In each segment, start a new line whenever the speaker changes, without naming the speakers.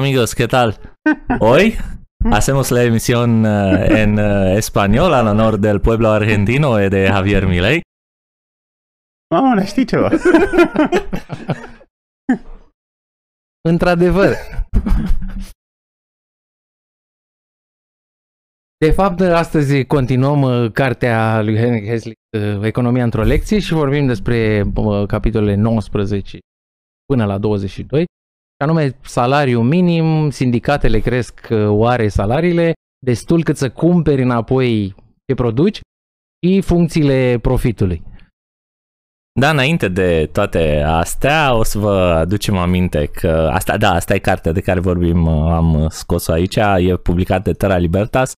Hola amigos, ¿qué tal? Hoy hacemos la emisión uh, en uh, español al honor del pueblo argentino y de Javier Milei.
Mamă, dar știi ceva?
Într-adevăr. De fapt, astăzi continuăm uh, cartea lui Henry Hesley, uh, Economia într-o lecție și vorbim despre uh, capitolele 19 până la 22, anume salariu minim, sindicatele cresc oare salariile, destul cât să cumperi înapoi ce produci și funcțiile profitului.
Da, înainte de toate astea, o să vă aducem aminte că asta, da, asta e cartea de care vorbim, am scos-o aici, e publicat de Terra Libertas.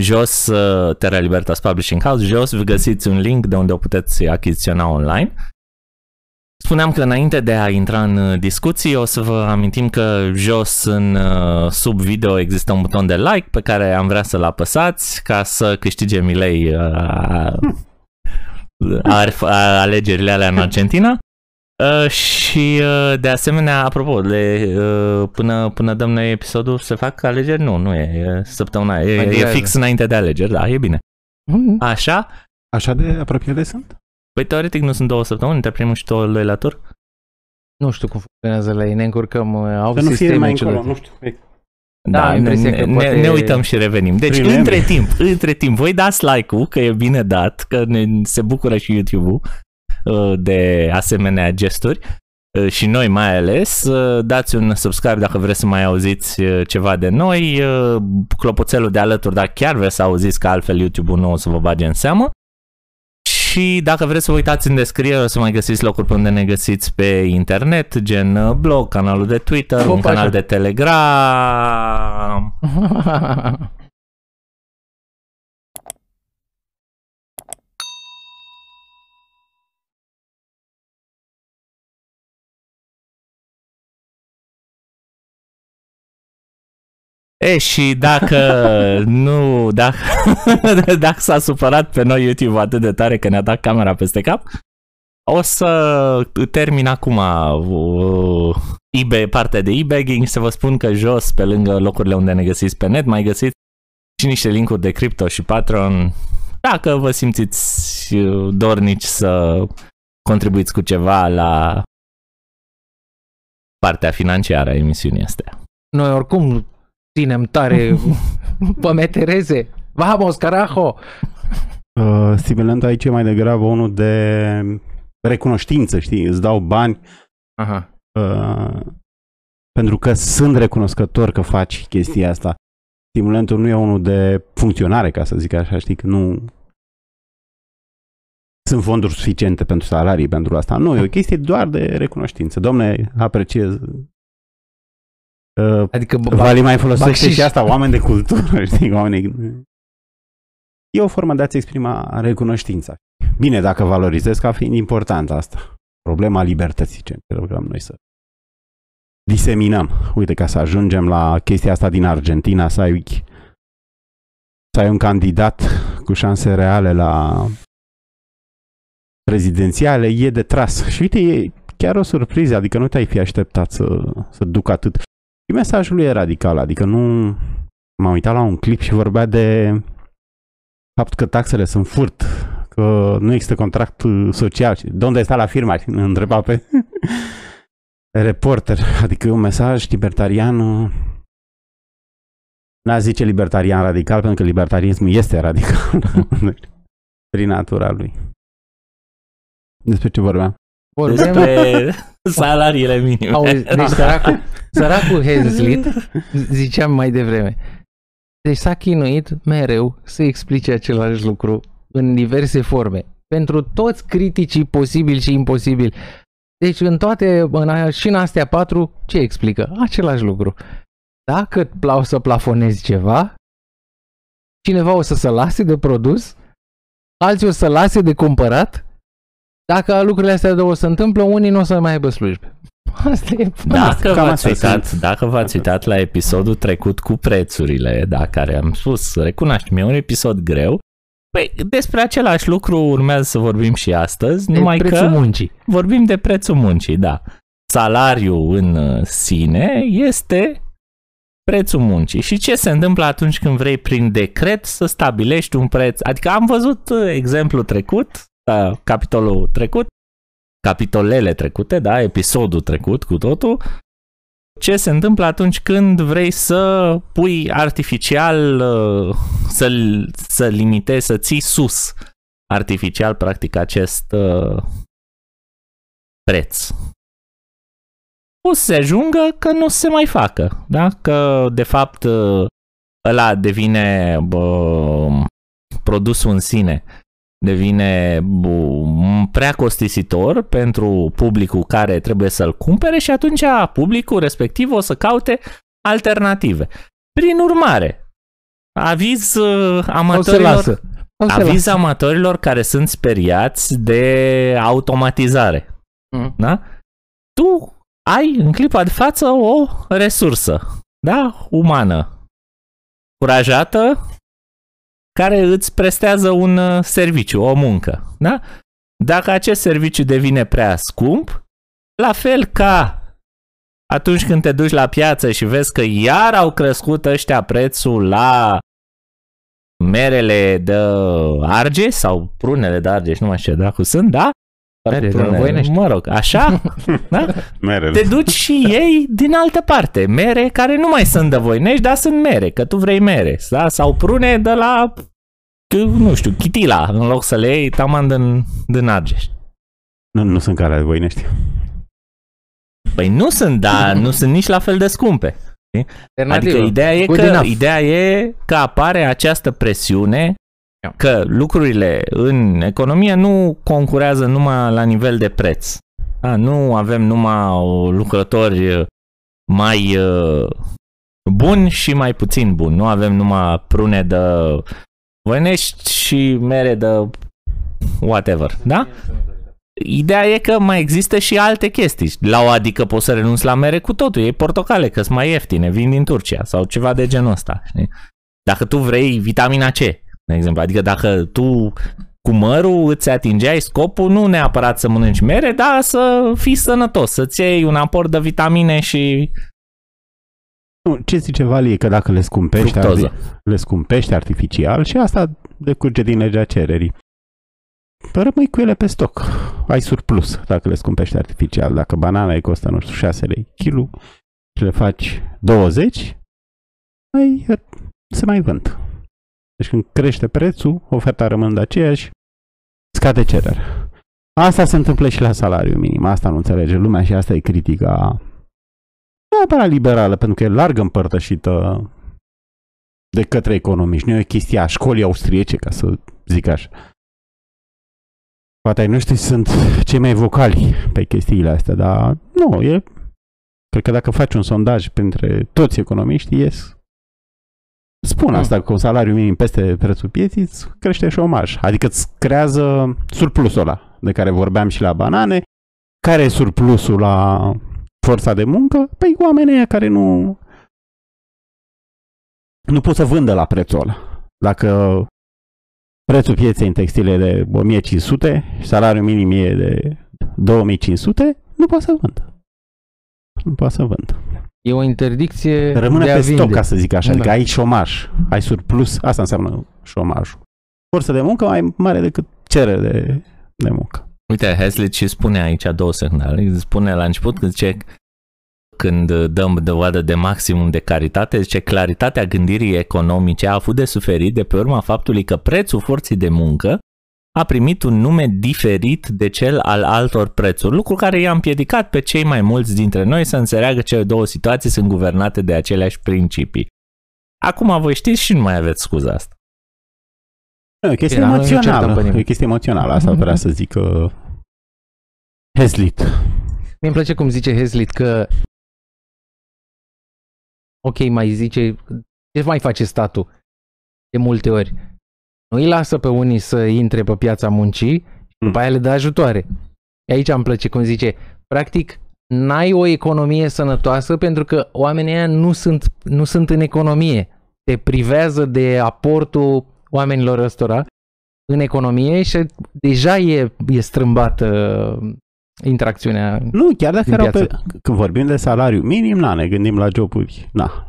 Jos, Terra Libertas Publishing House, jos vă găsiți un link de unde o puteți achiziționa online. Spuneam că înainte de a intra în discuții, o să vă amintim că jos în sub video există un buton de like pe care am vrea să-l apăsați ca să câștige Milei alegerile alea în Argentina. Uh, și uh, de asemenea, apropo, le, uh, până, până dăm noi episodul se fac alegeri? Nu, nu e, e săptămâna, e, e fix înainte de alegeri, da, e bine.
Mm-hmm.
Așa?
Așa de apropiate sunt?
Păi teoretic nu sunt două săptămâni între primul și al doilea tur?
Nu știu cum funcționează la ei, ne încurcăm, au
Să nu fie
sisteme
mai
ciudate.
încolo, nu știu.
Da,
Da,
am
ne,
impresia că
ne,
poate-
ne uităm și revenim. Deci,
Prin
între
meme.
timp, între timp, voi dați like-ul, că e bine dat, că ne, se bucură și YouTube-ul uh, de asemenea gesturi uh, și noi mai ales. Uh, Dați un subscribe dacă vreți să mai auziți uh, ceva de noi, uh, clopoțelul de alături dacă chiar vreți să auziți, că altfel YouTube-ul nu o să vă bage în seamă. Și dacă vreți să vă uitați în descriere, o să mai găsiți locuri pe unde ne găsiți pe internet, gen uh, blog, canalul de Twitter, un
Opa,
canal
așa.
de Telegram, E, și dacă nu, dacă, dacă s-a supărat pe noi YouTube atât de tare că ne-a dat camera peste cap, o să termin acum uh, eBay, partea de e-bagging să vă spun că jos, pe lângă locurile unde ne găsiți pe net, mai găsiți și niște linkuri de cripto și Patreon. Dacă vă simțiți uh, dornici să contribuiți cu ceva la partea financiară a emisiunii astea.
Noi oricum ținem tare pe metereze. Vamos, carajo!
Uh, stimulentul aici e mai degrabă unul de recunoștință, știi? Îți dau bani
Aha.
uh, pentru că sunt recunoscător că faci chestia asta. Stimulentul nu e unul de funcționare, ca să zic așa, știi? Că nu sunt fonduri suficiente pentru salarii pentru asta. Nu, e o chestie doar de recunoștință. Domne, apreciez. Uh,
Adică b-
Vali mai folosește
Baxiș.
și asta, oameni de cultură, știi, oamenii... E o formă de a-ți exprima recunoștința. Bine, dacă valorizezi ca fiind important asta. Problema libertății, ce încercăm noi să diseminăm. Uite, ca să ajungem la chestia asta din Argentina, să ai, să ai un candidat cu șanse reale la prezidențiale, e de tras. Și uite, e chiar o surpriză, adică nu te-ai fi așteptat să, să ducă atât. Și mesajul lui e radical, adică nu... M-am uitat la un clip și vorbea de faptul că taxele sunt furt, că nu există contract uh, social. Și De unde sta la firma? Și îl întreba pe reporter. Adică e un mesaj libertarian uh, N-a zice libertarian radical, pentru că libertarianismul este radical prin natura lui. Despre ce vorbeam?
Vorbim...
Despre salariile minime.
Auzi, deci săracul, săracul Henslit, ziceam mai devreme, deci s-a chinuit mereu să explice același lucru în diverse forme. Pentru toți criticii posibili și imposibili. Deci în toate, în, aia- și în astea patru, ce explică? Același lucru. Dacă plau să plafonezi ceva, cineva o să se lase de produs, alții o să lase de cumpărat, dacă lucrurile astea două se întâmplă, unii nu o să mai aibă slujbe. Asta e
Dacă
Cam
v-ați,
astea
uitat,
sunt.
dacă v-ați uitat la episodul trecut cu prețurile, da, care am spus, recunoaștem, e un episod greu, Păi, despre același lucru urmează să vorbim și astăzi, numai
prețul
că
muncii.
vorbim de prețul muncii, da. Salariul în uh, sine este prețul muncii. Și ce se întâmplă atunci când vrei prin decret să stabilești un preț? Adică am văzut uh, exemplul trecut, uh, capitolul trecut, capitolele trecute, da, episodul trecut cu totul, ce se întâmplă atunci când vrei să pui artificial, uh, să, să limitezi, să ții sus artificial, practic, acest uh, preț. O să se ajungă că nu se mai facă, da? Că, de fapt, uh, ăla devine bă, produsul în sine devine prea costisitor pentru publicul care trebuie să-l cumpere și atunci publicul respectiv o să caute alternative. Prin urmare, aviz uh, amatorilor, o să o să aviz lasă. amatorilor care sunt speriați de automatizare. Mm. Da? Tu ai în clipa de față o resursă, da, umană, curajată, care îți prestează un uh, serviciu, o muncă. Da? Dacă acest serviciu devine prea scump, la fel ca atunci când te duci la piață și vezi că iar au crescut ăștia prețul la merele de arge sau prunele de arge, nu mai știu ce dacă sunt, da?
Mere de
Mă rog, așa? da?
Merele.
Te duci și ei din altă parte. Mere care nu mai sunt de voinești, dar sunt mere, că tu vrei mere. Da? Sau prune de la, nu știu, chitila, în loc să le iei taman din, din Argeș.
Nu, nu sunt care voinești.
Păi nu sunt, dar nu sunt nici la fel de scumpe. Adică ideea e, că, ideea e că apare această presiune că lucrurile în economie nu concurează numai la nivel de preț. Da, nu avem numai lucrători mai uh, buni și mai puțin buni. Nu avem numai prune de voinești și mere de whatever, da? Ideea e că mai există și alte chestii. La o adică poți să renunți la mere cu totul. E portocale, că sunt mai ieftine, vin din Turcia sau ceva de genul ăsta. Știi? Dacă tu vrei vitamina C, de exemplu. Adică dacă tu cu mărul îți atingeai scopul nu neapărat să mănânci mere, dar să fii sănătos, să-ți iei un aport de vitamine și...
Nu, ce zice Vali că dacă le scumpești, arti- le scumpești artificial și asta decurge din legea cererii. Rămâi cu ele pe stoc. Ai surplus dacă le scumpești artificial. Dacă banana îi costă, nu știu, 6 lei kilo și le faci 20, ai, se mai vând. Deci când crește prețul, oferta rămâne aceeași, scade cererea. Asta se întâmplă și la salariu minim. Asta nu înțelege lumea și asta e critica neapărat liberală, pentru că e larg împărtășită de către economiști. Nu e o chestie a școlii austriece, ca să zic așa. Poate ai noștri sunt cei mai vocali pe chestiile astea, dar nu, e... Cred că dacă faci un sondaj printre toți economiștii, ies Spun asta, că un salariu minim peste prețul pieții îți crește șomaj. Adică îți creează surplusul ăla de care vorbeam și la banane. Care e surplusul la forța de muncă? Păi oamenii care nu nu pot să vândă la prețul ăla. Dacă prețul pieței în textile de 1500 și salariul minim e de 2500, nu poate să vândă. Nu poate să vândă.
E o interdicție
Rămâne
de
pe
a vinde.
stoc, ca să zic așa.
Da.
Adică ai șomaj, ai surplus. Asta înseamnă șomajul. Forță de muncă mai mare decât cerere de, de muncă.
Uite, Hazlitt și spune aici două secunde. Spune la început că zice când dăm dovadă de maximum de caritate, zice claritatea gândirii economice a avut de suferit de pe urma faptului că prețul forței de muncă a primit un nume diferit de cel al altor prețuri, lucru care i-a împiedicat pe cei mai mulți dintre noi să înțeleagă că cele două situații sunt guvernate de aceleași principii. Acum voi știți și nu mai aveți scuza asta.
E o chestie
Bine, noi nu
emoțională.
certăm pe
E o
nimeni.
chestie emoțională. Asta vrea să zic că Hezlit.
Mie îmi place cum zice Hezlit că ok, mai zice, ce mai face statul de multe ori? Nu îi lasă pe unii să intre pe piața muncii și după aia le dă ajutoare. Aici îmi place cum zice, practic n-ai o economie sănătoasă pentru că oamenii ăia nu sunt, nu sunt în economie. Te privează de aportul oamenilor ăstora în economie și deja e, e strâmbată uh, interacțiunea
Nu, chiar dacă
Din
erau pe,
piață.
când vorbim de salariu minim, na, ne gândim la joburi, na,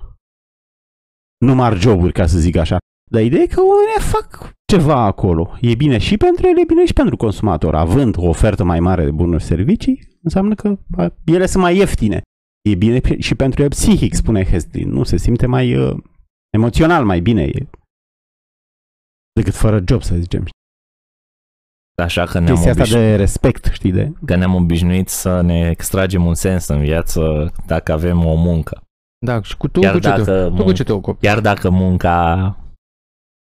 nu mari joburi, ca să zic așa. Dar ideea e că oamenii fac ceva acolo. E bine și pentru ele, e bine și pentru consumator. Având o ofertă mai mare de bunuri servicii, înseamnă că a, ele sunt mai ieftine. E bine și pentru el psihic, spune Hesdy. Nu se simte mai uh, emoțional mai bine e, decât fără job, să zicem.
Așa că ne-am,
Chestia asta
obiș...
de respect, știi, de...
că ne-am obișnuit să ne extragem un sens în viață dacă avem o muncă.
Da, și cu tu,
Chiar
cu ce, te,
dacă
tu cu
mun-
ce te ocupi?
Chiar dacă munca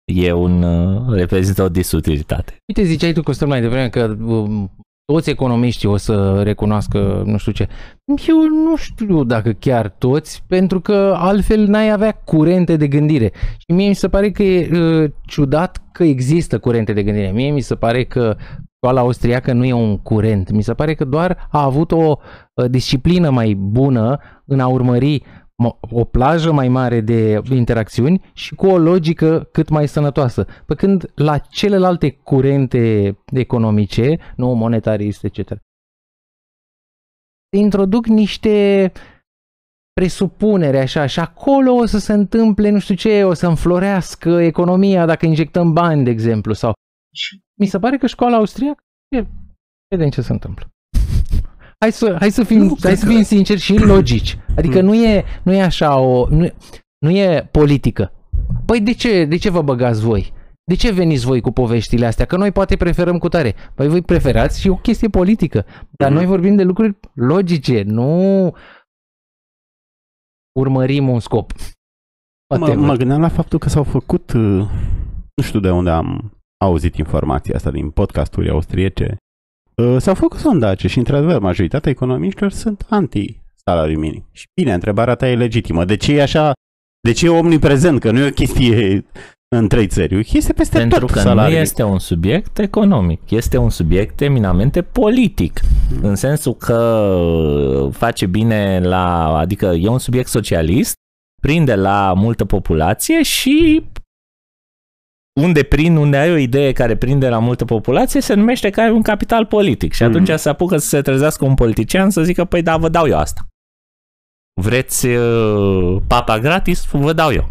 e un, uh, reprezintă o disutilitate.
Uite, ziceai tu, Costel, mai devreme că um, toți economiștii o să recunoască nu știu ce. Eu nu știu dacă chiar toți, pentru că altfel n-ai avea curente de gândire. Și mie mi se pare că e uh, ciudat că există curente de gândire. Mie mi se pare că școala austriacă nu e un curent. Mi se pare că doar a avut o uh, disciplină mai bună în a urmări mo- o plajă mai mare de interacțiuni și cu o logică cât mai sănătoasă. Pe când la celelalte curente economice, nu monetariste, etc., se introduc niște presupunere așa și acolo o să se întâmple nu știu ce, o să înflorească economia dacă injectăm bani, de exemplu, sau mi se pare că școala austriacă, e, vedem ce se întâmplă. Hai să, hai să fim,
Nu,
hai
cred
să
că-
fim sinceri și logici. Adică nu e, nu e așa o, nu, e- nu e politică. Păi de ce, de ce vă băgați voi? De ce veniți voi cu poveștile astea? Că noi poate preferăm cu tare. Păi voi preferați și o chestie politică. Dar
Mhm.
noi vorbim de lucruri logice, nu urmărim un scop.
Mă,
Whatever.
mă gândeam la faptul că s-au făcut, uh, nu știu de unde am auzit informația asta din podcasturi austriece, uh, s-au făcut sondaje și, într-adevăr, majoritatea economiștilor sunt anti-salariu minim. Și bine, întrebarea ta e legitimă. De ce e așa, de ce e omniprezent? Că nu e o chestie în trei țări, e o chestie peste
Pentru
tot
că
salariul.
nu este un subiect economic, este un subiect eminamente politic. În sensul că face bine la, adică e un subiect socialist, prinde la multă populație și unde prind, unde ai o idee care prinde la multă populație, se numește că ai un capital politic. Și atunci
Mhm.
se apucă să se trezească un politician să zică, păi da, vă dau eu asta. Vreți uh, papa gratis? Vă dau eu.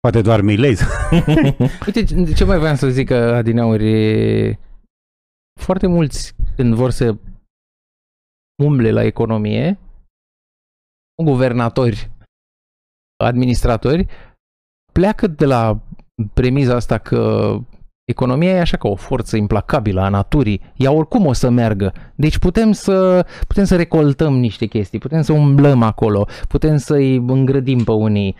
Poate doar milezi.
Uite, ce- ce mai vreau să zic, Adineauri, e- foarte mulți când vor să umble la economie, guvernatori, administratori, pleacă de la premiza asta că economia e așa ca o forță implacabilă a naturii. Ea oricum o să meargă. Deci putem să, putem să recoltăm niște chestii, putem să umblăm acolo, putem să-i îngrădim pe unii.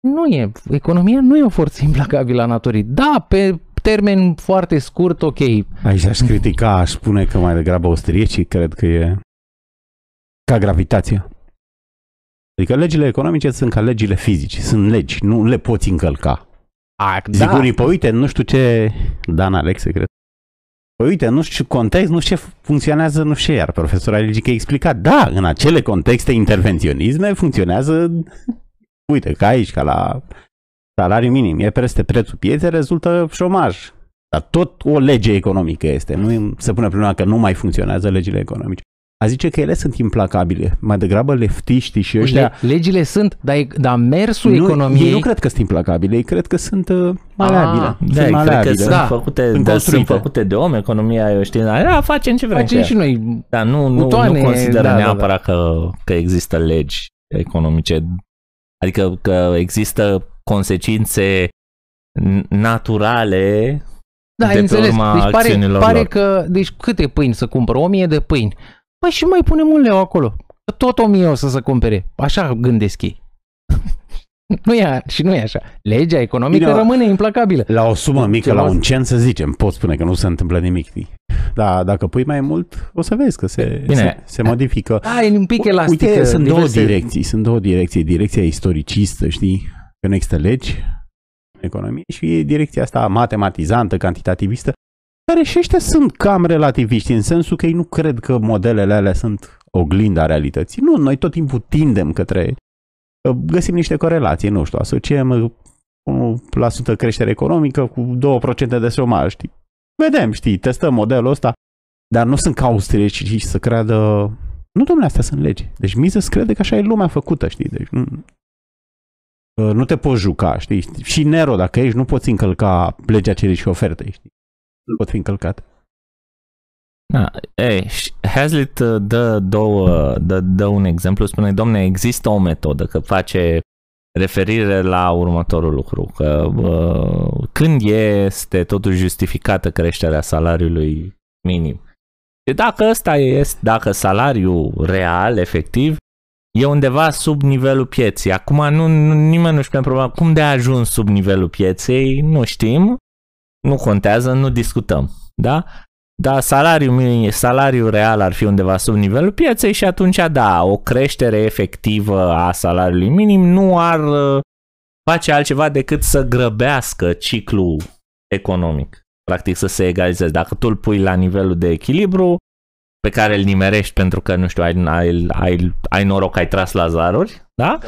Nu e, economia nu e o forță implacabilă a naturii. Da, pe termen foarte scurt, ok.
Aici aș critica, aș spune că mai degrabă austriecii cred că e ca gravitația. Adică legile economice sunt ca legile fizice, sunt legi, nu le poți încălca.
A,
Zic unii, păi uite, nu știu ce, Dan Alexe, cred. Păi uite, nu știu ce context, nu știu ce funcționează, nu știu ce, iar profesor Aligic a explicat, da, în acele contexte intervenționisme funcționează, uite, ca aici, ca la salariu minim, e peste prețul pieței, rezultă șomaj. Dar tot o lege economică este, nu se pune problema că nu mai funcționează legile economice. A zice că ele sunt implacabile, mai degrabă leftiștii și ăștia
Le, legile sunt, dar, e- dar mersul
nu,
economiei...
Ei nu cred că sunt implacabile, ei cred că sunt uh, maleabile.
Ah,
sunt
Da, cred că
maleabile.
sunt,
Da.
făcute,
Sunt
sunt, de, sunt
construite.
făcute de om, economia eu știu, da, facem ce vrem
Facem
cu
și
ea.
noi.
Dar nu, nu,
butoane,
nu consideră
da, da, da.
neapărat Că, că există legi economice, adică că există consecințe n- naturale
Da,
de
ai
pe
înțeles.
urma
Deci pare,
acțiunilor
pare
lor.
că... Deci câte pâini să cumpără? O mie de pâini. Păi și mai punem un leu acolo. Că Tot o mie o să se cumpere. Așa gândesc ei. nu e, și nu e așa. Legea economică
Bine,
rămâne implacabilă.
La o sumă mică,
Ceva-
la un cent să zicem, pot spune că nu se întâmplă nimic. știi? Dar dacă pui mai mult, o să vezi că se,
Bine.
se, se modifică.
Da, e un pic elastică.
Uite, sunt două
diverse-
direcții, sunt două direcții. Direcția istoricistă, știi, că nu există legi în economie și e direcția asta matematizantă, cantitativistă, care și ăștia sunt cam relativiști, în sensul că ei nu cred că modelele alea sunt oglinda realității. Nu, noi tot timpul tindem către găsim niște corelații, nu știu, asociem 1% creștere economică cu 2% de șomaj, știi? Vedem, știi, testăm modelul ăsta, dar nu sunt ca austrieci să creadă Nu, domnule, astea sunt legi. Deci Mises crede că așa e lumea făcută, știi? Deci nu, uh, nu te poți juca, știi? Și Nero, dacă ești, nu poți încălca legea cererii și ofertei, știi? Nu pot fi încălcat.
Da, ei, Hazlitt uh, dă, două, dă, dă un exemplu, spune, domne, există o metodă, că face referire la următorul lucru, că uh, când este totuși justificată creșterea salariului minim. Dacă ăsta este, dacă salariul real, efectiv, e undeva sub nivelul pieței. Acum nu, nu nimeni nu știe problema cum de a ajuns sub nivelul pieței, nu știm, nu contează, nu discutăm. Da? Dar salariul, salariul real ar fi undeva sub nivelul pieței și atunci, da, o creștere efectivă a salariului minim nu ar uh, face altceva decât să grăbească ciclul economic. Practic să se egalizeze. Dacă tu îl pui la nivelul de echilibru, pe care îl nimerești pentru că, nu știu, ai, ai, ai, ai noroc, ai tras la zaruri, da?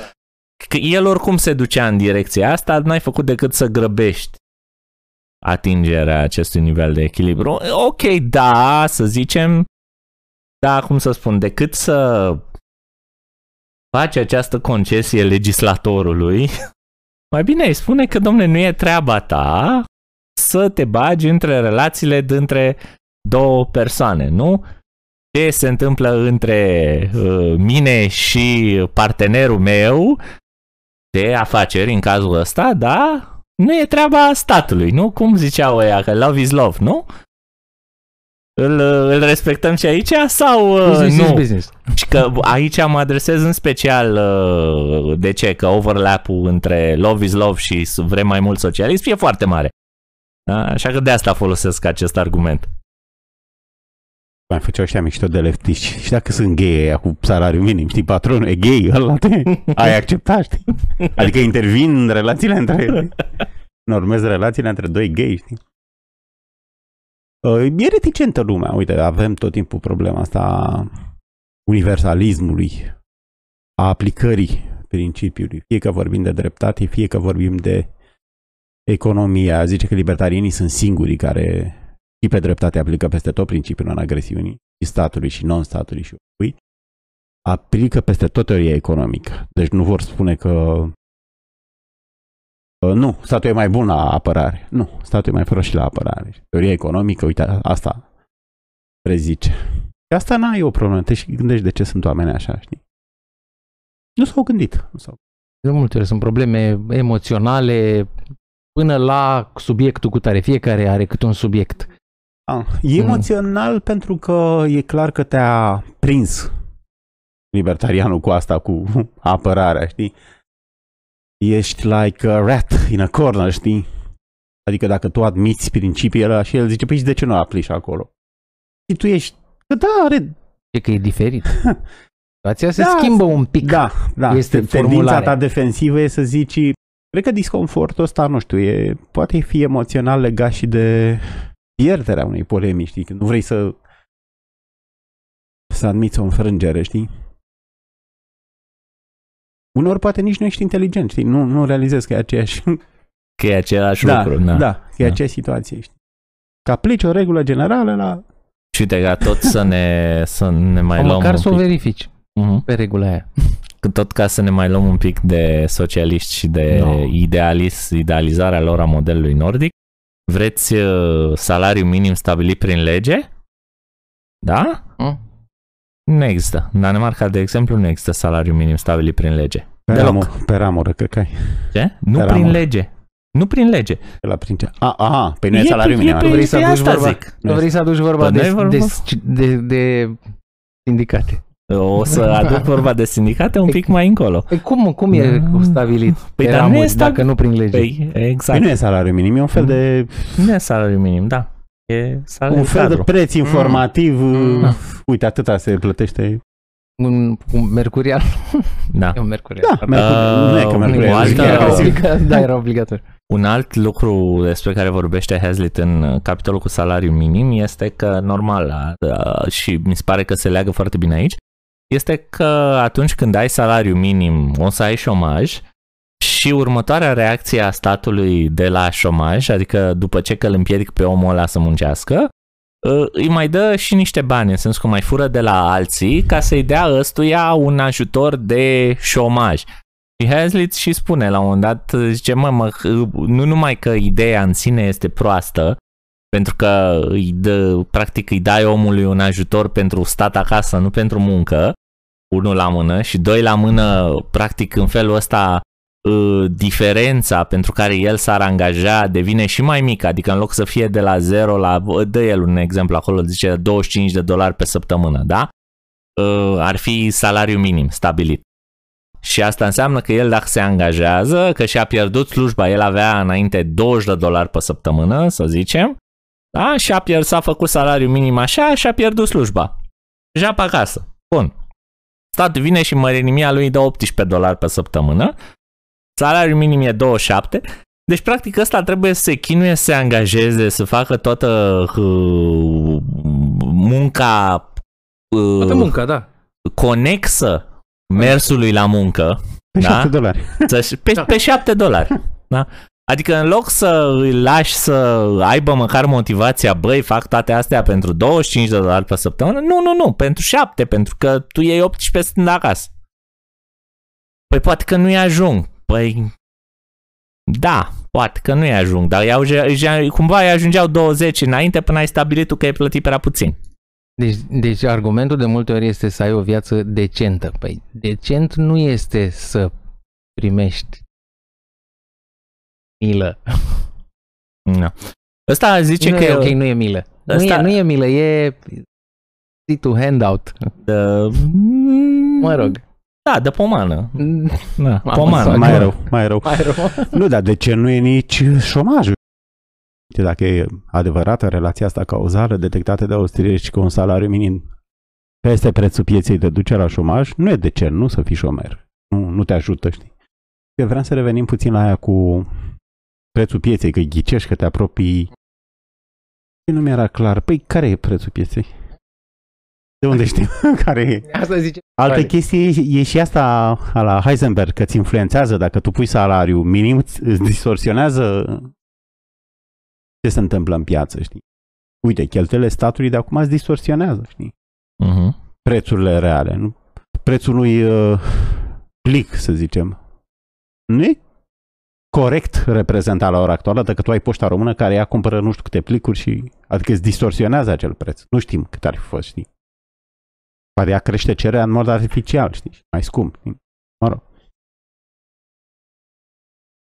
Că el oricum se ducea în direcția asta, n-ai făcut decât să grăbești atingerea acestui nivel de echilibru. Ok, da, să zicem, da, cum să spun, decât să faci această concesie legislatorului, mai bine îi spune că, domne, nu e treaba ta să te bagi între relațiile dintre două persoane, nu? Ce se întâmplă între uh, mine și partenerul meu de afaceri în cazul ăsta, da? Nu e treaba statului, nu? Cum ziceau ăia, că love is love, nu? Îl, îl respectăm și aici sau uh,
business
nu?
Is business.
Și că aici mă adresez în special uh, de ce? Că overlap-ul între love is love și vrem mai mult socialism e foarte mare. Da? Așa că de asta folosesc acest argument
mai făceau ăștia mișto de leftiști. Și dacă sunt gay aia cu salariu minim, știi, patronul e gay, ăla te ai acceptat, știi? Adică intervin în relațiile între... Normez relațiile între doi gay, știi? Uh, e reticentă lumea. Uite, avem tot timpul problema asta universalismului, a aplicării principiului. Fie că vorbim de dreptate, fie că vorbim de economia. Zice că libertarienii sunt singurii care și pe dreptate aplică peste tot principiul non-agresiunii și statului și non-statului și ui, aplică peste tot teoria economică. Deci nu vor spune că uh, nu, statul e mai bun la apărare. Nu, statul e mai prost și la apărare. Teoria economică, uite, asta prezice. Și asta n-ai o problemă. Te și gândești de ce sunt oameni așa, știi? Nu s-au gândit. Nu s-au.
De multe ori sunt probleme emoționale până la subiectul cu tare. Fiecare are câte un subiect.
Ah, e mm. emoțional mm. pentru că e clar că te-a prins libertarianul cu asta, cu apărarea, știi? Ești like a rat in a corner, știi? Adică dacă tu admiți principiile ăla și el zice, păi de ce nu aplici acolo? Și tu ești, că da, are...
E că e diferit. Situația se da, schimbă un pic.
Da, da. Este Tendința ta defensivă e să zici, cred că disconfortul ăsta, nu știu, e, poate fi emoțional legat și de pierderea unei polemici, știi? Când nu vrei să să admiți o înfrângere, știi? Uneori poate nici nu ești inteligent, știi? Nu, nu realizezi că e aceeași...
Că e același
da,
lucru,
da. Da, că e da. aceeași situație, știi? Că aplici o regulă generală la...
Și uite, ca tot să ne, să ne mai
o
luăm
Măcar să o verifici uh-huh. pe regula aia.
Tot ca să ne mai luăm un pic de socialiști și de no. idealist, idealizarea lor a modelului nordic, Vreți uh, salariu minim stabilit prin lege? Da? Mm. Nu există. În Danemarca, de exemplu, nu există salariu minim stabilit prin lege.
Pe, ramură, pe ramură, cred că ai.
Ce? Nu pe prin ramură. lege. Nu prin lege.
La prin ce? A, aha, pe păi nu e, e salariu minim.
Nu vrei să aduci vorba, zic. nu vrei să aduci vorba de, de, de, de sindicate.
O să aduc vorba de sindicate un pic mai încolo.
Păi cum, cum e da. stabilit? Păi dar nu e stabil... dacă nu prin lege.
Păi, exact.
Păi nu e salariu minim, e un fel de...
Nu e salariu minim, da. E salariu
un fel cadru. de preț informativ. Mm. Da. Uite, atâta se plătește.
Un, un mercurial.
Da.
E un mercurial.
Da, mercurial. Uh, nu e că mercurial. Altă...
Era obligat, da, era obligatoriu.
Un alt lucru despre care vorbește Hazlitt în capitolul cu salariu minim este că, normal, uh, și mi se pare că se leagă foarte bine aici, este că atunci când ai salariu minim o să ai șomaj și următoarea reacție a statului de la șomaj, adică după ce că îl împiedic pe omul ăla să muncească, uh, îi mai dă și niște bani, în sensul că mai fură de la alții ca să-i dea ăstuia un ajutor de șomaj. Și Hazlitt și spune la un moment dat, zice, mă, mă, nu numai că ideea în sine este proastă, pentru că îi dă, practic îi dai omului un ajutor pentru stat acasă, nu pentru muncă, unul la mână și doi la mână, practic în felul ăsta uh, diferența pentru care el s-ar angaja devine și mai mică, adică în loc să fie de la 0 la, dă el un exemplu acolo, zice 25 de dolari pe săptămână, da? Uh, ar fi salariu minim stabilit. Și asta înseamnă că el dacă se angajează, că și-a pierdut slujba, el avea înainte 20 de dolari pe săptămână, să zicem, da? Și a pierdut, s-a făcut salariu minim așa și a pierdut slujba. Ja pe acasă. Bun. Statul vine și mărinimia lui dă 18 dolari pe săptămână. Salariul minim e 27. Deci, practic, ăsta trebuie să se chinuie, să se angajeze, să facă toată uh, munca
uh, toată munca, da.
conexă mersului la muncă.
Pe
da?
7 dolari.
Pe, da. pe 7 dolari. Da? Adică în loc să îi lași să aibă măcar motivația, băi, fac toate astea pentru 25 de dolari pe săptămână, nu, nu, nu, pentru 7, pentru că tu iei 18 stând acasă. Păi poate că nu-i ajung. Păi, da, poate că nu-i ajung, dar iau, cumva îi ajungeau 20 înainte până ai stabilit tu că ai plătit prea puțin.
Deci, deci argumentul de multe ori este să ai o viață decentă. Păi decent nu este să primești milă.
No. Ăsta zice
nu
că...
E, ok, nu e milă. Ăsta... Nu, e, nu e milă, e to handout.
De...
Mă rog.
Da, de pomană.
Da,
pomană. Mai rău, mai rău. Mai rău. nu, dar de ce nu e nici șomajul? Dacă e adevărată relația asta cauzală detectată de austrieci cu un salariu minim peste prețul pieței te duce la șomaj, nu e de ce nu să fii șomer. Nu, nu te ajută, știi? Eu vreau să revenim puțin la aia cu prețul pieței, că ghicești, că te apropii. Nu mi-era clar. Păi, care e prețul pieței? De unde știi? care e?
Asta zice.
Altă care? chestie e, e și asta la Heisenberg, că ți influențează dacă tu pui salariu minim, îți distorsionează ce se întâmplă în piață, știi? Uite, cheltuielile statului de acum îți distorsionează, știi? Uh-huh. Prețurile reale, nu? Prețul unui uh, plic, să zicem, nu e corect reprezentat la ora actuală, dacă tu ai poșta română care ea cumpără nu știu câte plicuri și adică îți distorsionează acel preț. Nu știm cât ar fi fost, știi? Poate ea crește cererea în mod artificial, știi? Mai scump. Știi? Mă rog.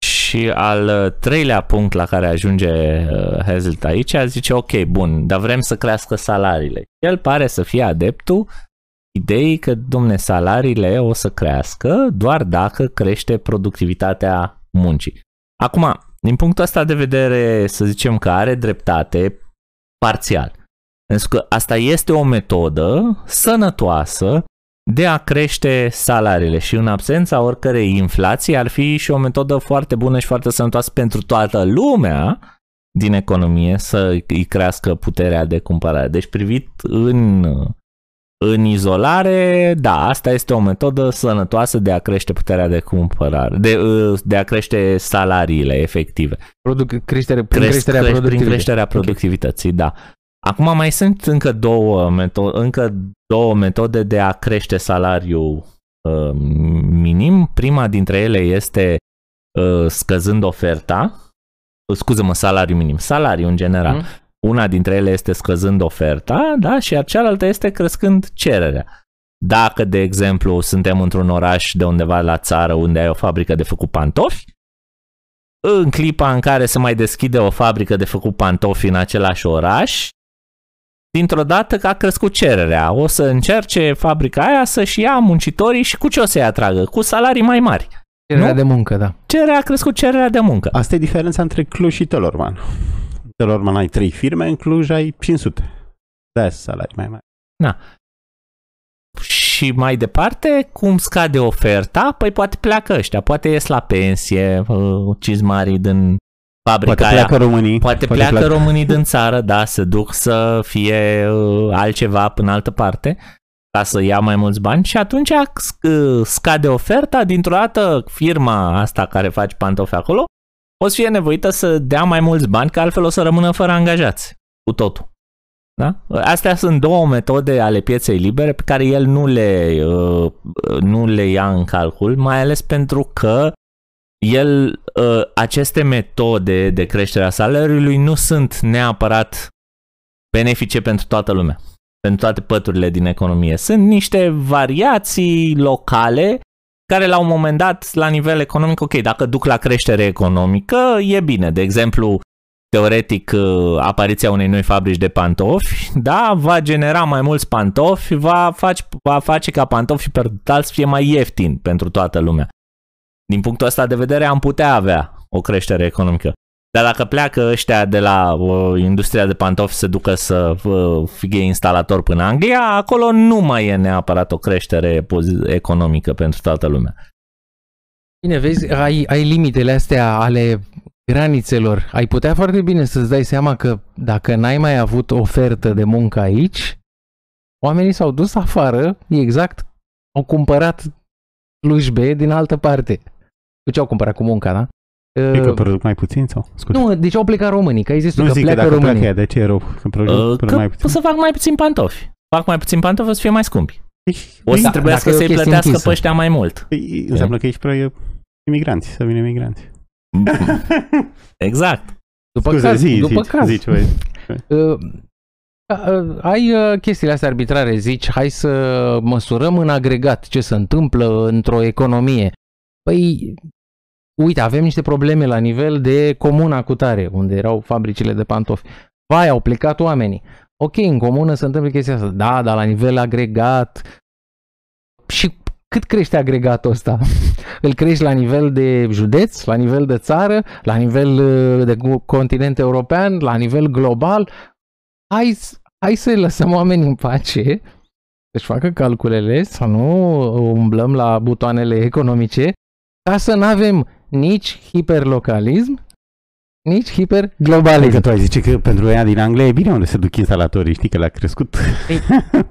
Și al treilea punct la care ajunge uh, Hazlitt aici, zice, ok, bun, dar vrem să crească salariile. El pare să fie adeptul ideii că, domne, salariile o să crească doar dacă crește productivitatea muncii. Acum, din punctul ăsta de vedere, să zicem că are dreptate parțial. Pentru că asta este o metodă sănătoasă de a crește salariile și în absența oricărei inflații ar fi și o metodă foarte bună și foarte sănătoasă pentru toată lumea din economie să îi crească puterea de cumpărare. Deci privit în în izolare, da, asta este o metodă sănătoasă de a crește puterea de cumpărare, de, de a crește salariile efective.
Produc, creștere, prin, Cresc, creșterea creș,
prin creșterea productivității, okay. da. Acum mai sunt încă două, meto- încă două metode de a crește salariul uh, minim. Prima dintre ele este uh, scăzând oferta, scuză-mă, salariu minim, salariu în general. Mm una dintre ele este scăzând oferta, da, și cealaltă este crescând cererea. Dacă, de exemplu, suntem într-un oraș de undeva la țară unde ai o fabrică de făcut pantofi, în clipa în care se mai deschide o fabrică de făcut pantofi în același oraș, dintr-o dată că a crescut cererea. O să încerce fabrica aia să-și ia muncitorii și cu ce o să-i atragă? Cu salarii mai mari.
Cererea nu? de muncă, da.
Cererea a crescut cererea de muncă.
Asta e diferența între Cluj și Telorman. Telorman ai trei firme, în Cluj ai 500. Da, salarii mai mari.
Da. Și mai departe, cum scade oferta, păi poate pleacă ăștia, poate ies la pensie, uh, cizmarii din fabrica
Poate pleacă aia. românii.
Poate, poate pleacă, pleacă românii din țară, da, să duc să fie uh, altceva până altă parte ca să ia mai mulți bani și atunci uh, scade oferta, dintr-o dată firma asta care face pantofi acolo o să fie nevoită să dea mai mulți bani, că altfel o să rămână fără angajați cu totul. Da? Astea sunt două metode ale pieței libere pe care el nu le, uh, nu le ia în calcul, mai ales pentru că el, uh, aceste metode de creștere a salariului nu sunt neapărat benefice pentru toată lumea, pentru toate păturile din economie. Sunt niște variații locale care la un moment dat, la nivel economic, ok, dacă duc la creștere economică, e bine. De exemplu, teoretic, uh, apariția unei noi fabrici de pantofi, da, va genera mai mulți pantofi, va face, va face ca pantofii pe să fie mai ieftini pentru toată lumea. Din punctul ăsta de vedere am putea avea o creștere economică. Dar dacă pleacă ăștia de la uh, industria de pantofi să ducă să uh, fie instalator până Anglia, acolo nu mai e neapărat o creștere economică pentru toată lumea.
Bine, vezi, ai, ai limitele astea ale granițelor. Ai putea foarte bine să-ți dai seama că dacă n-ai mai avut ofertă de muncă aici, oamenii s-au dus afară, exact, au cumpărat slujbe din altă parte. Cu ce au cumpărat cu munca, da?
E că produc mai puțin sau?
Scuze. Nu, deci au plecat românii, că ai zis
nu
tu că
zic
pleacă
că dacă
românii.
Pleacă, de ce e rău? Că produc
uh, că
mai puțin.
să fac mai puțin pantofi. Fac mai puțin pantofi, o să fie mai scumpi.
Deci,
O să
Da,
trebuiască
dacă e o
să-i
chestie
plătească
închisă.
pe ăștia mai mult.
păi, înseamnă că ești pro imigranți, să vină imigranți.
Exact.
După
Scuze,
caz,
zi,
după
zi,
caz.
zi, ce
Uh, uh, ai uh, chestiile astea arbitrare, zici, hai să măsurăm în agregat ce se întâmplă într-o economie. Păi, uite, avem niște probleme la nivel de comuna cu tare, unde erau fabricile de pantofi. Vai, au plecat oamenii. Ok, în comună se întâmplă chestia asta. Da, dar la nivel agregat. Și cât crește agregatul ăsta? Îl crești la nivel de județ, la nivel de țară, la nivel uh, de continent european, la nivel global? Hai, s- hai să lăsăm oamenii în pace să-și facă calculele, să nu umblăm la butoanele economice, ca să nu avem nici hiperlocalism, nici hiperglobalism.
Adică tu ai zice că pentru ea din Anglia e bine unde se duc instalatorii, știi că le-a crescut.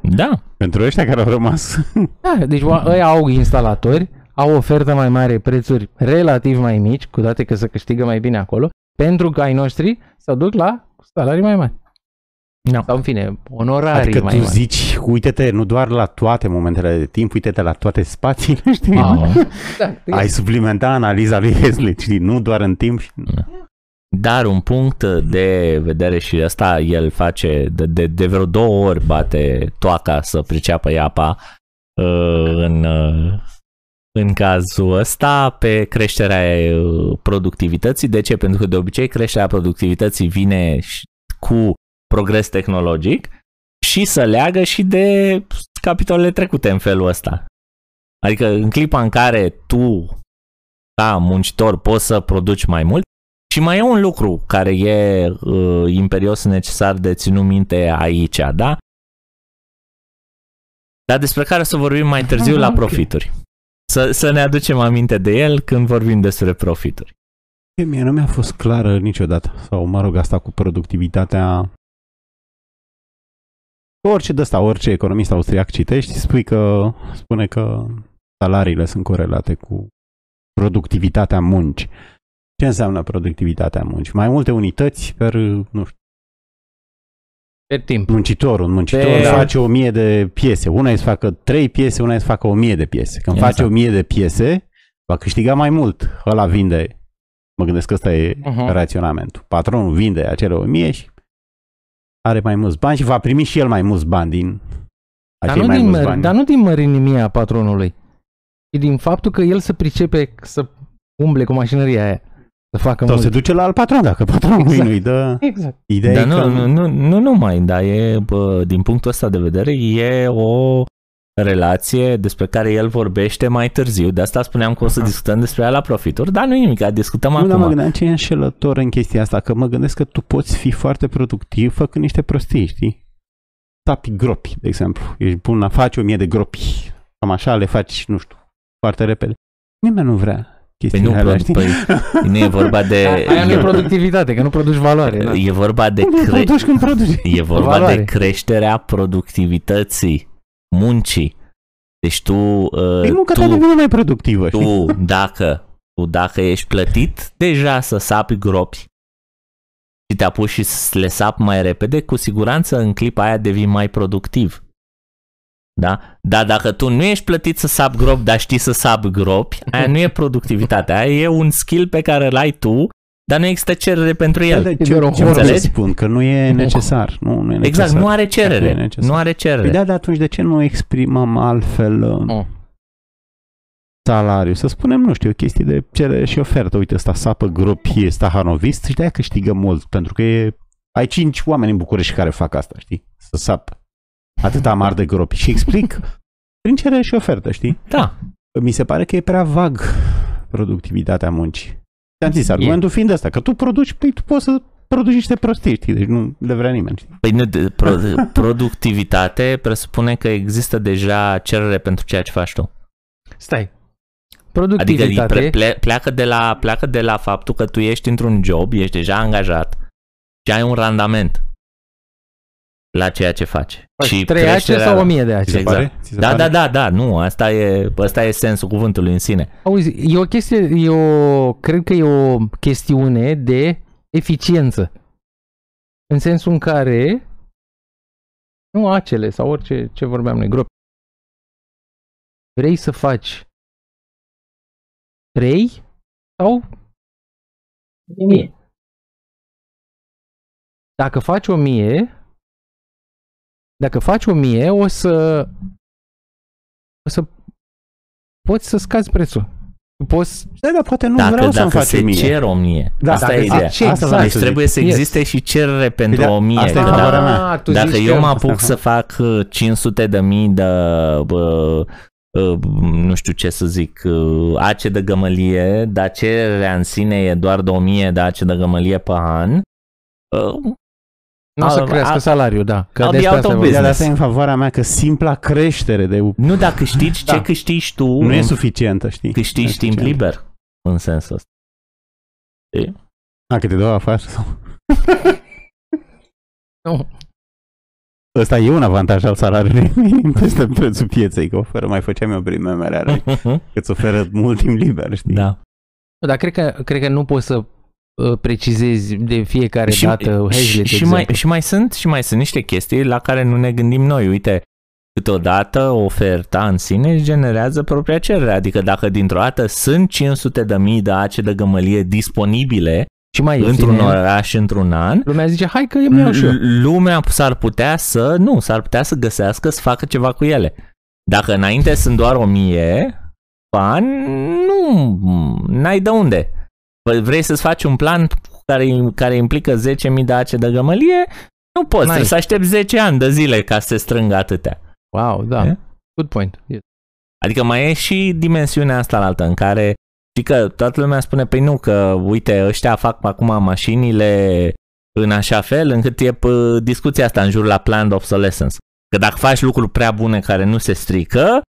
Da.
pentru ăștia care au rămas.
Da, deci oa- ăia au instalatori, au ofertă mai mare, prețuri relativ mai mici, cu toate că se câștigă mai bine acolo, pentru că ai noștri se duc la salarii mai mari.
No.
Sau în fine, onorarii
Adică
mai
tu
mari.
zici, uite-te, nu doar la toate momentele de timp, uite-te la toate spațiile, știi?
Ah.
Da,
Ai suplimenta analiza lui Hazlitt, știi? Nu doar în timp. și-
Dar un punct de vedere și asta el face de, de, de vreo două ori bate toaca să priceapă iapa uh, în, uh, în cazul ăsta pe creșterea uh, productivității. De ce? Pentru că de obicei creșterea productivității vine și- cu progres tehnologic și să leagă și de capitolele trecute în felul ăsta. Adică în clipa în care tu ca muncitor poți să produci mai mult, și mai e un lucru care e uh, imperios necesar de ținut minte aici, da? Dar despre care o să vorbim mai târziu la
Ok.
profituri. Să, să ne aducem aminte de el când vorbim despre profituri.
E, Mie nu mi-a fost clară niciodată. Sau, mă rog, asta cu productivitatea... Orice de asta, orice economist austriac citești, spui că, spune că salariile sunt corelate cu productivitatea muncii. Ce înseamnă productivitatea muncii? Mai multe unități per, nu știu,
Pe timp.
muncitorul. Un muncitor
Pe-
face o mie de piese. Una e să facă trei piese, una e să facă o mie de piese. Când
Exact.
face o mie de piese, va câștiga mai mult. Ăla vinde. Mă gândesc că ăsta e
Uh-huh.
raționamentul. Patronul vinde acele o mie și are mai mulți bani și va primi și el mai mulți bani din
Dar
acei
nu,
mai
din,
mulți
măr-
bani.
dar nu din mărinimia patronului, ci din faptul că el să pricepe să umble cu mașinăria aia, să facă
Sau
mult.
se duce la alt patron dacă patronul
Exact.
exact. nu-i dă.
Exact.
Ideea
Dar
e
nu,
că...
nu, nu, nu numai, dar e, bă, din punctul ăsta de vedere, e o relație despre care el vorbește mai târziu. De asta spuneam că o să discutăm despre ea la profituri, dar nu e nimic, discutăm
Nu, dar mă
acum.
gândeam ce e înșelător în chestia asta, că mă gândesc că tu poți fi foarte productiv făcând niște prostii, știi? Tapi gropi, de exemplu. Ești bun la faci o mie de gropi. Cam așa le faci, nu știu, foarte repede. Nimeni nu vrea
Păi
chestiile
nu,
alea,
păi,
știi?
păi, nu e vorba de...
Aia nu e productivitate, că nu produci valoare. Da.
Păi
E vorba de,
Nu
cre-
produci când produci.
e vorba
Valoare.
de creșterea productivității muncii. Deci tu, uh,
Păi munca ta
tu,
devine mai productivă, știi?
tu, dacă, tu dacă ești plătit deja să sapi gropi, și te apuci și să le sap mai repede, cu siguranță în clipa aia devii mai productiv. Da? Dar dacă tu nu ești plătit să sap gropi, dar știi să sap gropi, aia nu e productivitate, aia e un skill pe care îl ai tu, dar nu există cerere pentru el.
De
E
ce,
doar o
ce
horă.
vreau să
Înțelegi?
spun? Că nu e necesar. Nu, nu e necesar.
Exact, nu are cerere.
Nu e necesar.
Nu are cerere.
Păi da, dar atunci de ce nu exprimăm altfel uh,
Oh.
salariu? Să spunem, nu știu, o chestie de cerere și ofertă. Uite, ăsta sapă gropi, e stahanovist și de-aia câștigă mult, pentru că e, ai cinci oameni în București care fac asta, știi? Să sapă atâta mar de gropi. Și explic prin cerere și ofertă, știi?
Da.
Mi se pare că e prea vag productivitatea muncii. Ți-am zis, argumentul fiind ăsta, că tu produci, păi tu poți să produci niște prostii, știi? Deci nu le vrea nimeni, știi?
Păi nu, de- pro, productivitate presupune că există deja cerere pentru ceea ce faci tu.
Stai.
Adică
Productivitate.
ple, ple, pleacă, de la, pleacă de la faptul că tu ești într-un job, ești deja angajat și ai un randament la ceea ce faci. și
3 AC
creșterea-
sau 1000 de AC?
Ți se
Exact.
pare? Ți se
Da,
pare?
da, da, da, nu, asta e, asta e sensul cuvântului în sine.
Auzi, e o chestie, e o, cred că e o chestiune de eficiență. În sensul în care nu acele sau orice ce vorbeam noi, gropi. Vrei să faci 3 sau mie. Dacă faci 1000, dacă faci 1000, o să o să poți să scazi prețul. Poți
Da, dar poate nu
Dacă,
vreau să-mi
dacă
faci
se
mie.
cer o mie,
Da,
asta
dacă
e
se
ideea.
cer,
Asta
exact.
vreau
Deci
să
trebuie
zic.
să
Yes.
existe și cerere pentru
da,
o mie.
asta e
că
favoarea
dacă,
mea.
Ah, tu
dacă
zici
eu
că-
mă apuc
Asta,
să fac uh, 500 de mii de, bă, uh, nu știu ce să zic, uh, ace de gămălie, dar cererea în sine e doar de 1000 de ace de gămălie pe an, uh,
Nu o să
Al-
crească
al-
salariul, da. Că
I'll be
despre
out
asta
of
vorbim.
Da, dar
business.
asta e în favoarea mea că simpla creștere de
nu dacă câștigi
Da.
ce câștigi tu,
nu e suficientă, știi?
câștigi
Nu e
timp
suficientă.
liber în sensul ăsta.
A, câte două afară sau...
Nu.
Ăsta e un avantaj al salariului minim peste prețul pieței, că oferă, mai făceam eu prin memoria că îți oferă mult timp liber, știi?
da.
Dar cred că, cred că nu poți să uh, precizezi de fiecare
și,
dată Hazlitt
și, și,
exact.
mai, și mai sunt și mai sunt niște chestii la care nu ne gândim noi. Uite, câteodată oferta în sine își generează propria cerere. Adică dacă dintr-o dată sunt 500 de mii de ace de gămălie disponibile
și mai
într-un
ieftine,
oraș, într-un an,
lumea zice, hai că îmi iau și eu.
l- lumea s-ar putea să, nu, s-ar putea să găsească, să facă ceva cu ele. Dacă înainte sunt doar 1000 pe an, nu, n-ai de unde. Păi Vrei să-ți faci un plan care, care implică 10.000 de ace de gămălie, nu poți,
N-ai.
trebuie să aștepți 10 ani de zile ca să se strângă atâtea.
Wow, da.
E?
Good point. Yes.
Adică mai e și dimensiunea asta la altă în care știi că toată lumea spune, păi nu, că uite, ăștia fac acum mașinile în așa fel încât e pe discuția asta în jur la planned obsolescence. Că dacă faci lucruri prea bune care nu se strică,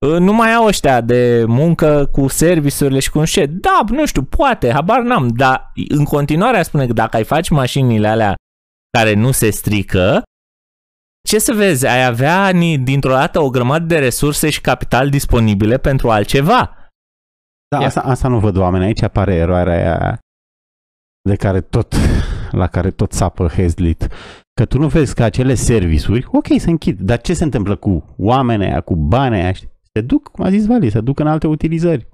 nu mai au ăștia de muncă cu serviciurile și cu nu știu ce. Da, nu știu, poate, habar n-am, dar în continuare spune că dacă ai face mașinile alea care nu se strică, ce să vezi, ai avea ni- dintr-o dată o grămadă de resurse și capital disponibile pentru altceva.
Da,
Ia.
asta, asta nu văd oameni. Aici apare eroarea aia de care tot, la care tot sapă Hazlitt. Că tu nu vezi că acele servisuri, ok, se închid, dar ce se întâmplă cu oamenii aia, cu banii aia? știi? Se duc, cum a zis Vali, se duc în alte utilizări.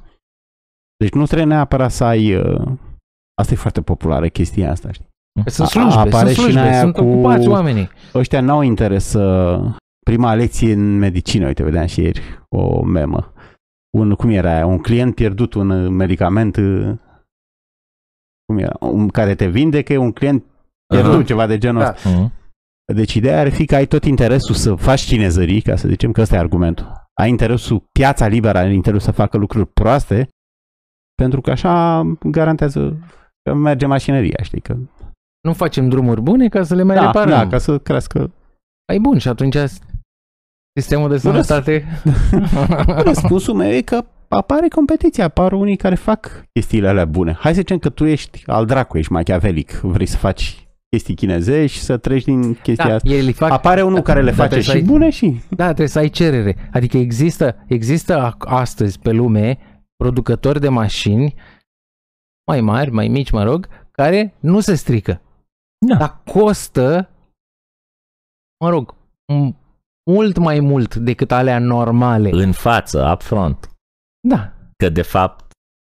Deci nu trebuie neapărat să ai... Uh, asta e foarte populară chestia asta, știi?
Sunt
A-
slujbe,
apare
sunt
și în
slujbe,
aia
sunt
cu-
ocupați oamenii.
Ăștia n-au interes să... Prima lecție în medicină, uite, vedeam și ieri o memă. Un, cum era aia? Un client pierdut un uh, medicament uh, cum era? Un, care te vindecă, e un client pierdut,
Aha.
ceva de genul
Da.
ăsta.
Mhm.
Deci ideea ar fi că ai tot interesul să faci cinezării, ca să zicem că ăsta e argumentul. Ai interesul, piața liberă are interesul să facă lucruri proaste, pentru că așa garantează că merge mașinăria, știi? Că,
Nu facem drumuri bune ca să le mai
da,
reparăm.
da, ca să crească
Ai bun și atunci sistemul de
Nu răs-
sănătate...
Răspunsul meu e că apare competiția, apar unii care fac chestiile alea bune. Hai să zicem că tu ești al dracu, ești machiavelic, vrei să faci chestii chinezești și să treci din chestia
da,
asta.
ei le fac,
Apare unul care le
da,
face
trebuie să
și
ai-
bune și...
da, trebuie să ai cerere. Adică există, există ac- astăzi pe lume producători de mașini mai mari, mai mici, mă rog, care nu se strică.
Da.
dar costă, mă rog, m- mult mai mult decât alea normale.
În față, upfront.
Da.
Că de fapt,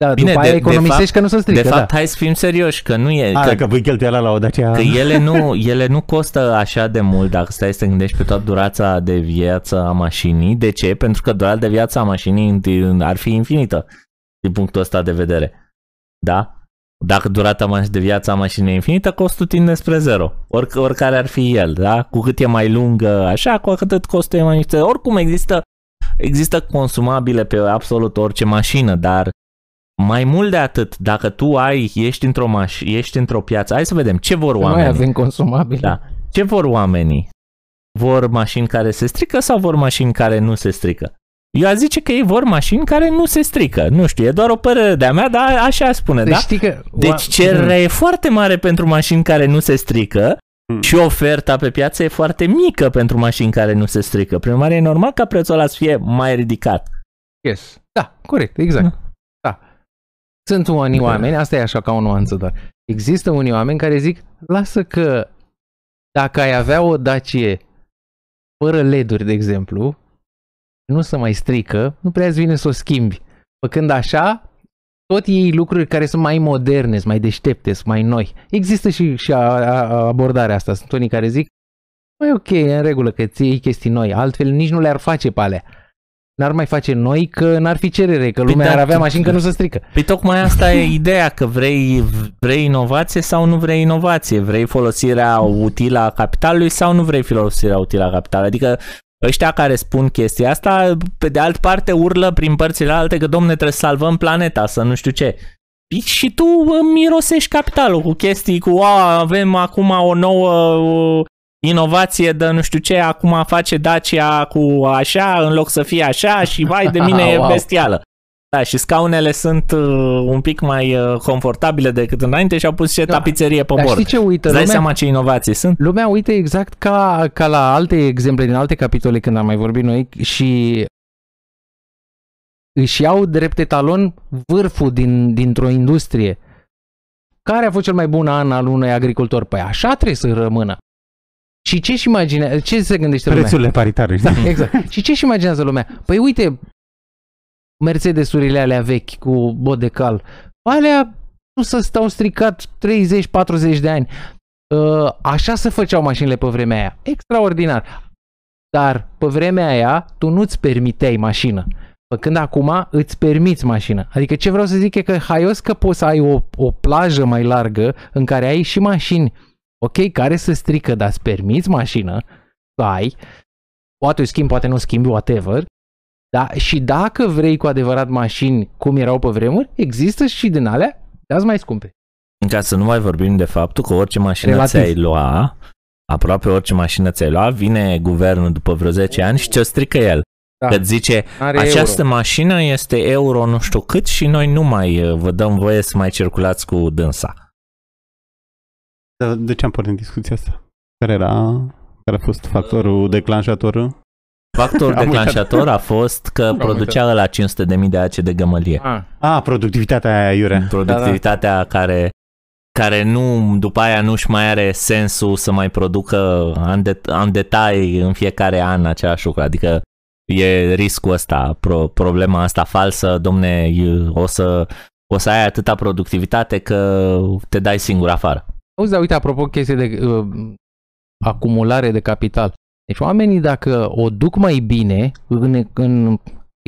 Da,
Bine,
după
de-
aia
de
economisești
fapt-
că nu se strică,
de fapt,
da.
hai să fim serioși, că nu e...
A,
că,
dacă pui cheltuiala la o Dacia...
că ele, nu, ele nu costă așa de mult dacă stai să te gândești pe toată durața de viață a mașinii. De ce? Pentru că durata de viață a mașinii ar fi infinită din punctul ăsta de vedere. Da? Dacă durata maș- de viață a mașinii e infinită, costul tinde spre zero. Oric- oricare ar fi el, da? Cu cât e mai lungă așa, cu atât costul e mai mic. Oricum există, există consumabile pe absolut orice mașină, dar mai mult de atât, dacă tu ai, ești într-o maș- ești într-o piață, hai să vedem ce vor
Noi
oamenii.
avem consumabile.
Da. Ce vor oamenii? Vor mașini care se strică sau vor mașini care nu se strică? Eu aș zice că ei vor mașini care nu se strică. Nu știu, e doar o părere de-a mea, dar așa spune,
Deci
da?
știi că...
Deci
oa-
cererea e foarte mare pentru mașini care nu se strică
Hmm.
și oferta pe piață e foarte mică pentru mașini care nu se strică. Prin urmare, e normal ca prețul ăla să fie mai ridicat.
Yes. Da, corect, exact. Da. Sunt unii oameni, asta e așa ca o nuanță doar. Există unii oameni care zic, lasă că dacă ai avea o Dacie fără LED-uri, de exemplu, nu se mai strică, nu prea îți vine să o schimbi. Făcând așa, tot iei lucruri care sunt mai moderne, sunt mai deștepte, sunt mai noi. Există și, și a, a, abordarea asta. Sunt unii care zic, mai ok, e în regulă că ți iei chestii noi, altfel nici nu le-ar face pe alea. N-ar mai face noi că n-ar fi cerere, că lumea
da,
ar avea
tu-
mașini că nu se strică.
Păi tocmai asta e ideea, că vrei, vrei inovație sau nu vrei inovație, vrei folosirea utilă a capitalului sau nu vrei folosirea utilă a capitalului. Adică ăștia care spun chestia asta, pe de altă parte urlă prin părțile alte că domne trebuie să salvăm planeta, să nu știu ce. Păi Și tu uh, mirosești capitalul cu chestii cu a, avem acum o nouă uh, inovație de nu știu ce, acum face Dacia cu așa în loc să fie așa și vai de mine e
Wow.
bestială. Da, și scaunele sunt uh, un pic mai uh, confortabile decât înainte și au pus și
Da.
tapiserie pe
Dar
bord.
știi ce uită
Îți dai
lumea?
seama ce inovații sunt?
Lumea uită exact ca, ca la alte exemple din alte capitole când am mai vorbit noi și își iau drept etalon vârful din, dintr-o industrie. Care a fost cel mai bun an al unui agricultor? Păi așa trebuie să rămână. Și ce-și imaginează, ce se gândește lumea?
Prețurile paritare.
Da, exact. Și ce-și imaginează lumea? Păi uite, Mercedesurile alea vechi cu bodecal, alea nu să stau stricat 30-40 de ani. Uh, Așa se făceau mașinile pe vremea aia. Extraordinar. Dar pe vremea aia tu nu-ți permiteai mașină. Pe când acum îți permiți mașină. Adică ce vreau să zic e că haios că poți să ai o, o plajă mai largă în care ai și mașini, ok, care să strică, dar îți permiți mașină să ai, poate o schimbi, poate nu schimbi, whatever, da? și dacă vrei cu adevărat mașini cum erau pe vremuri, există și din alea, dar mai scumpe.
Ca să nu mai vorbim de faptul că orice mașină
Relativ.
ți-ai lua, aproape orice mașină ți-ai lua, vine guvernul după vreo 10 ani și ți-o strică el.
Da.
Că îți zice,
Are
această
euro.
mașină este euro nu știu cât și noi nu mai uh, vă dăm voie să mai circulați cu dânsa.
Dar de ce am pornit discuția asta? Care era... Care a fost factorul declanșator?
Factorul
Am uitat.
declanșator a fost că
Am
producea la 500.000 de ace de gămălie.
Ah,
A, productivitatea aia iurea.
Productivitatea care care nu, după aia nu-și mai are sensul să mai producă în, det- în detalii în fiecare an același lucru. Adică e riscul ăsta, pro- problema asta falsă, domne, e- o să, o să ai atâta productivitate că te dai singur afară.
Auzi, dar uite, apropo chestie de uh, acumulare de capital. Deci oamenii dacă o duc mai bine în, în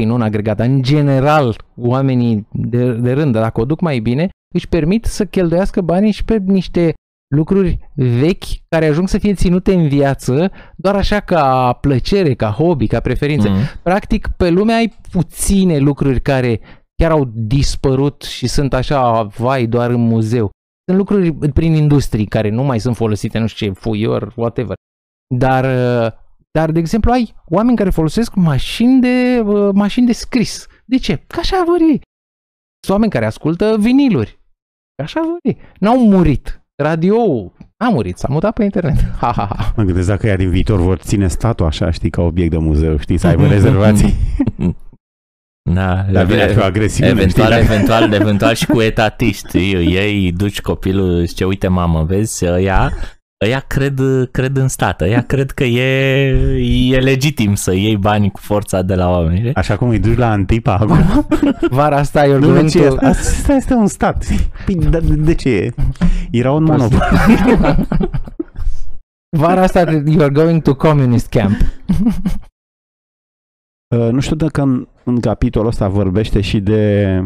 nu în agregat, dar în general oamenii de, de rând, dacă o duc mai bine, își permit să cheltuiască banii și pe niște lucruri vechi care ajung să fie ținute în viață doar așa ca plăcere, ca hobby, ca preferințe.
Mm.
Practic, pe lume ai puține lucruri care chiar au dispărut și sunt așa, vai, doar în muzeu. Sunt lucruri prin industrii care nu mai sunt folosite, nu știu ce, fuior, whatever. Dar, uh, dar, de exemplu, ai oameni care folosesc mașini de, uh, mașini de scris. De ce? Că așa vor ei. Sunt oameni care ascultă viniluri. Că așa vor ei. N-au murit. Radio a murit, s-a mutat pe internet. Ha, ha, ha.
Mă gândesc dacă ea din viitor vor ține statul așa, știi, ca obiect de muzeu, știi, să aibă rezervații.
Da,
Dar vine cu agresiune,
eventual,
știi?
eventual, eventual și cu etatiști. Ei duci copilul, zice, uite mamă, vezi, ăia, ăia cred, cred în stat, ăia cred că e, e legitim să iei banii cu forța de la oameni. știi?
Așa cum îi duci la Antipa acum.
Vara asta e
Nu, de ce?
argumentul...
Asta este un stat. Păi, de, de ce? Era un monopol.
Vara asta you are going to communist camp.
Uh, nu știu dacă în, în capitolul ăsta vorbește și de...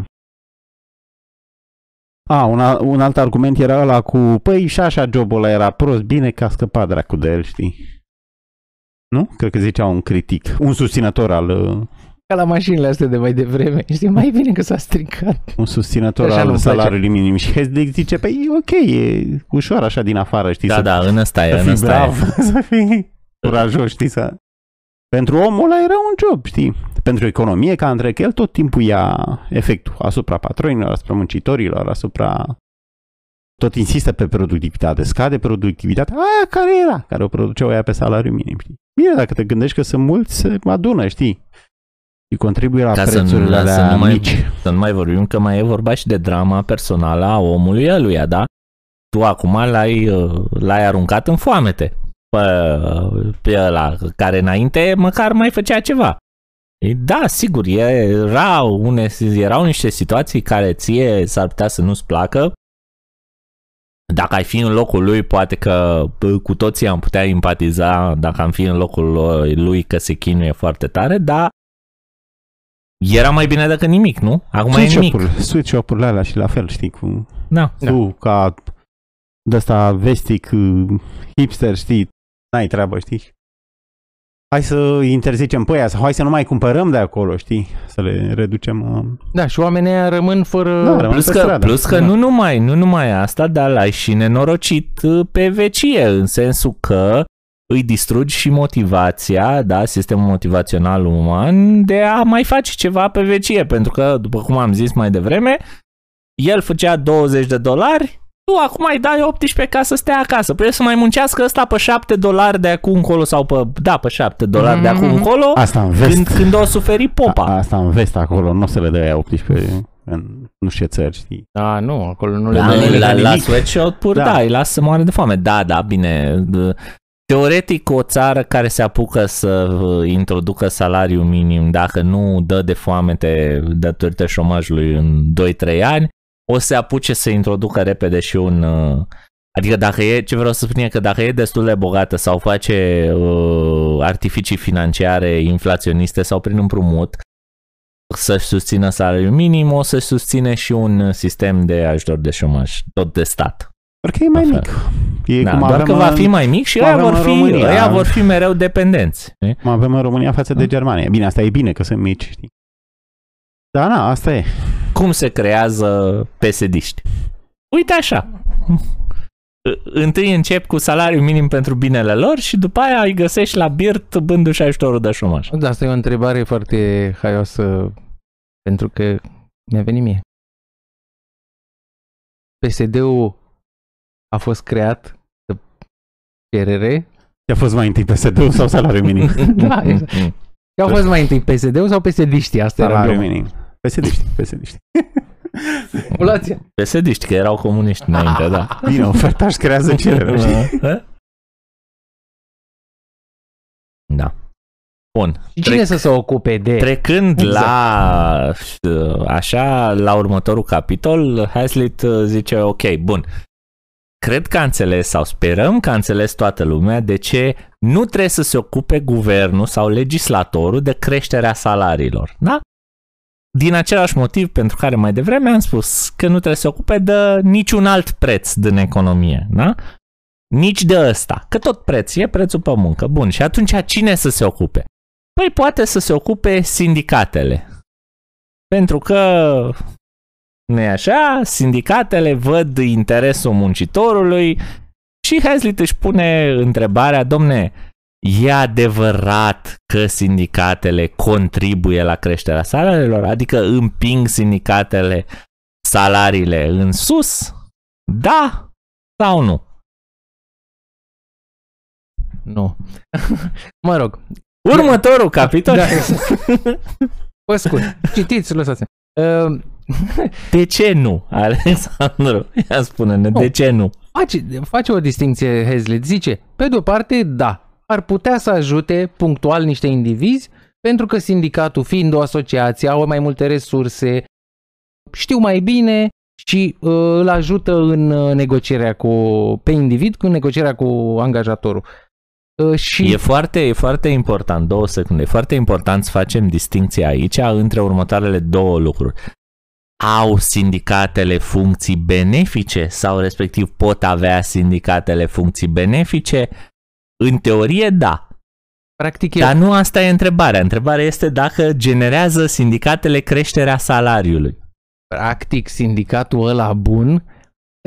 A, un, al- un alt argument era ăla cu, păi și așa jobul ăla era prost, bine că a scăpat dracu de el, știi? Nu? Cred că zicea un critic, un susținător al, uh,
Ca la mașinile astea de mai devreme. Știi, mai bine că s-a stricat.
un susținător
Așa
al
nu-mi place.
salariului minim și Hesdic zice, păi e ok, e ușor așa din afară, știi?
Da,
să,
da, în ăsta e,
să
în
fii
ăsta
brav,
e.
să fii curajos, știi? Să... Pentru omul ăla era un job, știi? Pentru economie, ca între că el tot timpul ia efectul asupra patronilor, asupra muncitorilor, asupra... Tot insistă pe productivitate, scade productivitatea aia care era, care o produceau aia pe salariu minim, știi? Bine, dacă te gândești că sunt mulți, se adună, știi? Și contribuie la
Ca să nu-
prețurile
da, să
alea
nu mai-
mici.
Să nu mai vorbim că mai e vorba și de drama personală a omului ăluia, da? Tu acum l-ai, uh, l-ai aruncat în foamete pe, pe ăla care înainte măcar mai făcea ceva. E, Da, sigur, era une, erau niște situații care ție s-ar putea să nu-ți placă. Dacă ai fi în locul lui, poate că bă, cu toții am putea empatiza dacă am fi în locul lui că se chinuie foarte tare, dar era mai bine decât nimic, nu? Acum e nimic.
Switch-up-uri, switch-up-urile alea și la fel, știi, cu
Da.
Da.
tu ca de ăsta vestic, uh, hipster, știi, n-ai treabă, știi? Hai să interzicem pe aia sau hai să nu mai cumpărăm de acolo, știi? Să le reducem. Uh...
Da, și oamenii ăia rămân fără...
Da, rămân
Plus
pe
că,
stradă.
plus că
Da.
nu numai, nu numai asta, dar l-ai și nenorocit uh, pe vecie, în sensul că îi distrugi și motivația, da, sistemul motivațional uman de a mai face ceva pe vecie, pentru că, după cum am zis mai devreme, el făcea 20 de dolari, tu acum îi dai 18 ca să stea acasă. Păi să mai muncească ăsta pe 7 dolari de acum încolo sau pe, da, pe 7 dolari de acum
Mhm.
încolo,
Asta în vest.
când, când o suferi popa.
A, asta în vest acolo, nu o să le dă aia 18 în nu știu ce țări, știi?
Da, nu, acolo nu le
La,
dă
nu le
nimic.
la,
dă
la
nimic.
sweatshop pur, da.
Da.
da, îi lasă să moare de foame. Da, da, bine. Teoretic, o țară care se apucă să uh, introducă salariul minim, dacă nu dă de foamete datorită șomajului în 2-3 ani, o să se apuce să introducă repede și un... uh, Adică dacă e, ce vreau să spun e că dacă e destul de bogată sau face uh, artificii financiare inflaționiste sau prin împrumut, să-și susțină salariul minim, o să-și susține și un sistem de ajutor de șomaj, tot de stat.
Doar că e mai
La
mic. E
Da,
cum
doar
avem
că va
în-
fi mai mic și
cum
ăia
avem
vor
în
fi,
România.
ăia vor fi mereu dependenți. știi?
Cum avem în România față de Germania. Bine, asta e bine că sunt mici, știi? Da, na, asta e.
Cum se creează PSD-ști? Uite așa. Întâi încep cu salariul minim pentru binele lor și după aia îi găsești la birt bându-și ajutorul de șomaj.
Da, asta e o întrebare foarte haioasă pentru că mi-a venit mie. PSD-ul a fost creat de cerere.
Ce a fost mai întâi PSD-ul sau salariul minim?
da, exact. Ce au fost mai întâi, PSD-ul sau PSD-știi? Asta era
salariul
gluma.
minim. PSD-ști, PSD-ști.
Populația.
PSD-ști, că erau comuniști înainte, da.
Bine, oferta își creează cerere, știi?
Da. Bun.
Și cine să se ocupe de...
Trecând
Exact.
la așa, la următorul capitol, Hazlitt uh, zice, ok, bun, cred că a înțeles sau sperăm că a înțeles toată lumea de ce nu trebuie să se ocupe guvernul sau legislatorul de creșterea salariilor, da? Din același motiv pentru care mai devreme am spus că nu trebuie să se ocupe de niciun alt preț din economie, da? Nici de ăsta, că tot preț e prețul pe muncă. Bun, și atunci cine să se ocupe? Păi poate să se ocupe sindicatele. Pentru că nu așa, sindicatele văd interesul muncitorului și Hazlitt își pune întrebarea, domne, e adevărat că sindicatele contribuie la creșterea salariilor? Adică împing sindicatele salariile în sus? Da sau nu?
Nu. mă rog.
Următorul capitol.
Da. Pe scurt, citiți, lăsați uh,
De ce nu, Alexandru? Ia spune-ne, de ce nu?
face, face o distinție Hazlitt, zice, pe de o parte, da, ar putea să ajute punctual niște indivizi, pentru că sindicatul, fiind o asociație, au mai multe resurse, știu mai bine și uh, îl ajută în uh, negocierea cu, pe individ, cu negocierea cu angajatorul. Uh, și
E foarte, e foarte important, două secunde, e foarte important să facem distinția aici între următoarele două lucruri. Au sindicatele funcții benefice sau respectiv pot avea sindicatele funcții benefice? În teorie, da.
practic e
Dar nu asta e întrebarea. Întrebarea este dacă generează sindicatele creșterea salariului.
practic sindicatul ăla bun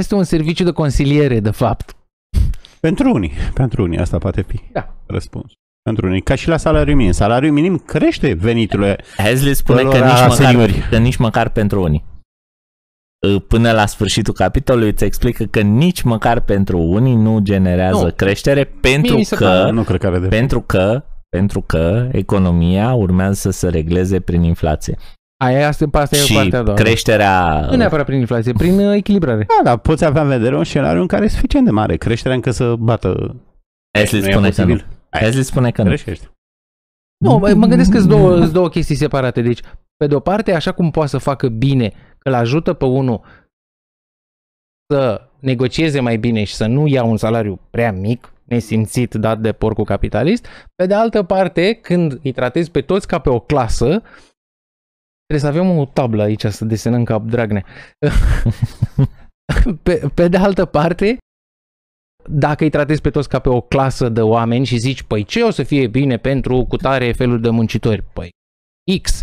este un serviciu de consiliere, de fapt.
Pentru unii, pentru unii asta poate fi
Da.
răspuns. Pentru unii, ca și la salariul minim. Salariul minim crește veniturile.
Hazlitt spune că
Lor
nici,
a
măcar,
seniori.
că nici măcar pentru unii. Până la sfârșitul capitolului îți explică că nici măcar pentru unii nu generează
Nu.
creștere pentru
mi se
că,
pare-
nu cred că are de
pentru că pentru că economia urmează să se regleze prin inflație.
Aia asta, asta e
și
partea a doua. da.
creșterea
Nu neapărat prin inflație, prin uh, echilibrare.
Da, dar poți avea în vedere un scenariu în care e suficient de mare. Creșterea încă să bată.
Hazlitt
Nu e
spune că nu.
posibil. Hai.
Hazlitt spune că nu.
Creștești.
Nu, mă mă gândesc că sunt două, sunt două chestii separate. Deci, pe de o parte, așa cum poate să facă bine, că îl ajută pe unul să negocieze mai bine și să nu ia un salariu prea mic, nesimțit dat de porcul capitalist. Pe de altă parte, când îi tratezi pe toți ca pe o clasă, trebuie să avem o tablă aici să desenăm cap Dragnea. pe, pe de altă parte, dacă îi tratezi pe toți ca pe o clasă de oameni și zici, păi ce o să fie bine pentru cutare felul de muncitori? Păi X.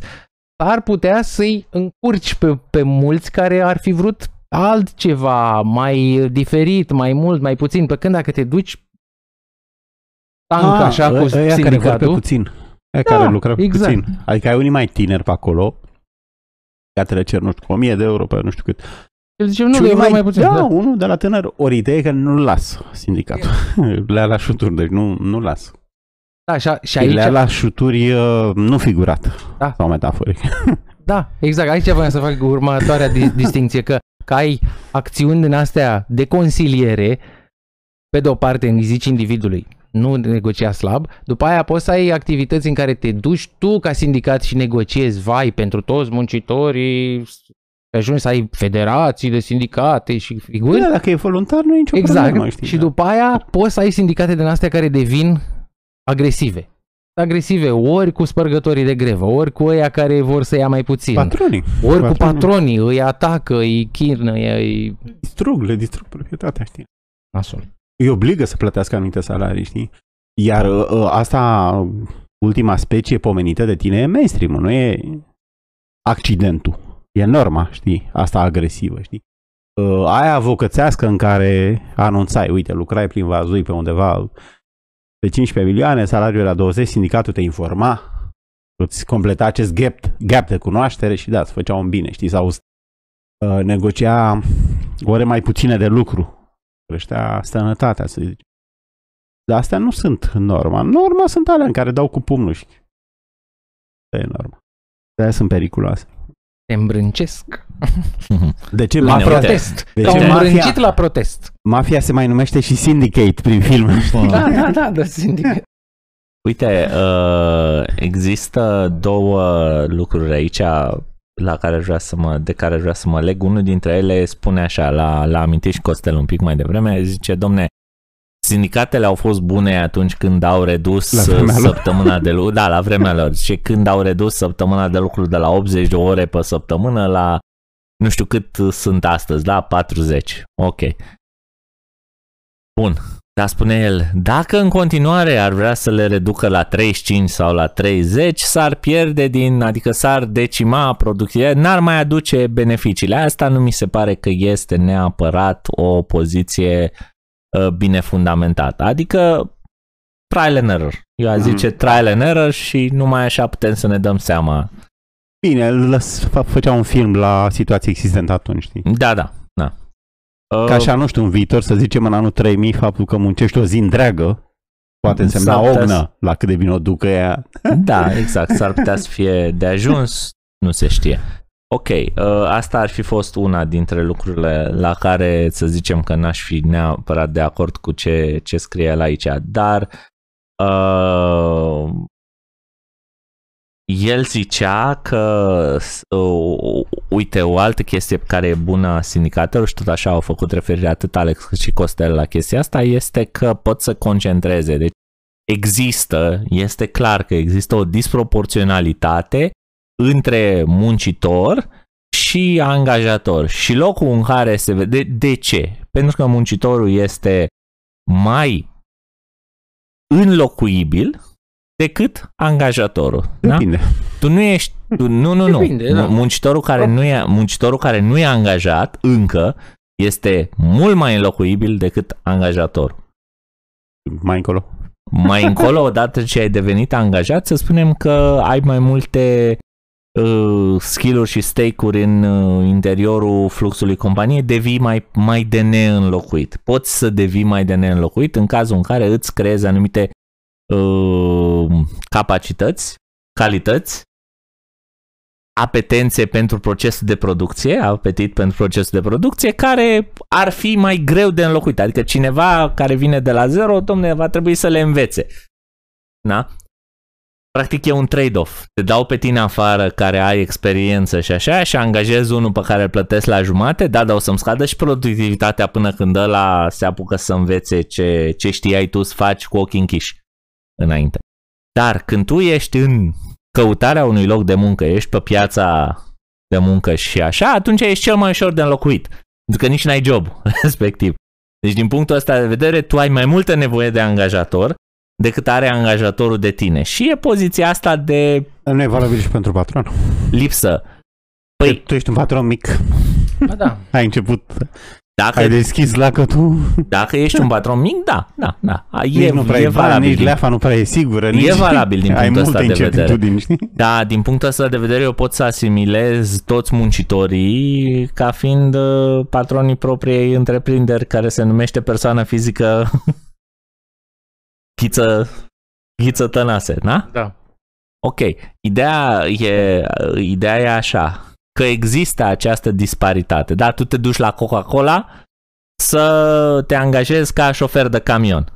Ar putea să-i încurci pe, pe mulți care ar fi vrut altceva mai diferit, mai mult, mai puțin, pe când dacă te duci tank
Ah,
așa cu
ăia care vor pe
sindicatul,
puțin. Aia
Da,
care lucrează pe
exact.
puțin. Adică ai unii mai tineri pe acolo, Iată cer, nu știu, cu 1000 de euro pe nu știu cât.
el zice, nu,
Și
eu
unii
vreau mai puțin.
Da,
Da.
unul de la tânăr, ori ideea e că nu-l las sindicatul. Le-a la șuturi, deci nu, nu las.
Da și, a, și
Aici... Le-a
aici,
la șuturi uh, nu figurat.
Da.
Sau metaforic.
da, exact, aici voiam să fac următoarea di- distinție, că, că ai acțiuni din astea de consiliere, pe de o parte îi zici individului, nu negocia slab, după aia poți să ai activități în care te duci tu ca sindicat și negociezi, vai, pentru toți muncitorii, ajungi să ai federații de sindicate și figuri.
Da, dacă e voluntar, nu e nicio
Exact.
problemă, știi?
și
da.
după aia poți să ai sindicate din astea care devin agresive. Agresive ori cu spărgătorii de grevă, ori cu ăia care vor să ia mai puțin,
Patronii.
ori cu
patronii.
patronii, îi atacă, îi chirnă, îi...
Distrug, le distrug proprietatea, știi?
Nasol.
Îi obligă să plătească anumite salarii, știi? Iar uh, uh, asta, ultima specie pomenită de tine e mainstream nu e accidentul. E norma, știi? Asta agresivă, știi? Uh, aia vocățească în care anunțai, uite, lucrai prin vazui pe undeva pe 15 milioane, salariul la 20, sindicatul te informa, îți completa acest gap, gap de cunoaștere și da, îți făcea un bine, știi? Sau uh, negocia ore mai puține de lucru, creștea sănătatea, să zic. Dar astea nu sunt norma. Norma sunt alea în care dau cu pumnul și Asta e norma. De-aia sunt periculoase.
Te îmbrâncesc.
De ce
Bine,
La
mafia,
uite.
protest.
De
Te-au
ce
îmbrâncit
mafia,
la protest.
mafia se mai numește și syndicate prin filme. știi?
Da, da, da, da, sindicat.
Uite, uh, există două lucruri aici la care aș vrea să mă, de care aș vrea să mă leg. Unul dintre ele spune așa, la, la amintit și Costel un pic mai devreme, zice, domne, sindicatele au fost bune atunci când au redus
La vremea lor.
săptămâna de lucru, da, la vremea lor, și când au redus săptămâna de lucru de la 80 de ore pe săptămână la nu știu cât sunt astăzi, da, 40. Ok. Bun, dar spune el, dacă în continuare ar vrea să le reducă la 35 sau la 30, s-ar pierde din, adică s-ar decima producția, n-ar mai aduce beneficiile. Asta nu mi se pare că este neapărat o poziție uh, bine fundamentată. Adică trial and error. Eu aș zice
Mhm.
trial and error și numai așa putem să ne dăm seama.
Bine, îl lăs, fă- făcea un film la situația existentă atunci, știi?
Da, da, da. Uh,
Ca așa, nu știu, în viitor, să zicem în anul 3000, faptul că muncești o zi întreagă Poate însemna
S-ar putea
ognă la cât de bine o ducă ea.
Da, exact, s-ar putea să fie de ajuns, nu se știe. Ok, uh, asta ar fi fost una dintre lucrurile la care să zicem că n-aș fi neapărat de acord cu ce, ce scrie el aici, dar uh, el zicea că, uh, uite, o altă chestie care e bună a sindicatelor și tot așa au făcut referire atât Alex cât și Costel la chestia asta, este că pot să concentreze. Deci există, este clar că există o disproporționalitate între muncitor și angajator. Și locul în care se vede... De ce? Pentru că muncitorul este mai înlocuibil decât angajatorul. Da?
Depinde.
Tu nu ești, tu, nu, nu, nu.
Depinde, da.
Muncitorul care nu e, muncitorul care nu e angajat încă este mult mai înlocuibil decât angajatorul.
Mai încolo.
Mai încolo, odată ce ai devenit angajat, să spunem că ai mai multe uh, skill-uri și stake-uri în uh, interiorul fluxului companiei, devii mai, mai de neînlocuit. Poți să devii mai de neînlocuit în cazul în care îți creezi anumite uh, capacități, calități, apetențe pentru procesul de producție, apetit pentru procesul de producție, care ar fi mai greu de înlocuit. Adică cineva care vine de la zero, domne, va trebui să le învețe. Da? Practic e un trade-off. Te dau pe tine afară care ai experiență și așa și angajez unul pe care îl plătesc la jumate, da, dar o să-mi scadă și productivitatea până când ăla se apucă să învețe ce, ce știai tu să faci cu ochii închiși înainte. Dar când tu ești în căutarea unui loc de muncă, ești pe piața de muncă și așa, atunci ești cel mai ușor de înlocuit. Pentru că nici n-ai job, respectiv. Deci din punctul ăsta de vedere, tu ai mai multă nevoie de angajator decât are angajatorul de tine. Și e poziția asta de
Nu e valabil și pentru patron.
lipsă.
Păi,
Păi,
tu ești un patron mic.
Ba da.
Ai început,
dacă,
ai deschis lacătul.
dacă ești un patron mic, da, da, da.
Nici
E,
nu prea
e
e bani,
valabil.
nici
din-
leafa nu prea e sigură. Nici...
E valabil din
Ai
punctul ăsta
multe
de vedere.
incertitudini, știi?
Da, din punctul ăsta de vedere eu pot să asimilez toți muncitorii ca fiind uh, patronii propriei întreprinderi care se numește persoană fizică Ghiță, Ghiță Tănase, da?
Da.
Ok, ideea e, ideea e așa, că există această disparitate. Da, tu te duci la Coca-Cola să te angajezi ca șofer de camion,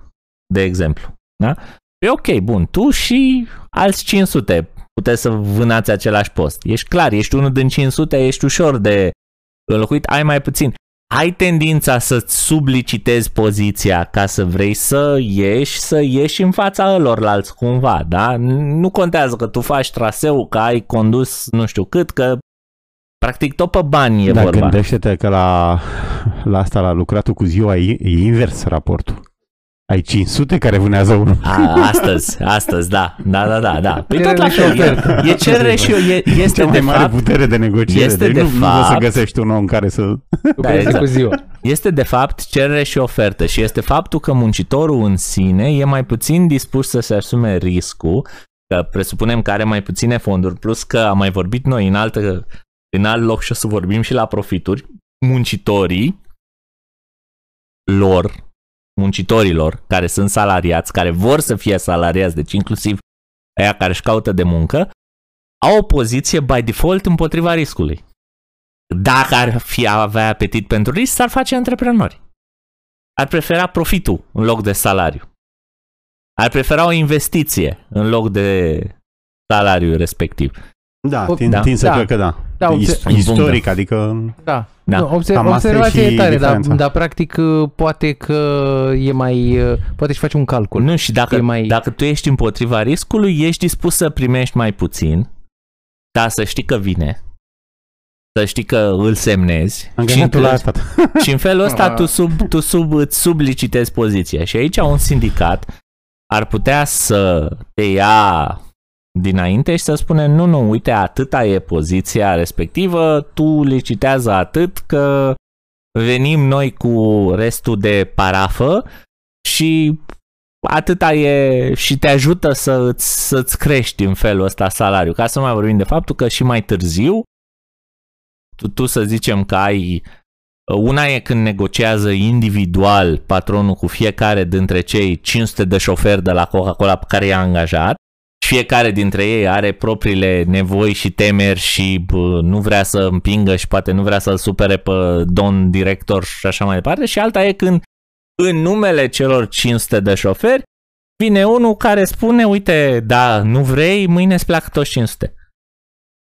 de exemplu. Da? E ok, bun, tu și alți 500 puteți să vânați același post. Ești clar, ești unul din 500, ești ușor de înlocuit, ai mai puțin. Ai tendința să-ți sublicitezi poziția ca să vrei să ieși, să ieși în fața lorlalți cumva, da? Nu contează că tu faci traseu, că ai condus nu știu cât, că practic tot pe bani e
Dar
vorba.
gândește-te că la, la asta, la lucratul cu ziua, e, e invers raportul. Ai 500 care vânează unul.
A, astăzi, astăzi, da, da, da, da, da. Păi tot
Cerere
la
și
fel,
ofertă.
e, e cerere și e, este
Cea mai
de
mare
fapt,
putere de negociere.
este
deci
de
nu, nu poți să
fapt-
găsești un om care să...
Lucrezi
exact.
cu ziua.
este de fapt cerere și ofertă și este faptul că muncitorul în sine e mai puțin dispus să se asume riscul, că presupunem că are mai puține fonduri, plus că am mai vorbit noi în, altă, în alt loc și o să vorbim și la profituri, muncitorii lor, muncitorilor care sunt salariați, care vor să fie salariați, deci inclusiv aia care își caută de muncă, au o poziție by default împotriva riscului. Dacă ar fi avea apetit pentru risc, s-ar face antreprenori. Ar prefera profitul în loc de salariu. Ar prefera o investiție în loc de salariul respectiv.
Da,
Da.
tin, tin să
Da.
cred că da.
Da,
Is-
obse-
istoric, adică...
Da.
Da.
Nu, obse-
Cam asta e
observația e,
și
tare, dar,
diferența.
dar practic uh, poate că e mai... uh, Poate și faci un calcul.
Nu, și dacă,
E mai-
dacă tu ești împotriva riscului, ești dispus să primești mai puțin, dar să știi că vine. Să știi că îl semnezi. Și în,
Angajatul la
fel-
asta.
și în felul ăsta
Ah.
tu, sub, tu sub, îți sublicitezi poziția. Și aici un sindicat ar putea să te ia dinainte și să spune nu, nu, uite, atâta e poziția respectivă, tu licitează atât că venim noi cu restul de parafă și atâta e și te ajută să îți, să-ți crești în felul ăsta salariul. Ca să nu mai vorbim de faptul că și mai târziu tu, tu să zicem că ai Una e când negociază individual patronul cu fiecare dintre cei 500 de șoferi de la Coca-Cola pe care i-a angajat fiecare dintre ei are propriile nevoi și temeri și bă, nu vrea să împingă și poate nu vrea să-l supere pe don director și așa mai departe și alta e când în numele celor 500 de șoferi vine unul care spune, uite, da, nu vrei, mâine îți pleacă toți 500.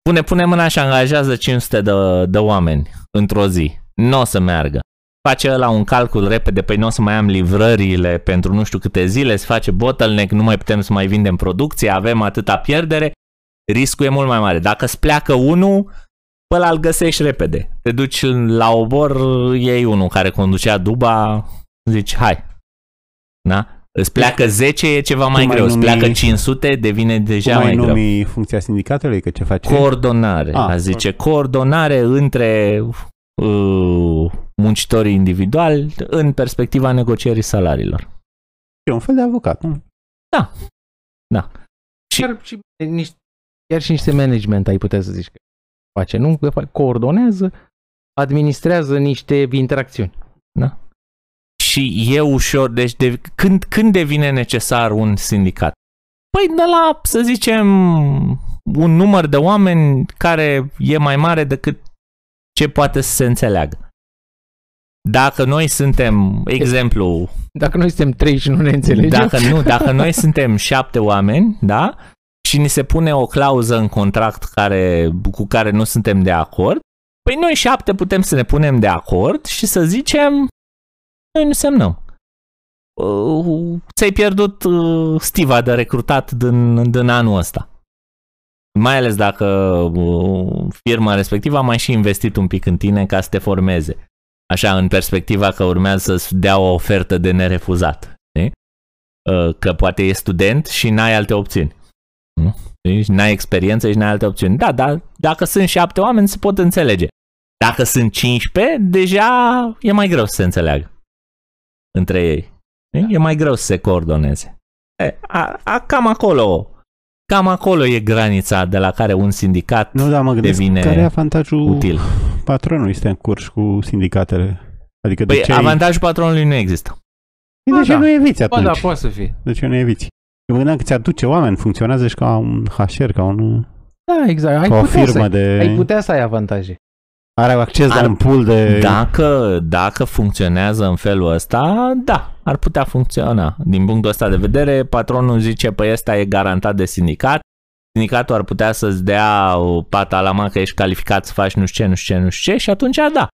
Pune, pune mâna și angajează 500 de, de oameni într-o zi. Nu o să meargă face la un calcul repede, păi nu o să mai am livrările pentru nu știu câte zile, se face bottleneck, nu mai putem să mai vindem producție, avem atâta pierdere, riscul e mult mai mare. Dacă îți pleacă unul, pe ăla îl găsești repede. Te duci la obor, iei unul care conducea duba, zici, hai. Da? Îți pleacă 10, e ceva mai greu. Îți pleacă 500, devine deja mai, mai greu.
funcția sindicatului? Că ce face?
Coordonare. Ah, a zice, coordonare între uh, muncitorii individuali în perspectiva negocierii salariilor.
E un fel de avocat, nu?
Da. Da.
Și... Chiar, și, niște, chiar și niște management ai putea să zici că face, nu? Că coordonează, administrează niște interacțiuni.
Da. Și e ușor, deci de, când, când devine necesar un sindicat? Păi de la, să zicem, un număr de oameni care e mai mare decât ce poate să se înțeleagă. Dacă noi suntem, exemplu...
Dacă noi suntem trei și nu ne înțelegem...
Dacă nu, dacă noi suntem șapte oameni, da? Și ni se pune o clauză în contract care, cu care nu suntem de acord, păi noi șapte putem să ne punem de acord și să zicem noi nu semnăm. Uh, ți-ai pierdut uh, stiva de recrutat din, din anul ăsta. Mai ales dacă uh, firma respectivă a mai și investit un pic în tine ca să te formeze. Așa, în perspectiva că urmează să dea o ofertă de nerefuzat. Știi? Uh, că poate e student și n-ai alte opțiuni. Nu? Deci n-ai experiență și n-ai alte opțiuni. Da, dar dacă sunt șapte oameni se pot înțelege. Dacă sunt 15, deja e mai greu să se înțeleagă între ei. E mai greu să se coordoneze. E, a, a, cam acolo Cam acolo e granița de la care un sindicat nu, da, mă devine
care e avantajul
util.
Patronului este în curs cu sindicatele? Adică
păi
de ce
avantajul patronului nu există.
Păi de ce da. nu eviți atunci?
Ba da, poate să fie.
De ce nu eviți? Eu mă gândeam că ți aduce oameni, funcționează și ca un HR, ca un...
Da, exact. Ai
ca o firmă să, de...
Ai putea să ai avantaje.
Are acces ar, la un pool de...
Dacă, dacă funcționează în felul ăsta, da, ar putea funcționa. Din punctul ăsta de vedere, patronul zice, păi ăsta e garantat de sindicat, sindicatul ar putea să-ți dea o pata la mă că ești calificat să faci nu știu ce, nu știu ce, nu știu ce și atunci da.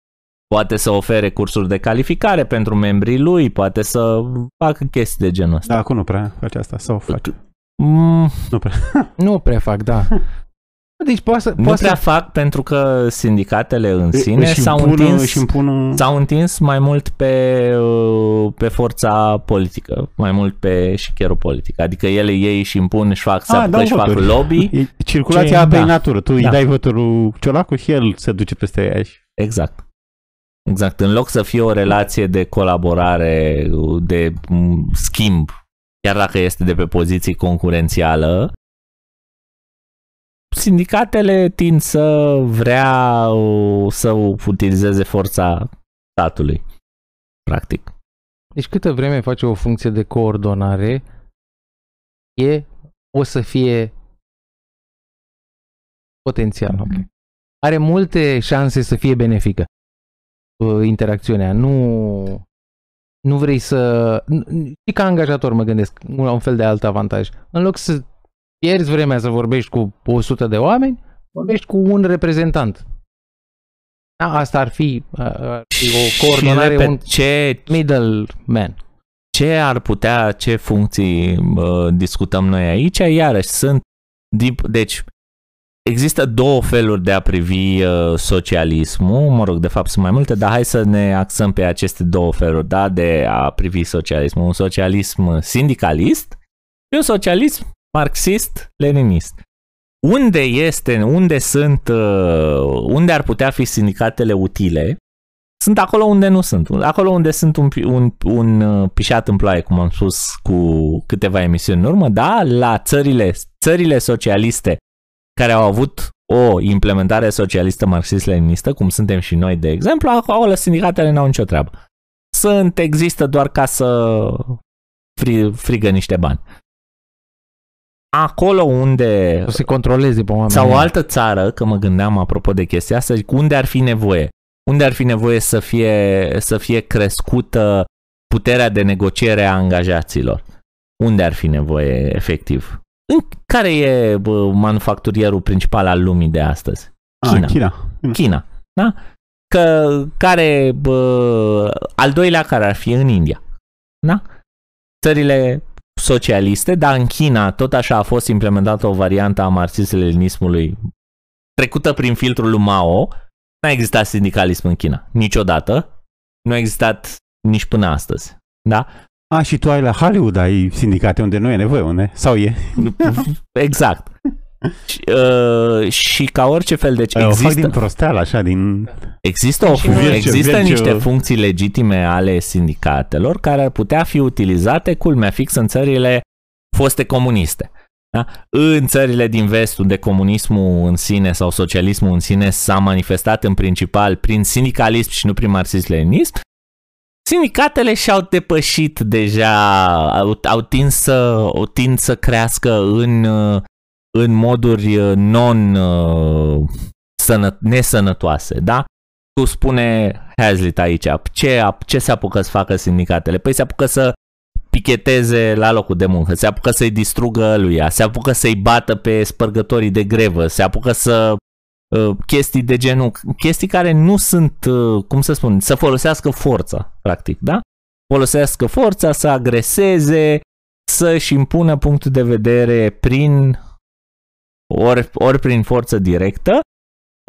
Poate să ofere cursuri de calificare pentru membrii lui, poate să facă chestii de genul ăsta.
Da, acum nu prea face asta, sau face.
Mm,
nu prea.
nu prea fac, da. Deci poate să,
nu
poate
prea
să...
fac pentru că sindicatele în sine s-au, impun, întins, impun... s-au întins mai mult pe, uh, pe forța politică, mai mult pe șicherul politic. Adică ele ei și impun, și fac, ah, își fac lobby.
E circulația ce... apei da. natură. Tu da. îi dai votul Ciolacu și el se duce peste ea.
Exact. Exact. În loc să fie o relație de colaborare, de schimb, chiar dacă este de pe poziții concurențială, sindicatele tind să vrea să utilizeze forța statului, practic.
Deci câtă vreme face o funcție de coordonare, e, o să fie potențial. Okay. Are multe șanse să fie benefică uh, interacțiunea. Nu, nu vrei să... Și ca angajator mă gândesc la un fel de alt avantaj. În loc să pierzi vremea să vorbești cu 100 de oameni, vorbești cu un reprezentant. Da, asta ar fi, ar fi o coordonare, repet, un ce, middleman.
Ce ar putea, ce funcții uh, discutăm noi aici, iarăși sunt, deci există două feluri de a privi uh, socialismul, mă rog, de fapt sunt mai multe, dar hai să ne axăm pe aceste două feluri, da, de a privi socialismul. Un socialism sindicalist și un socialism marxist-leninist. Unde este, unde sunt, uh, unde ar putea fi sindicatele utile? Sunt acolo unde nu sunt. Acolo unde sunt un, un, un uh, pișat în ploaie, cum am spus cu câteva emisiuni în urmă, da, la țările, țările socialiste care au avut o implementare socialistă marxist-leninistă, cum suntem și noi, de exemplu, acolo sindicatele n-au nicio treabă. Sunt, există doar ca să fri, frigă niște bani. Acolo unde...
O să controleze pe oameni.
Sau o altă țară, că mă gândeam apropo de chestia asta, zic, unde ar fi nevoie? Unde ar fi nevoie să fie, să fie crescută puterea de negociere a angajaților? Unde ar fi nevoie efectiv? În care e bă, manufacturierul principal al lumii de astăzi?
China.
China.
Ah, China.
China. Da? Că, care, bă, al doilea care ar fi în India. Da? Țările socialiste, dar în China tot așa a fost implementată o variantă a marxism-leninismului trecută prin filtrul lui Mao. N-a existat sindicalism în China, niciodată. Nu a existat nici până astăzi. Da?
A, și tu ai la Hollywood, ai sindicate unde nu e nevoie, unde? Sau e?
Exact. Și, uh, și ca orice fel, deci
O fac din
există,
prosteală, așa, din...
există, o,
Și noi-
există
Virtue-
niște
virtue-
funcții legitime ale sindicatelor care ar putea fi utilizate, culmea fix, în țările foste comuniste. Da? În țările din vest, unde comunismul în sine sau socialismul în sine s-a manifestat în principal prin sindicalism și nu prin marxism-leninism, sindicatele și-au depășit deja, au, au, tins să, au tind să crească în, uh, în moduri uh, non uh, sănă, nesănătoase, da? Tu spune Hazlitt aici, ce, ce se apucă să facă sindicatele? Păi se apucă să picheteze la locul de muncă, se apucă să-i distrugă lui se apucă să-i bată pe spărgătorii de grevă, se apucă să uh, chestii de genul, chestii care nu sunt, uh, cum să spun, să folosească forța, practic, da? Folosească forța să agreseze, să-și impună punctul de vedere prin ori, ori prin forță directă,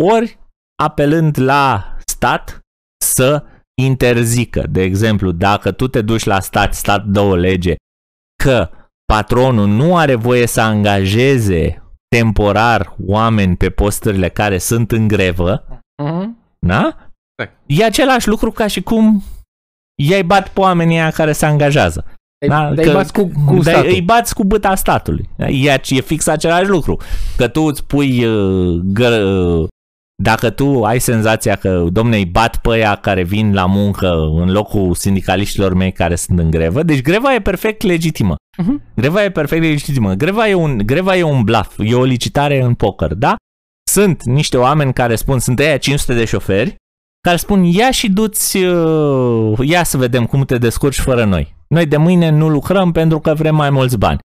ori apelând la stat să interzică. De exemplu, dacă tu te duci la stat, stat dă o lege că patronul nu are voie să angajeze temporar oameni pe posturile care sunt în grevă,
Mhm.
da?
Corect.
E același lucru ca și cum ei bat pe oamenii aia care se angajează.
Da,
Da,
dar
că-
îi bați cu, cu
Dar
statul.
îi bați cu băta statului. E, e fix același lucru. Că tu îți pui uh, gă, uh, dacă tu ai senzația că, domne, îi bat pe aia care vin la muncă în locul sindicaliștilor mei care sunt în grevă, deci greva e perfect legitimă.
Mhm.
Greva e perfect legitimă. Greva e un, greva e un bluff, e o licitare în poker, da? Sunt niște oameni care spun, sunt aia 500 de șoferi, care spun, ia și duți, uh, ia să vedem cum te descurci fără noi. Noi de mâine nu lucrăm pentru că vrem mai mulți bani.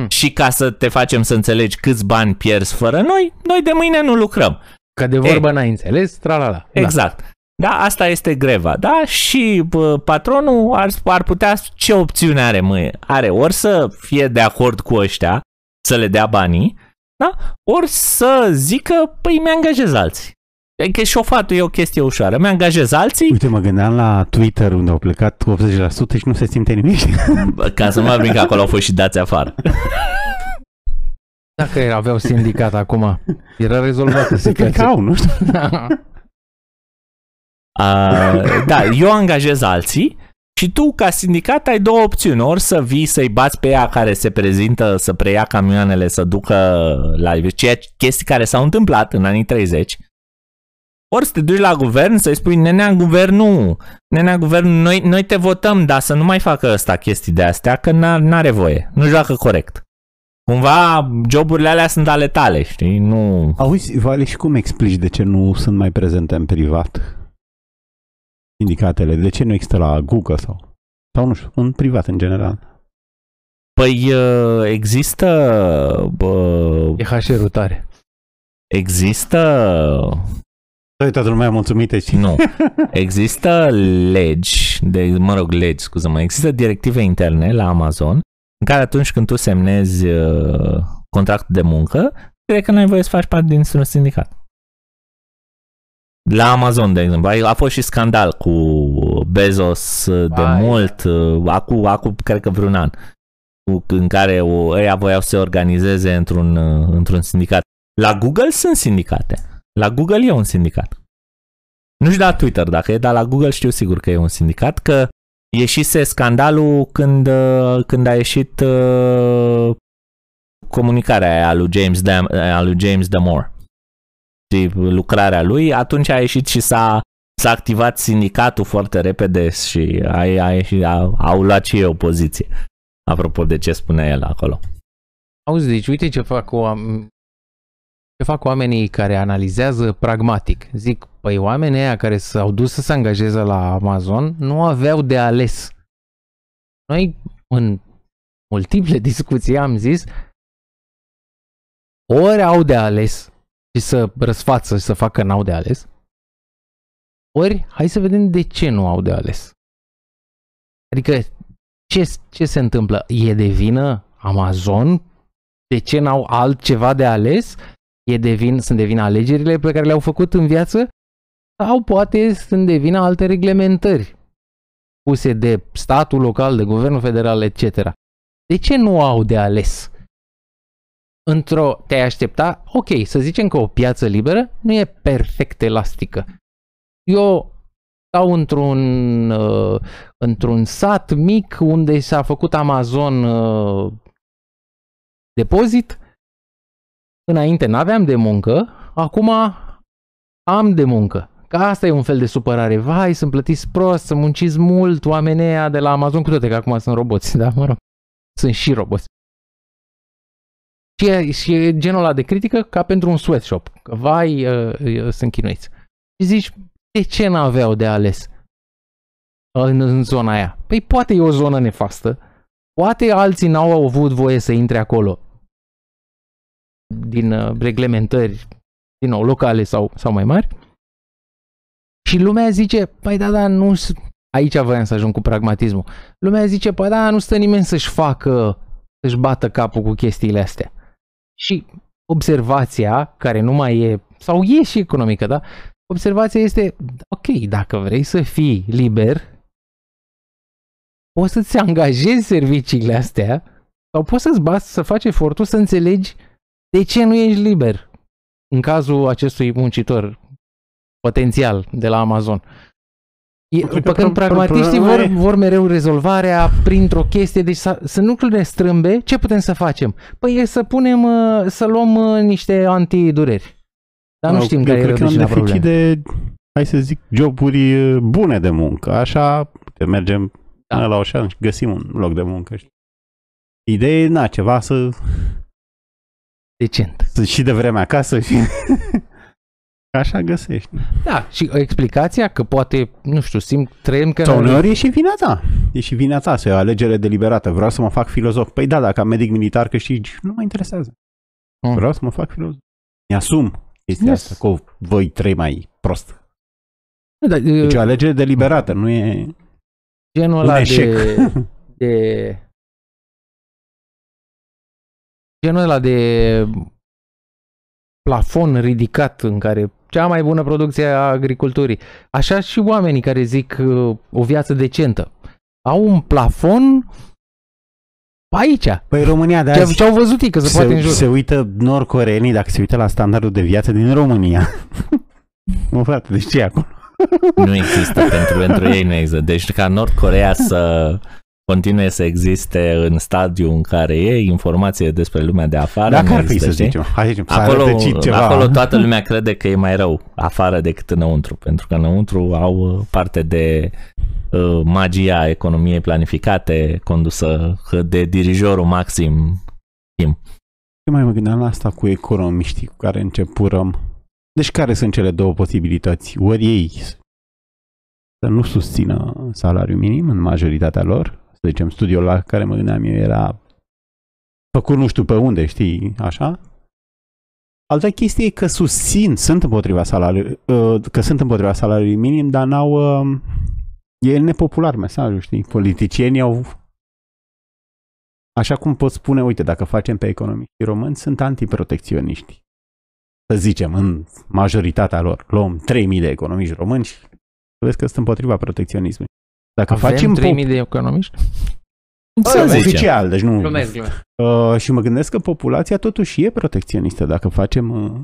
Hmm.
Și ca să te facem să înțelegi câți bani pierzi fără noi, noi de mâine nu lucrăm.
Că de vorbă n-ai înțeles, tralala.
Exact. Da, asta este greva, da? Și bă, patronul ar, ar putea, ce opțiune are, mă? Are ori să fie de acord cu ăștia, să le dea banii, da? Ori să zică, păi mi-angajez alții. Că șofatul e o chestie ușoară. Mi-angajez alții
Uite, mă gândeam la Twitter unde au plecat 80% și nu se simte nimic.
bă, ca să mă că acolo au fost și dați afară.
Dacă aveau sindicat acum, era rezolvată
Cred că
situația.
au, nu știu.
Uh, da, eu angajez alții și tu, ca sindicat, ai două opțiuni. Ori să vii să-i bați pe ea care se prezintă să preia camioanele, să ducă la ceea, chestii care s-au întâmplat în anii 30. Ori să te duci la guvern să-i spui, nenea guvern nu, nenea guvern, noi, noi te votăm, dar să nu mai facă ăsta chestii de astea, că n- n-are voie, nu joacă corect. Cumva joburile alea sunt ale tale, știi? Nu...
Auzi, Vale, și cum explici de ce nu sunt mai prezente în privat? Sindicatele, de ce nu există la Google sau, sau nu știu, în privat în general?
Păi uh, există bă,
E HR-ul tare.
Există
Păi, toată lumea mulțumită și...
nu. Există legi, de, mă rog, legi, scuză-mă, există directive interne la Amazon în care atunci când tu semnezi uh, contractul de muncă, cred că n-ai voie să faci parte dintr-un sindicat. La Amazon, de exemplu, a fost și scandal cu Bezos uh, de
Ai,
mult, uh, acum, acum cred că vreun an, cu- în care o, ăia voiau să se organizeze într-un, uh, într-un sindicat. La Google sunt sindicate. La Google e un sindicat. Nu știu la Twitter dacă e, dar la Google știu sigur că e un sindicat, că ieșise scandalul când, uh, când a ieșit uh, comunicarea aia a lui James, Dam, a lui James Damore. știi, lucrarea lui, atunci a ieșit și s-a, s-a activat sindicatul foarte repede și a, a ieșit, a, au luat și eu poziție. Apropo de ce spunea el acolo.
Auzi, deci uite ce fac, o, ce fac oamenii care analizează pragmatic. Zic, păi oamenii aia care s-au dus să se angajeze la Amazon nu aveau de ales. Noi în multiple discuții am zis, ori au de ales și să răsfață și să facă n-au de ales, ori hai să vedem de ce nu au de ales. Adică ce, ce se întâmplă? E de vină Amazon? De ce n-au altceva de ales? E de vin, sunt de vină alegerile pe care le-au făcut în viață? Sau poate sunt de vină alte reglementări puse de statul local, de guvernul federal, etc. De ce nu au de ales? Într-o, te-ai aștepta, ok, să zicem că o piață liberă nu e perfect elastică. Eu stau într-un, uh, într-un sat mic unde s-a făcut Amazon uh, depozit. Înainte n-aveam de muncă, acum am de muncă. Că asta e un fel de supărare. Vai, sunt plătiți prost, să munciți mult, oamenii de la Amazon, cu toate că acum sunt roboți, da, mă rog. Sunt și roboți. Și e, și e genul ăla de critică ca pentru un sweatshop. Că vai, uh, uh, sunt chinuiți. Și zici, de ce n-aveau de ales în, în zona aia? Păi poate e o zonă nefastă, poate alții n-au avut voie să intre acolo din uh, reglementări, din nou, locale sau, sau mai mari. Și lumea zice, păi da, da, nu... Aici voiam să ajung cu pragmatismul. Lumea zice, păi da, nu stă nimeni să-și facă, să-și bată capul cu chestiile astea. Și observația, care nu mai e, sau e și economică, da? Observația este, ok, dacă vrei să fii liber, poți să-ți angajezi serviciile astea sau poți să-ți bați să faci efortul să înțelegi de ce nu ești liber în cazul acestui muncitor potențial de la Amazon. E, după când pragmatiștii vor, vor mereu rezolvarea printr-o chestie, deci să, să lucrurile strâmbe, ce putem să facem? Păi e să punem, uh, să luăm uh, niște antidureri. Dar nu știm care e rădăcina problemei.
de, hai să zic, joburi uh, bune de muncă. Așa mergem da. la Oșan și găsim un loc de muncă. Ideea e, na, ceva să...
Decent.
Să și de vreme acasă și... Așa găsești.
Da, și explicația că poate, nu știu, simt, trăim că...
Sau uneori e și vina ta. E și vina ta să e o alegere deliberată. Vreau să mă fac filozof. Păi da, dacă am medic militar câștigi, nu mă interesează. Mm. Vreau să mă fac filozof. Mi-asum chestia yes. asta, cu voi trei mai prost. Da, deci o alegere deliberată, nu e
genul ăla de, de genul ăla de plafon ridicat în care cea mai bună producție a agriculturii. Așa și oamenii care zic uh, o viață decentă. Au un plafon aici.
Păi România de azi...
Ce, au văzut ei că se, se poate în jur.
Se uită norcoreenii dacă se uită la standardul de viață din România. mă frate, deci ce acolo?
nu există, pentru, pentru ei nu există. Deci ca Nord Corea să continue să existe în stadiu în care e informație despre lumea de afară.
Dacă ar fi să zicem, hai zicem,
acolo,
ceva.
acolo toată lumea crede că e mai rău afară decât înăuntru, pentru că înăuntru au uh, parte de uh, magia economiei planificate condusă de dirijorul maxim Kim.
Ce mai mă gândeam la asta cu economiștii cu care începurăm. Deci care sunt cele două posibilități? Ori ei să nu susțină salariul minim în majoritatea lor, să zicem, studiul la care mă gândeam eu era făcut nu știu pe unde, știi, așa. Alta chestie e că susțin, sunt împotriva salariului, uh, că sunt împotriva salariului minim, dar n-au, um, e nepopular mesajul, știi, politicienii au, așa cum pot spune, uite, dacă facem pe economiștii români, sunt antiprotecționiști. Să zicem, în majoritatea lor, luăm 3000 de economiști români și vezi că sunt împotriva protecționismului.
Dacă Avem facem 3000 pop- de economiști?
Să oficial, deci nu. Glumesc, glumesc. Uh, și mă gândesc că populația totuși e protecționistă dacă facem uh,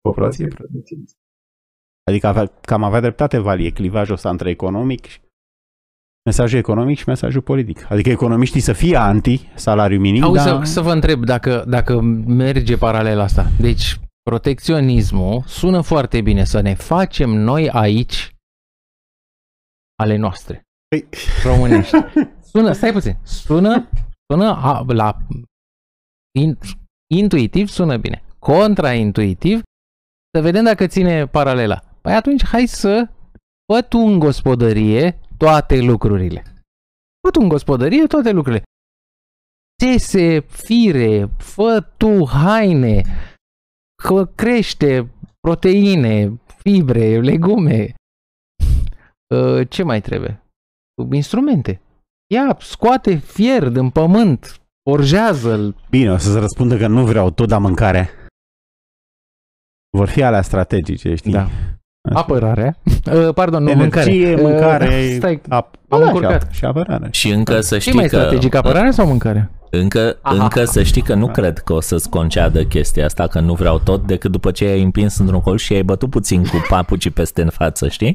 populație protecționistă. Adică avea, cam avea dreptate Valie, clivajul ăsta între economic și mesajul economic și mesajul politic. Adică economiștii să fie anti salariu minim,
Auzi, dar... să, să vă întreb dacă, dacă merge paralel asta. Deci protecționismul sună foarte bine să ne facem noi aici ale noastre.
Păi,
românești. Sună, stai puțin, sună, sună a, la in, intuitiv sună bine. Contraintuitiv, să vedem dacă ține paralela. Păi atunci hai să fă tu în gospodărie toate lucrurile. Fă tu în gospodărie toate lucrurile. Țese, fire, fă tu haine, că crește proteine, fibre, legume. Uh, Ce mai trebuie? Instrumente. Ia, scoate fier din pământ, forjează-l.
bine, o să-ți răspundă că nu vreau tot la mâncare. Vor fi alea strategice, știi?
Da. Apărarea. Uh, pardon, nu,
Energie,
mâncare.
mâncare,
Uh, stai,
ap-
am
da,
încurcat.
Și, ap- și apărare.
Și încă să
ce
știi
mai
că...
strategic, apărarea sau mâncare?
Încă,
Aha.
încă să știi că nu cred că o să-ți conceadă chestia asta, că nu vreau tot, decât după ce ai împins într-un colț și ai bătut puțin cu papucii peste în față, știi?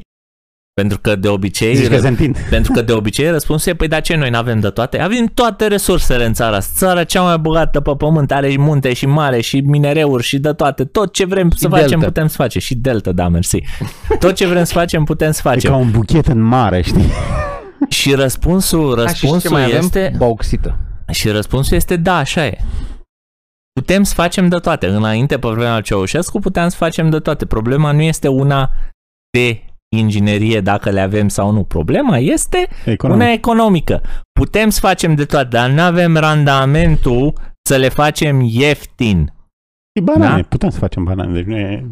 Pentru că de obicei...
Zici că se întind.
Pentru că de obicei răspunsul e, păi da ce noi n-avem de toate? Avem toate resursele în țara asta. Țara cea mai bogată pe pământ, are și munte și mare și minereuri și de toate. Tot ce vrem să facem
delta.
putem să facem. Și delta, da, mersi. Tot ce vrem să facem putem să
E
facem.
ca un buchet în mare, știi?
Și răspunsul,
A, și ce
răspunsul
mai avem?
este...
Bauxită.
Și răspunsul este da, așa e. Putem să facem de toate. Înainte, pe vremea lui Ceaușescu, puteam să facem de toate. Problema nu este una de inginerie, dacă le avem sau nu. Problema este
Economic.
una economică. Putem să facem de toate, dar nu avem randamentul să le facem ieftin.
Și banane,
Da?
putem să facem banane, deci nu e...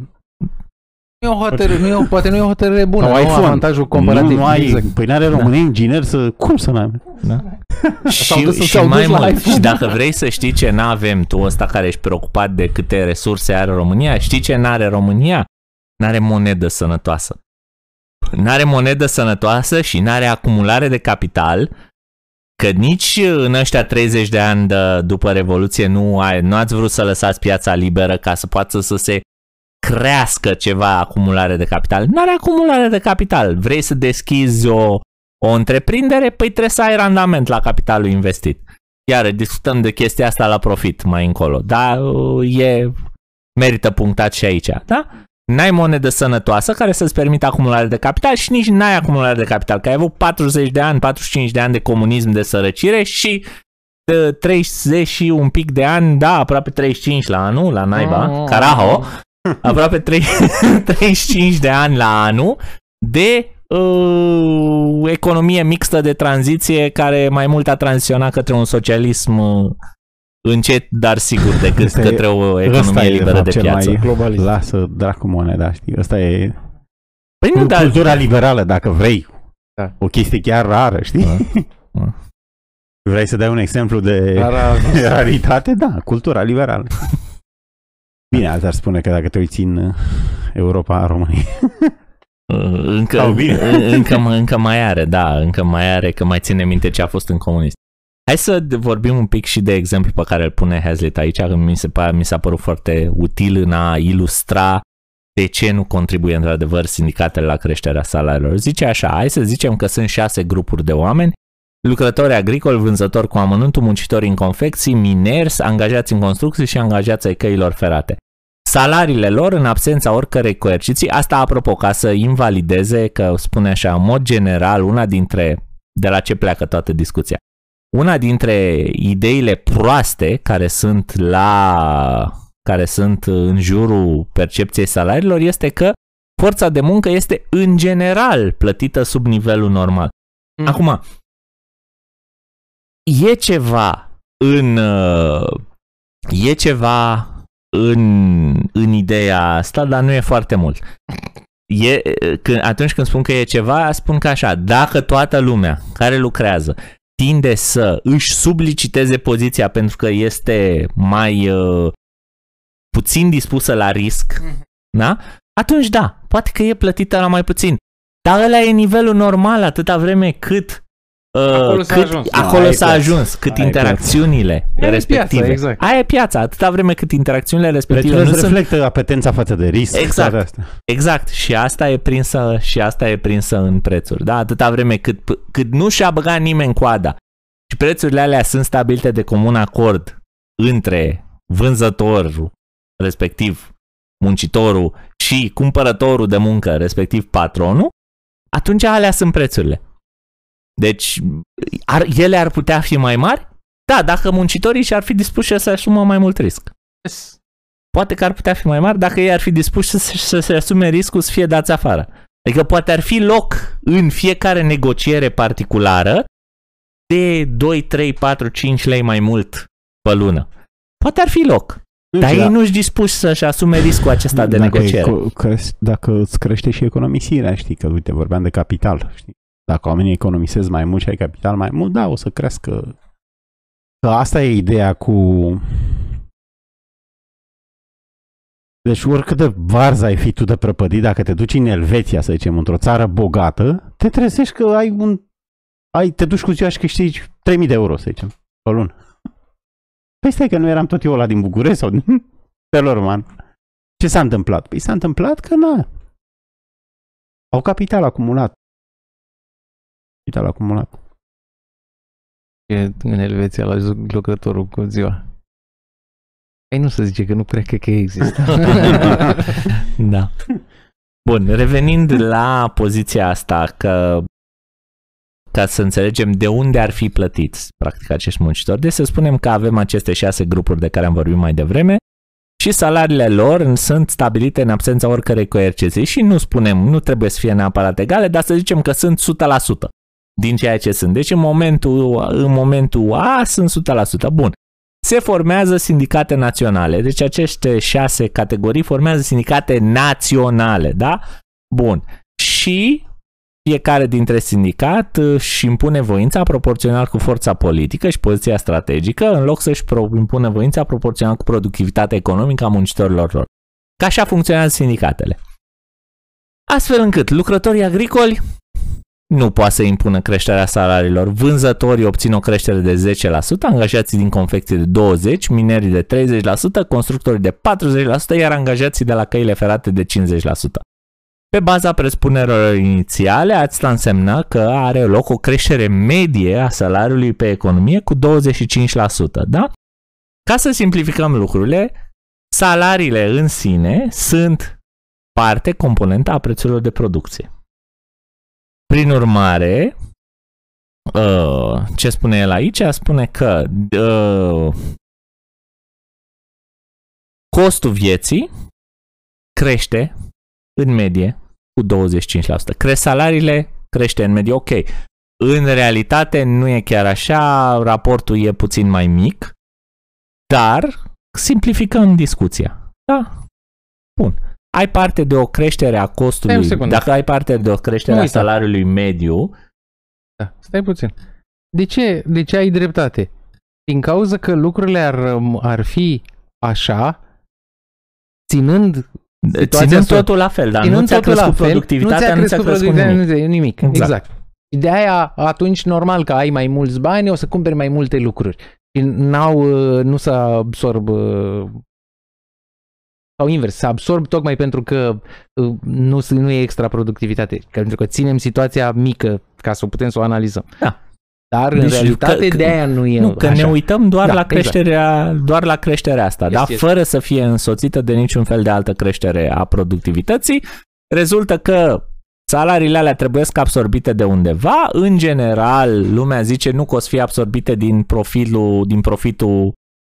Nu e o hotărâre, nu e o, poate nu e o hotărâre bună,
Sau
nu
iPhone.
avantajul comparativ.
Nu, nu ai,
Exact.
păi n-are România inginer să... Cum să n-ai?
S-au
Și,
dus-
și
s-au dus
mai
la
mult,
iPhone.
și dacă vrei să știi ce n-avem tu ăsta care ești preocupat de câte resurse are România, știi ce n-are România? N-are monedă sănătoasă. N-are monedă sănătoasă și n-are acumulare de capital, că nici în ăștia 30 de ani de, după Revoluție nu, ai, nu ați vrut să lăsați piața liberă ca să poată să se crească ceva acumulare de capital. N-are acumulare de capital. Vrei să deschizi o, o întreprindere, păi trebuie să ai randament la capitalul investit. Iar discutăm de chestia asta la profit mai încolo, dar uh, e merită punctat și aici, da? N-ai monedă sănătoasă care să-ți permită acumulare de capital și nici n-ai acumulare de capital, că ai avut 40 de ani, 45 de ani de comunism de sărăcire și de 30 și un pic de ani, da, aproape 35 la anul, la naiba,
Mm.
carajo, aproape 3, 35 de ani la anul de uh, economie mixtă de tranziție care mai mult a tranziționat către un socialism uh, încet, dar sigur, decât
Ăsta e-
către o
ăsta
economie
e, de
liberă
fapt,
de
cel
piață.
mai-
Globalizat.
Lasă dracu moneda, știi? Asta e
Păi nu, dar...
cultura liberală, dacă vrei.
Da.
O chestie chiar rară, știi?
Da. Da.
Vrei să dai un exemplu de
Rara-
raritate? Da, cultura liberală. Bine, azi ar spune că dacă te uiți în uh, Europa, România.
Uh, Încă,
Sau bine.
în- încă, mai- încă mai are, da, încă mai are, că mai ține minte ce a fost în comunist. Hai să vorbim un pic și de exemplu pe care îl pune Hazlitt aici, că mi, se, pa- mi s-a părut foarte util în a ilustra de ce nu contribuie într-adevăr sindicatele la creșterea salariilor. Zice așa, hai să zicem că sunt șase grupuri de oameni, lucrători agricoli, vânzători cu amănuntul, muncitori în confecții, mineri, angajați în construcții și angajați ai căilor ferate. Salariile lor, în absența oricărei coerciții, asta apropo, ca să invalideze, că spune așa, în mod general, una dintre, de la ce pleacă toată discuția, una dintre ideile proaste care sunt la care sunt în jurul percepției salariilor este că forța de muncă este în general plătită sub nivelul normal.
Mm.
Acum, e ceva în uh, e ceva în, în ideea asta, dar nu e foarte mult. E, când, atunci când spun că e ceva, spun că așa, dacă toată lumea care lucrează tinde să își subliciteze poziția pentru că este mai uh, puțin dispusă la risc, da? Atunci da, poate că e plătită la mai puțin. Dar ăla e nivelul normal atâta vreme cât uh,
Acolo s-a
cât,
ajuns.
acolo
Aia e
s-a
piața.
ajuns, cât
Aia e
interacțiunile
Aia e
respective.
piața, exact.
Aia e piața, atâta vreme cât interacțiunile respective
Deci
nu
nu
sunt
reflectă apetența față de risc.
Exact.
toate astea.
Exact, și asta e prinsă și asta e prinsă în prețuri, da? Atâta vreme cât, cât nu și-a băgat nimeni coada și prețurile alea sunt stabilite de comun acord între vânzătorul respectiv muncitorul și cumpărătorul de muncă, respectiv patronul, atunci alea sunt prețurile. Deci, ar, ele ar putea fi mai mari? Da, dacă muncitorii și-ar fi dispuși să asumă mai mult risc.
Yes.
Poate că ar putea fi mai mari dacă ei ar fi dispuși să, se- să se asume riscul să fie dați afară. Adică poate ar fi loc în fiecare negociere particulară de 2, 3, 4, 5 lei mai mult pe lună. Poate ar fi loc.
Nu
Dar
știu,
ei nu-și dispuși să-și asume riscul acesta de
dacă, e
negociere.
co- cre- dacă îți crește și economisirea, știi, că uite, vorbeam de capital, știi. Dacă oamenii economisesc mai mult și ai capital mai mult, da, o să crească. Că asta e ideea cu... Deci oricât de varză ai fi tu de prăpădit, dacă te duci în Elveția, să zicem, într-o țară bogată, te trezești că ai un... Ai, te duci cu ziua și câștigi 3000 de euro, să zicem, pe lună. Păi stai că nu eram tot eu ăla din București sau din Telorman. Ce s-a întâmplat? Păi s-a întâmplat că na. Au capital acumulat. Capital acumulat.
E în Elveția la ju- lucrătorul cu ziua. Ei nu se zice că nu prea cred că există.
da. Bun, revenind la poziția asta că ca să înțelegem de unde ar fi plătiți practic acești muncitori. Deci să spunem că avem aceste șase grupuri de care am vorbit mai devreme și salariile lor sunt stabilite în absența oricărei coerciții și nu spunem, nu trebuie să fie neapărat egale, dar să zicem că sunt 100% din ceea ce sunt. Deci în momentul, în momentul A sunt 100%. Bun. Se formează sindicate naționale. Deci aceste șase categorii formează sindicate naționale, da? Bun. Și fiecare dintre sindicat își impune voința proporțional cu forța politică și poziția strategică, în loc să-și pro- impună voința proporțional cu productivitatea economică a muncitorilor lor. Ca așa funcționează sindicatele. Astfel încât lucrătorii agricoli nu poate să impună creșterea salariilor. Vânzătorii obțin o creștere de 10%, angajații din confecție de 20%, minerii de 30%, constructorii de 40%, iar angajații de la căile ferate de 50%. Pe baza presupunerilor inițiale, asta însemna că are loc o creștere medie a salariului pe economie cu 25%, da? Ca să simplificăm lucrurile, salariile în sine sunt parte componentă a prețurilor de producție. Prin urmare, uh, ce spune el aici? Spune că uh, costul vieții crește în medie cu 25%. Cresc salariile, crește în medie, ok. În realitate nu e chiar așa, raportul e puțin mai mic, dar simplificăm discuția. Da? Bun. Ai parte de o creștere a
Stai o
costului,
secundă.
dacă ai parte de o creștere
Nu
a
uita.
salariului mediu,
Da, stai puțin. De ce, de ce ai dreptate? Din cauza că lucrurile ar, ar fi așa, ținând Situația
ținând
asta-
totul la fel, dar
ținând
nu ți-a
totul
crescut
la fel,
productivitatea, nu ți-a crescut
productivitatea,
nimic.
nu ți-a nimic.
Exact.
Exact. exact. De aia, atunci, normal că ai mai mulți bani, o să cumperi mai multe lucruri. Și n-au, uh, nu se absorb uh, sau invers, se absorb tocmai pentru că uh, nu, s- nu e extra productivitate, că- pentru că ținem situația mică ca să o putem să o analizăm.
Da.
Dar în
Deci,
realitate
că-
de aia nu e
Nu, că
așa.
ne uităm doar
Da,
la
exact.
creșterea, doar la creșterea asta,
Yes,
da?
yes.
fără să fie însoțită de niciun fel de altă creștere a productivității. Rezultă că salariile alea trebuie să absorbite de undeva. În general, lumea zice nu că o să fie absorbite din profilul, din profitul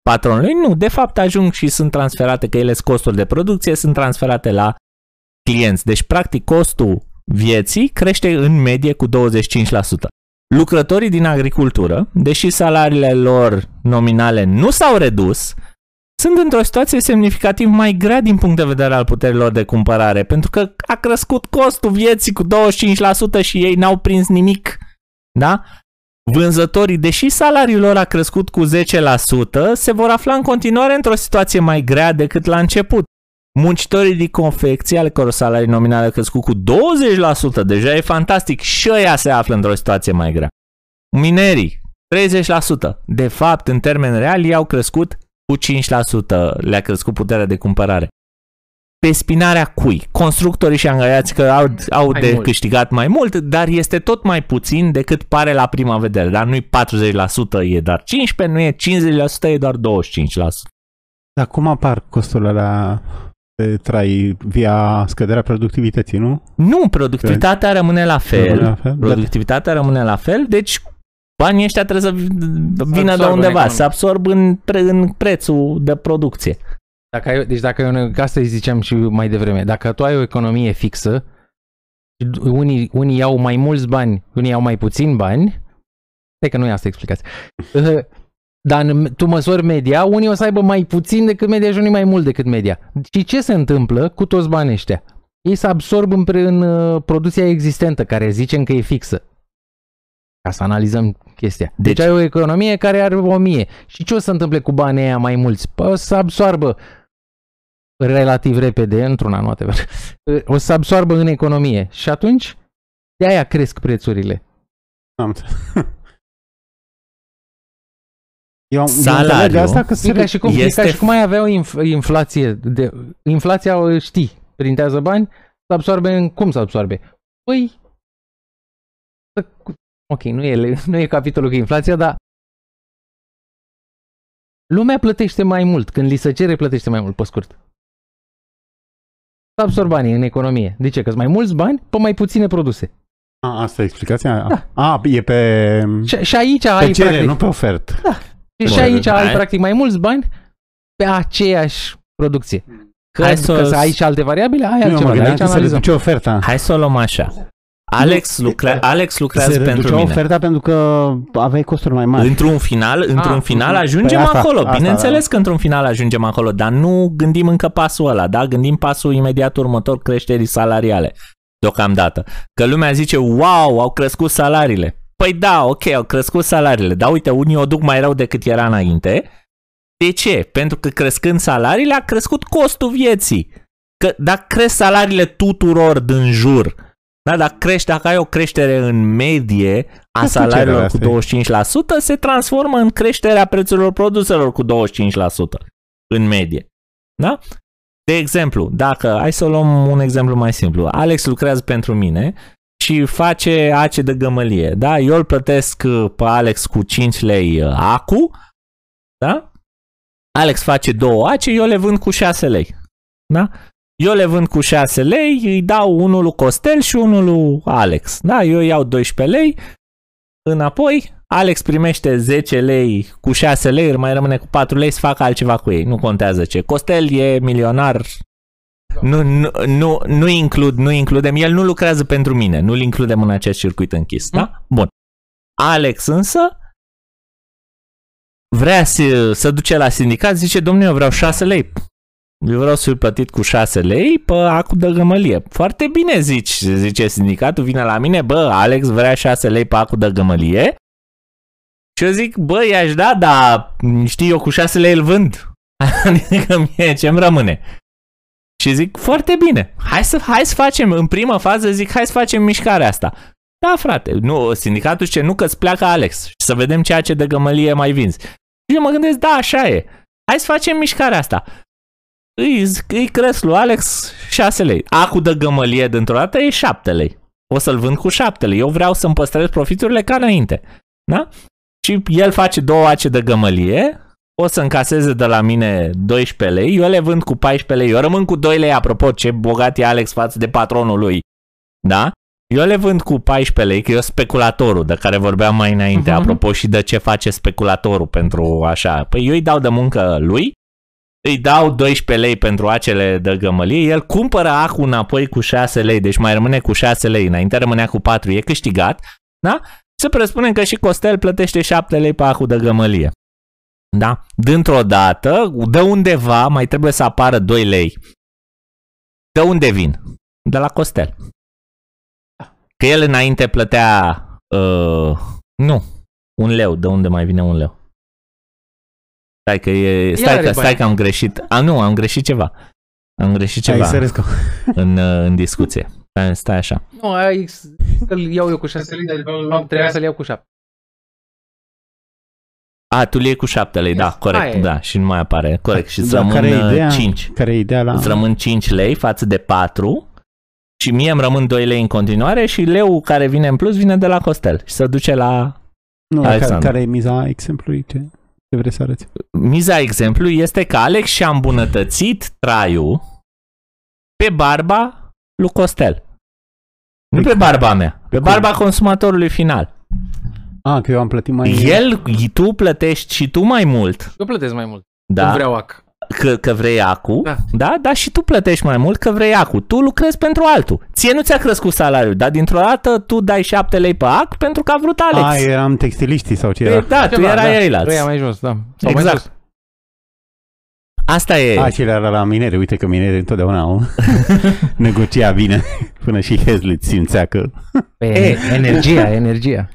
patronului. Nu, de fapt ajung și sunt transferate, că ele sunt costuri de producție, sunt transferate la clienți. Deci, practic, costul vieții crește în medie cu 25%. Lucrătorii din agricultură, deși salariile lor nominale nu s-au redus, sunt într-o situație semnificativ mai grea din punct de vedere al puterilor de cumpărare, pentru că a crescut costul vieții cu 25% și ei n-au prins nimic. Da? Vânzătorii, deși salariul lor a crescut cu 10%, se vor afla în continuare într-o situație mai grea decât la început. Muncitorii din confecție, ale căror salarii nominale au crescut cu 20%, deja e fantastic, și ăia se află într-o situație mai grea. Minerii, 30%. De fapt, în termen real, ei au crescut cu 5%, le-a crescut puterea de cumpărare. Pe spinarea cui? Constructorii și angajații că au, au
Mai
de
mult.
câștigat mai mult, dar este tot mai puțin decât pare la prima vedere. Dar nu-i 40%, e doar 15%, nu e 50%, e doar 25%.
Dar cum apar costurile la de trai via scăderea productivității, nu?
Nu, productivitatea rămâne la fel.
Rămâne la fel?
Productivitatea rămâne la fel, deci banii ăștia trebuie să vină de
absorbă în
undeva,
economie.
să absorb în, pre, în prețul de producție.
Dacă ai, deci dacă ai o, ca asta îi ziceam și mai devreme, dacă tu ai o economie fixă, și unii, unii iau mai mulți bani, unii iau mai puțin bani, stai că nu e asta explicația. Uh, Dar în- tu măsori media, unii o să aibă mai puțin decât media și unii mai mult decât media. Și ce se întâmplă cu toți banii ăștia? Ei se absorb în, pre- în uh, producția existentă, care zicem că e fixă. Ca să analizăm chestia. Deci,
Deci-
deci ai o economie care are o mie. Și ce o să se întâmple cu banii aia mai mulți? Păi o să absoarbă relativ repede, într-un an, whatever, o să absoarbă în economie. Și atunci, de aia cresc prețurile.
Am înțeles. Eu, eu
Salariu
înțeleg asta că se
E ca și cum,
Este-
este... ca și cum ai avea o inf- inflație. De, inflația, o știi, printează bani, se absorbe în... Cum se absorbe? Păi... Ok, nu e, nu e capitolul cu inflația, dar lumea plătește mai mult. Când li se cere, plătește mai mult, pe scurt. Se absorb banii în economie. De ce? Că sunt mai mulți bani pe mai puține produse.
A, asta e explicația?
Da.
A, e pe,
Și, și aici
pe
ai
cerere,
practic,
nu pe ofertă.
și, și
Bun,
aici ai
hai.
practic mai mulți bani pe aceeași producție. Că,
Hai
hai
să
să, că să ai și alte variabile, ai
Nu, mă
altceva. dar
gândeam
aici
că se
analizăm.
reduce oferta.
Hai să o luăm așa. Alex, lucre, Alex lucrează
se
pentru
reducea
mine.
oferta pentru că aveai costuri mai mari.
Într-un final, într-un
Ah,
final
mhm.
ajungem
Păi asta-
acolo.
asta,
Bineînțeles
da.
că într-un final ajungem acolo, dar nu gândim încă pasul ăla, da? Gândim pasul imediat următor creșterii salariale. Deocamdată. Că lumea zice, wow, au crescut salariile. Păi da, ok, au crescut salariile, dar uite, unii o duc mai rău decât era înainte. De ce? Pentru că crescând salariile a crescut costul vieții. Că dacă cresc salariile tuturor din jur, da, dacă crești, dacă ai o creștere în medie a
Asta ce
salariilor
era,
cu
asta
25%, se transformă în creșterea prețurilor produselor cu 25% în medie. Da? De exemplu, dacă, hai să luăm un exemplu mai simplu. Alex lucrează pentru mine și face ace de gămălie. Da? Eu îl plătesc uh, pe Alex cu 5 lei uh, acu. Da? Alex face două ace, eu le vând cu 6 lei. Da? Eu le vând cu 6 lei, îi dau unul lui Costel și unul lui Alex. Da? Eu iau 12 lei, înapoi, Alex primește 10 lei cu 6 lei, îl mai rămâne cu 4 lei să facă altceva cu ei. Nu contează ce. Costel e milionar. Nu, nu, nu, nu, includ, nu includem. El nu lucrează pentru mine. Nu-l includem în acest circuit închis. Da? Bun. Alex însă vrea să, să duce la sindicat, zice, domnule, eu vreau 6 lei. Eu vreau să fiu plătit cu 6 lei pe acu de gămălie. Foarte bine zici, zice sindicatul, vine la mine, bă, Alex vrea 6 lei pe acu de gămălie. Și eu zic, bă, i-aș da, dar știi, eu cu 6 lei îl vând. Adică mie ce-mi rămâne. Și zic, foarte bine, hai să, hai să facem, în prima fază zic, hai să facem mișcarea asta. Da, frate, nu, sindicatul zice, nu că-ți pleacă Alex și să vedem ceea ce de gămălie mai vinzi. Și eu mă gândesc, da, așa e. Hai să facem mișcarea asta. Îi, îi cresc lui Alex 6 lei. Acu de gămălie dintr-o dată e 7 lei. O să-l vând cu 7 lei. Eu vreau să-mi păstrez profiturile ca înainte. Da? Și el face două ace de gămălie, o să încaseze de la mine 12 lei, eu le vând cu 14 lei, eu rămân cu 2 lei, apropo, ce bogat e Alex față de patronul lui. Da? Eu le vând cu 14 lei, că eu speculatorul de care vorbeam mai înainte,
Mhm.
apropo și de ce face speculatorul pentru așa. Păi eu îi dau de muncă lui, îi dau 12 lei pentru acele de gămălie, el cumpără acul înapoi cu 6 lei, deci mai rămâne cu 6 lei, înainte rămânea cu 4, e câștigat, da? Să presupunem că și Costel plătește 7 lei pe acul de gămălie. Da? Dintr-o dată, de undeva mai trebuie să apară 2 lei. De unde vin? De la Costel. Că el înainte plătea, uh, nu, un leu. De unde mai vine un leu? Stai că, e, stai,
are
că, stai
bani.
că am greșit. A, nu, am greșit ceva. Am greșit
Hai
ceva
să râzi că...
în, uh, în discuție. Stai, stai așa.
Nu, ai să-l iau eu cu 6 lei, dar trebuia să-l iau cu 7.
A, tu le iei cu 7 lei, da,
Yes,
corect,
aia e.
da, și nu mai apare, corect, și îți
Dar
rămân
care e ideea?
5.
Care e ideea la...
Îți rămân 5 lei față de 4 și mie îmi rămân 2 lei în continuare și leu care vine în plus vine de la Costel și se duce la...
Nu, care,
Alexandru.
care e miza exemplului? Ce, ce vrei să arăți?
Miza exemplu este că Alex și-a îmbunătățit traiul pe barba lui Costel. Nu
Pe
pe barba mea, pe
cum?
barba consumatorului final.
Ah, că eu am plătit mai...
El, tu plătești și tu mai mult,
Eu plătesc mai mult.
da?
Când vreau ac.
Că, că vrei acu,
Da.
da. da, dar și tu plătești mai mult că vrei acu. Tu lucrezi pentru altul. Ție nu ți-a crescut salariul, dar dintr-o dată tu dai 7 lei pe ac pentru că a vrut Alex.
Ah, eram textiliștii sau ce
Păi
era?
da, tu
Ceva,
erai
da.
eilalți.
Ăia mai jos, da. Sau mai
Exact.
sus.
Asta e.
A, cele era la minere. Uite că minere întotdeauna au negocia bine. Până și Hazlitt simțea că...
Pe
E.
energia, energia.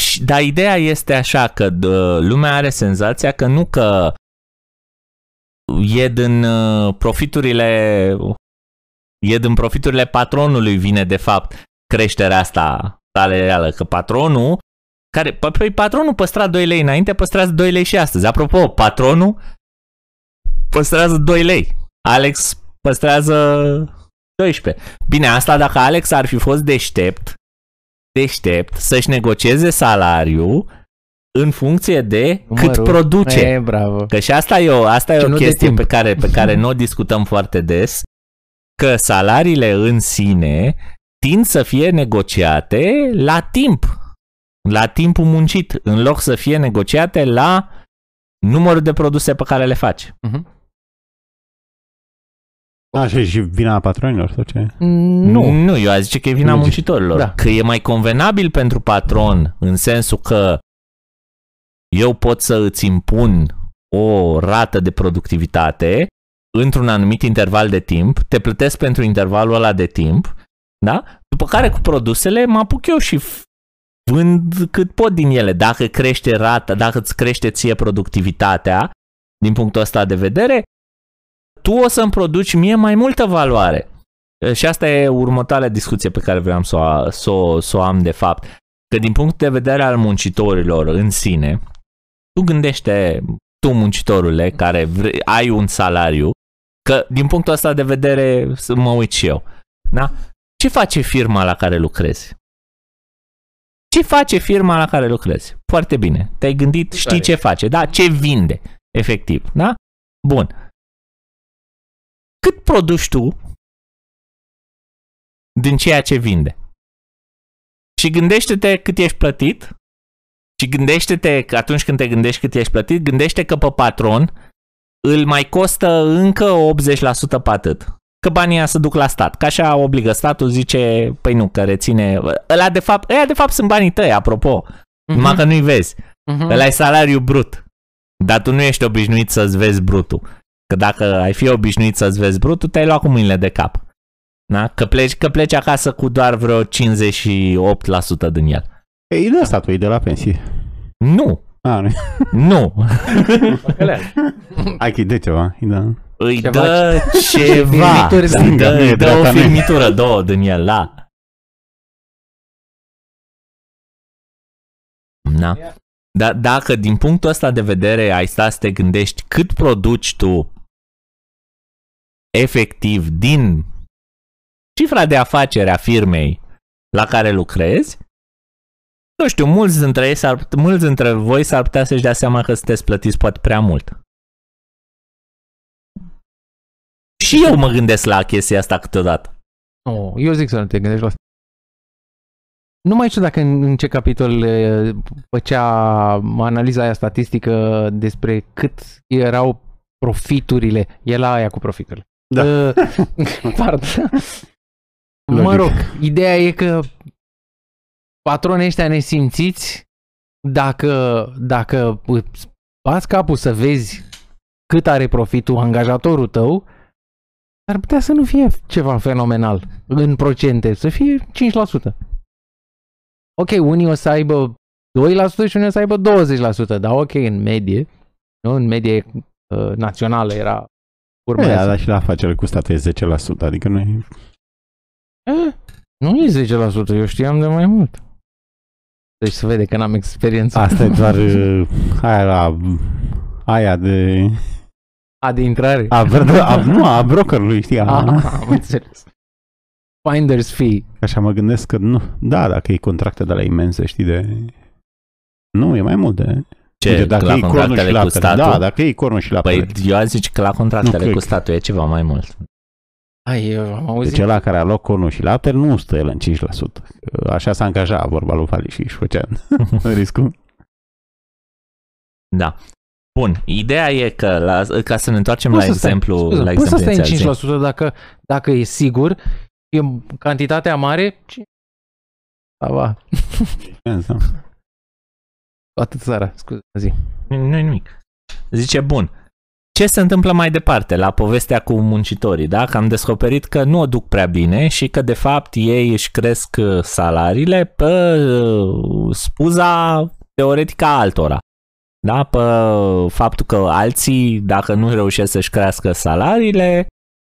Și, dar ideea este așa că dă, lumea are senzația că nu că e din uh, profiturile e din profiturile patronului vine de fapt creșterea asta salarială, că patronul care, păi păi patronul păstra 2 lei înainte, păstrează 2 lei și astăzi. Apropo, patronul păstrează 2 lei. Alex păstrează 12. Bine, asta dacă Alex ar fi fost deștept, deștept să-și negocieze salariul în funcție de cât
Numărul.
produce.
E, bravo.
Că și asta e o, asta e
Și
o
nu de
chestie
timp.
pe care, pe care nu o discutăm foarte des, că salariile în sine tind să fie negociate la timp, la timpul muncit, în loc să fie negociate la numărul de produse pe care le faci.
Mhm.
Așa și vina patronilor sau ce?
Nu.
Nu, eu aș zice că e vina
Nu,
muncitorilor.
da.
Că e mai convenabil pentru patron în sensul că eu pot să îți impun o rată de productivitate într-un anumit interval de timp, te plătesc pentru intervalul ăla de timp, da? După care cu produsele mă apuc eu și f- vând cât pot din ele. Dacă crește rata, dacă îți crește ție productivitatea, din punctul ăsta de vedere, tu o să-mi produci mie mai multă valoare. Și asta e următoarea discuție pe care vreau să o, să, o, să o am de fapt. Că din punct de vedere al muncitorilor în sine, tu gândește, tu muncitorule, care vrei, ai un salariu, că din punctul ăsta de vedere să mă uit și eu. Da? Ce face firma la care lucrezi? Ce face firma la care lucrezi? Foarte bine. Te-ai gândit, știi
Tare.
ce face, da? Ce vinde, efectiv, da? Bun. Cât produci tu din ceea ce vinde? Și gândește-te cât ești plătit și gândește-te că atunci când te gândești cât ești plătit, gândește că pe patron îl mai costă încă 80% pe atât. Că banii ăia se duc la stat. Că așa obligă statul, zice, păi nu, că reține... Ăla de fapt, ăia de fapt sunt banii tăi, apropo. Numai că nu-i vezi.
Mhm.
Ăla e salariu brut. Dar tu nu ești obișnuit să-ți vezi brutul. Că dacă ai fi obișnuit să-ți vezi brutul, te-ai luat cu mâinile de cap. Da? Că, pleci, că pleci acasă cu doar vreo 58% din el.
E de statul, e de la pensie.
Nu,
A, nu.
nu.
Hai că îi dă ceva. îi dă.
Îi
Ceva
dă ceva.
firmituri, da.
Îi dă,
Nu e
îi dă o
dreapta mea.
firmitură, două din el, da. Da. Dar dacă din punctul ăsta de vedere ai sta să te gândești cât produci tu efectiv din cifra de afacere a firmei la care lucrezi, nu știu, mulți dintre, ei s-ar, put- mulți dintre voi s-ar putea să-și dea seama că sunteți plătiți poate prea mult. Și eu mă gândesc la chestia asta câteodată.
Oh, eu zic să nu te gândești la asta. Nu mai știu dacă în, în ce capitol e, făcea analiza aia statistică despre cât erau profiturile. E la aia cu profiturile.
Da.
Uh, pardon. mă
Logic.
rog, ideea e că patronii ăștia nesimțiți, dacă, dacă îți bați capul să vezi cât are profitul angajatorul tău, ar putea să nu fie ceva fenomenal în procente, să fie 5%. Ok, unii o să aibă 2% și unii o să aibă 20%, dar ok, în medie, nu? în medie uh, națională era
E,
urmează.
da, dar și la afacere cu statul e 10%, adică nu e...
Eh, nu e 10%, eu știam de mai mult. Deci se vede că n-am experiență.
Asta e doar uh, aia la... Aia de...
A, de intrare.
A, bro- a, nu, a brokerului, știi? A,
Ah, am înțeles. Finder's fee.
Așa mă gândesc că nu. Da, dacă e contracte de la imense, știi, de... Nu, e mai mult de...
Ce,
Uite, dacă
la
e cornul
contractele
și
cu
laptele.
statul?
Da, dacă e cornul și laptele.
Păi eu aș zice că la
Nu
contractele
cred
cu
că-
statul e ceva mai mult.
Ai, eu am auzit.
Deci ăla care a luat conul și lapte nu stă el în 5%. Așa s-a angajat vorba lui Fali și făcea riscul.
Da. Bun, ideea e că, la, ca să ne întoarcem
Poți
la
să stai-
exemplu,
scuze,
la
Poți să
exemplu
stai
inițial,
în
zi.
5% dacă, dacă e sigur, e cantitatea mare, ci- da, va, toată țara, scuze, zi.
Nu nu nimic. Zice, bun, ce se întâmplă mai departe la povestea cu muncitorii, da? Că am descoperit că nu o duc prea bine și că de fapt ei își cresc uh, salariile pe uh, spuza teoretică a altora. Da? Pe faptul că alții, dacă nu reușesc să-și crească salariile,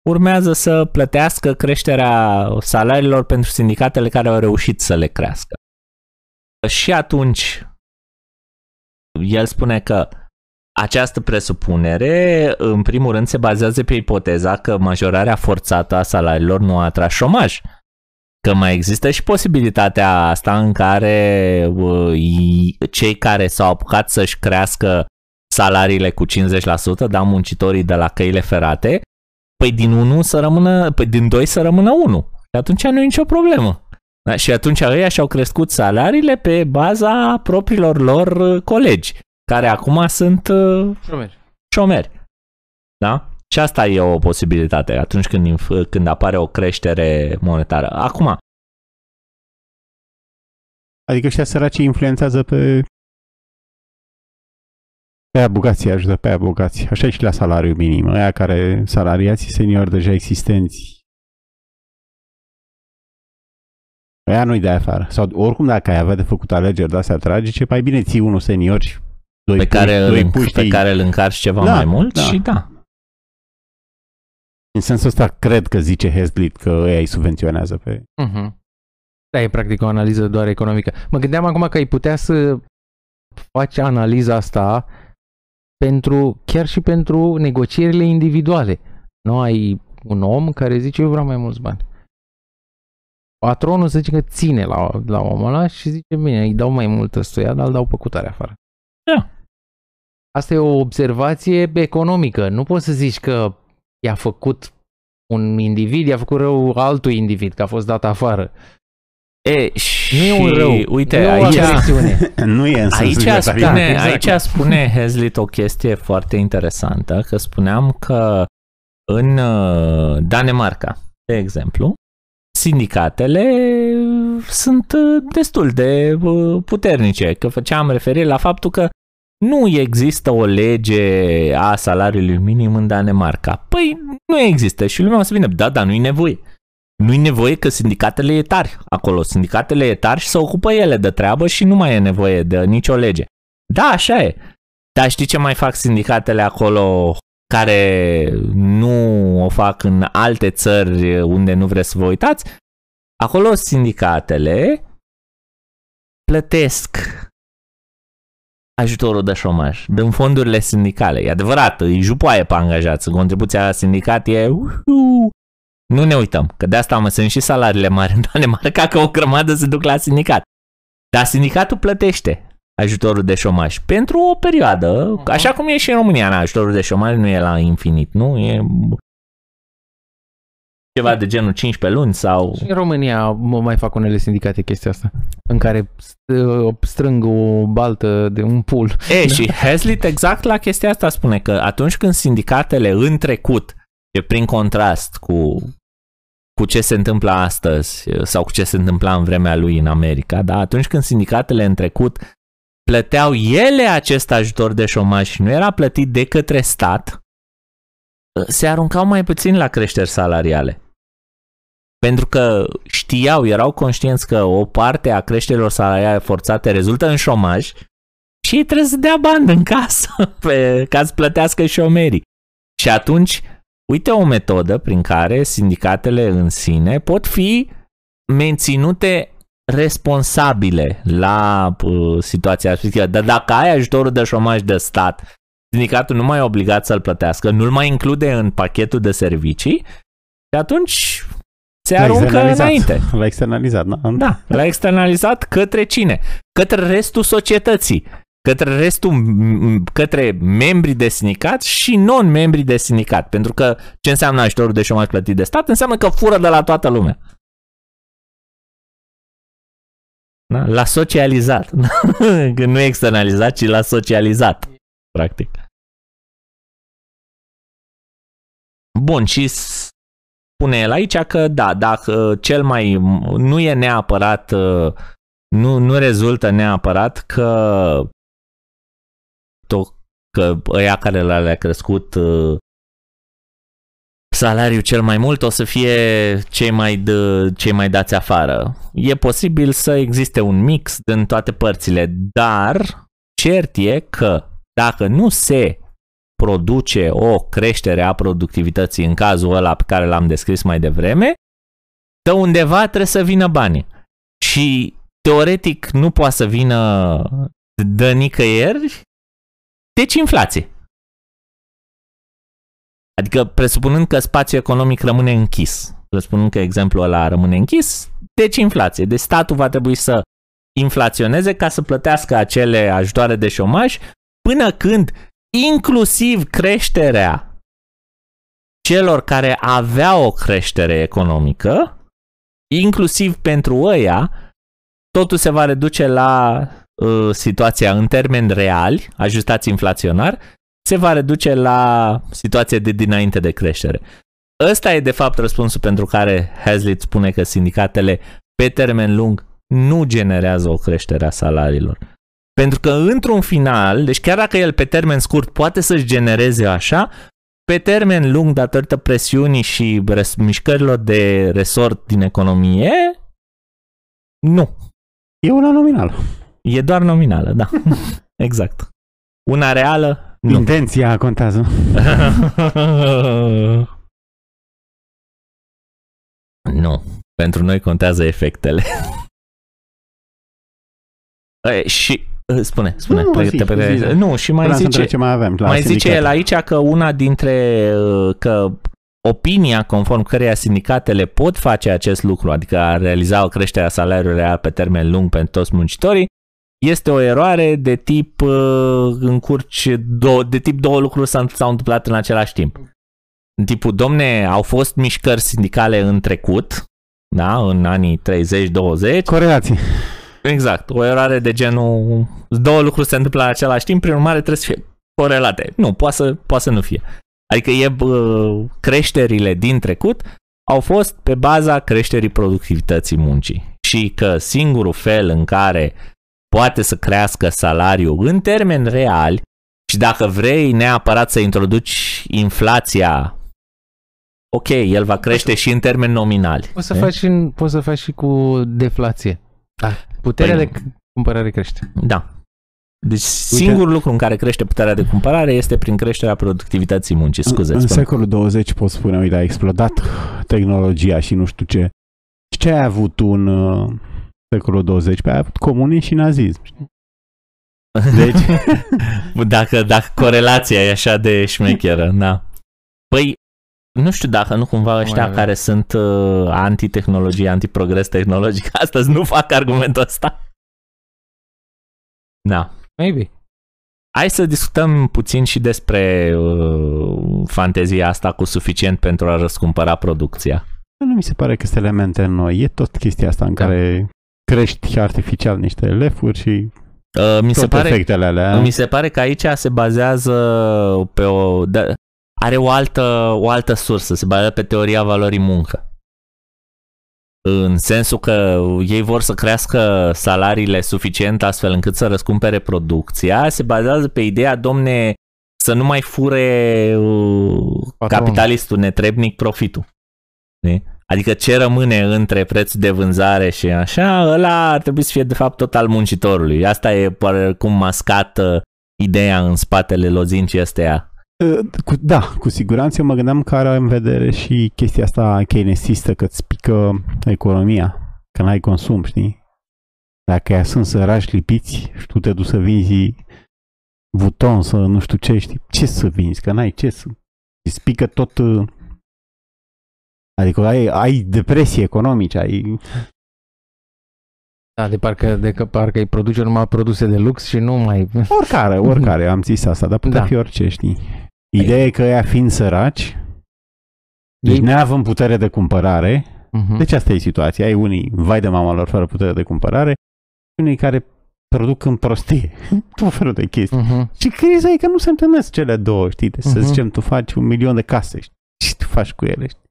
urmează să plătească creșterea salariilor pentru sindicatele care au reușit să le crească. Și atunci, el spune că această presupunere, în primul rând, se bazează pe ipoteza că majorarea forțată a salariilor nu a atras șomaj. Că mai există și posibilitatea asta în care uh, i- cei care s-au apucat să-și crească salariile cu 50%, da, muncitorii de la căile ferate, păi din 1 să rămână, păi din 2 să rămână 1. Și atunci nu e nicio problemă. Da? Și atunci ăia și-au crescut salariile pe baza propriilor lor uh, colegi, care acum sunt uh,
Șomeri.
șomeri. Da? Și asta e o posibilitate atunci când, inf- când apare o creștere monetară. Acum,
Adică ăștia săraci influențează pe pe aia bogații, ajută pe aia bogații. Așa e și la salariul minim. Aia care salariații seniori deja existenți. Aia nu-i de afară. Sau oricum dacă ai avea de făcut alegeri de astea tragice, mai bine ții unul senior și doi,
pe care,
puși, doi
îl,
puști
pe care îl încarci ceva
Da,
mai mult
da.
și da.
În sensul ăsta cred că zice Hezlit că ei îi subvenționează pe...
Uh-huh. Da, e practic o analiză doar economică. Mă gândeam acum că ai putea să faci analiza asta pentru, chiar și pentru negocierile individuale. Nu ai un om care zice eu vreau mai mulți bani. Patronul să zice că ține la, la omul ăla și zice bine, îi dau mai multă stuia, dar îl dau pe cutare afară.
Da.
Asta e o observație economică. Nu poți să zici că i-a făcut un individ, i-a făcut rău altul individ, că a fost dat afară.
E, și,
Nu e un rău.
Uite,
nu e o
aici,
agresiune.
nu e în sensul
aici,
libertarian.
spune,
exact.
aici spune Hazlitt o chestie foarte interesantă, că spuneam că în uh, Danemarca, de exemplu, sindicatele sunt uh, destul de uh, puternice, că făceam referire la faptul că nu există o lege a salariului minim în Danemarca. Păi nu există și lumea o să vină, da, dar nu-i nevoie. Nu-i nevoie că sindicatele e tari acolo. Sindicatele e tari și se ocupă ele de treabă și nu mai e nevoie de nicio lege. Da, așa e. Dar știi ce mai fac sindicatele acolo care nu o fac în alte țări unde nu vreți să vă uitați? Acolo sindicatele plătesc ajutorul de șomaj din fondurile sindicale. E adevărat, îi jupoaie pe angajați. Contribuția la sindicat e... Uhu. Nu ne uităm, că de asta mă sunt și salariile mari în Danemarca, că o grămadă se duc la sindicat. Dar sindicatul plătește ajutorul de șomaj pentru o perioadă,
Mhm.
așa cum e și în România, na, ajutorul de șomaj nu e la infinit, nu? E ceva de genul 15 luni sau...
Și în România mă mai fac unele sindicate chestia asta, în care st- strâng o baltă de un pul.
E, și Hazlitt exact la chestia asta spune că atunci când sindicatele în trecut, e prin contrast cu, cu ce se întâmplă astăzi sau cu ce se întâmpla în vremea lui în America, da? atunci când sindicatele în trecut plăteau ele acest ajutor de șomaj și nu era plătit de către stat, se aruncau mai puțin la creșteri salariale. Pentru că știau, erau conștienți că o parte a creșterilor salariale forțate rezultă în șomaj și ei trebuie să dea bani în casă pe, ca să plătească șomerii. Și atunci, uite o metodă prin care sindicatele în sine pot fi menținute responsabile la uh, situația respectivă. Dar dacă ai ajutorul de șomaj de stat, sindicatul nu mai e obligat să-l plătească, nu-l mai include în pachetul de servicii și atunci se
L-a
aruncă
externalizat.
înainte.
L-a externalizat, da?
Da, l-a externalizat către cine? Către restul societății. către restul, m- către membrii de sindicat și non-membrii de sindicat. Pentru că ce înseamnă ajutorul de șomaj plătit de stat? Înseamnă că fură de la toată lumea. Da? La socializat. Că nu externalizat, ci la socializat. Practic. Bun, și spune el aici că da, dacă cel mai nu e neapărat nu, nu rezultă neapărat că că ăia care le-a crescut salariul cel mai mult o să fie cei mai, d- cei mai dați afară. E posibil să existe un mix din toate părțile, dar cert e că dacă nu se produce o creștere a productivității în cazul ăla pe care l-am descris mai devreme, de undeva trebuie să vină banii. Și teoretic nu poate să vină de nicăieri, deci inflație. Adică presupunând că spațiul economic rămâne închis, presupunând că exemplul ăla rămâne închis, deci inflație. Deci statul va trebui să inflaționeze ca să plătească acele ajutoare de șomaj până când inclusiv creșterea celor care aveau o creștere economică, inclusiv pentru ăia, totul se va reduce la uh, situația în termeni reali, ajustați inflaționar, se va reduce la situația de dinainte de creștere. Ăsta e de fapt răspunsul pentru care Hazlitt spune că sindicatele pe termen lung nu generează o creștere a salariilor. Pentru că într-un final, deci chiar dacă el pe termen scurt poate să-și genereze așa, pe termen lung, datorită presiunii și res- mișcărilor de resort din economie, nu.
E una nominală.
E doar nominală, da. exact. Una reală, nu.
Intenția contează.
nu. Pentru noi contează efectele. E, și spune, spune.
Nu,
pe,
zi,
te, pe,
zi.
nu, și mai
Vreau să întreb
zice,
ce mai avem la
mai zice
sindicate.
el aici că una dintre uh, că opinia conform căreia sindicatele pot face acest lucru, adică a realiza o creștere a salariului real pe termen lung pentru toți muncitorii, este o eroare de tip uh, încurci două, de tip două lucruri s-au, s-au întâmplat în același timp. În tipul, domne, au fost mișcări sindicale în trecut, da, în anii 30-20,
Corelații.
Exact, o eroare de genul două lucruri se întâmplă în același timp, prin urmare trebuie să fie corelate. Nu, poate să, poate să nu fie. Adică e bă, creșterile din trecut au fost pe baza creșterii productivității muncii și că singurul fel în care poate să crească salariul în termeni reali și dacă vrei neapărat să introduci inflația, ok, el va crește și în termeni nominali.
Poți să,
E?
faci, și- poți să faci și cu deflație. Da. Puterea
Păi-
de cumpărare crește.
Da. Deci singurul lucru în care crește puterea de cumpărare este prin creșterea productivității muncii. Scuze,
în, în
spune.
secolul 20 poți spune, uite, a explodat tehnologia și nu știu ce. Și ce ai avut tu în uh, secolul 20? Păi ai avut comunism și nazism. știi? Deci,
dacă, dacă corelația e așa de șmecheră, da. Păi, nu știu dacă nu cumva ăștia
avem.
care sunt uh, anti-tehnologie, anti-progres tehnologic, astăzi nu fac argumentul ăsta. Da.
Maybe.
Hai să discutăm puțin și despre uh, fantezia asta cu suficient pentru a răscumpăra producția.
nu mi se pare că sunt elemente noi. E tot chestia asta în
Da.
care crești artificial niște lefuri și
Uh, mi, se
tot
pare,
efectele alea.
mi se pare că aici se bazează pe o... Da, are o altă, o altă sursă, se bazează pe teoria valorii muncă. În sensul că ei vor să crească salariile suficient astfel încât să răscumpere producția, se bazează pe ideea, domne, să nu mai fure uh,
Patronul.
capitalistul netrebnic profitul. Știi? Adică ce rămâne între prețul de vânzare și așa, ăla ar trebui să fie de fapt tot al muncitorului. Asta e cum mascată ideea în spatele lozincii astea.
Uh, Cu, da, cu siguranță eu mă gândeam că are în vedere și chestia asta keynesistă, că îți pică economia, că n-ai consum, știi? Dacă ea sunt sărași lipiți și tu te duci să vinzi buton, să nu știu ce, știi? Ce să vinzi? Că n-ai ce să... Îți pică tot... uh, Adică ai, ai depresie economice, ai...
Da, de parcă, de că parcă îi produce numai produse de lux și nu mai...
Oricare, oricare, am zis asta, dar putea
Da.
fi orice, știi. Ideea e că ea fiind săraci, deci
Ei-
neavând putere de cumpărare,
Mhm.
deci asta e situația. Ai unii, vai de mama lor, fără putere de cumpărare, și unii care produc în prostie. Tot felul de chestii.
Mhm.
Și criza e că nu se întâlnesc cele două, știi? Deci să
Mhm.
zicem, tu faci un milion de case, știi? Și tu faci cu ele, știi?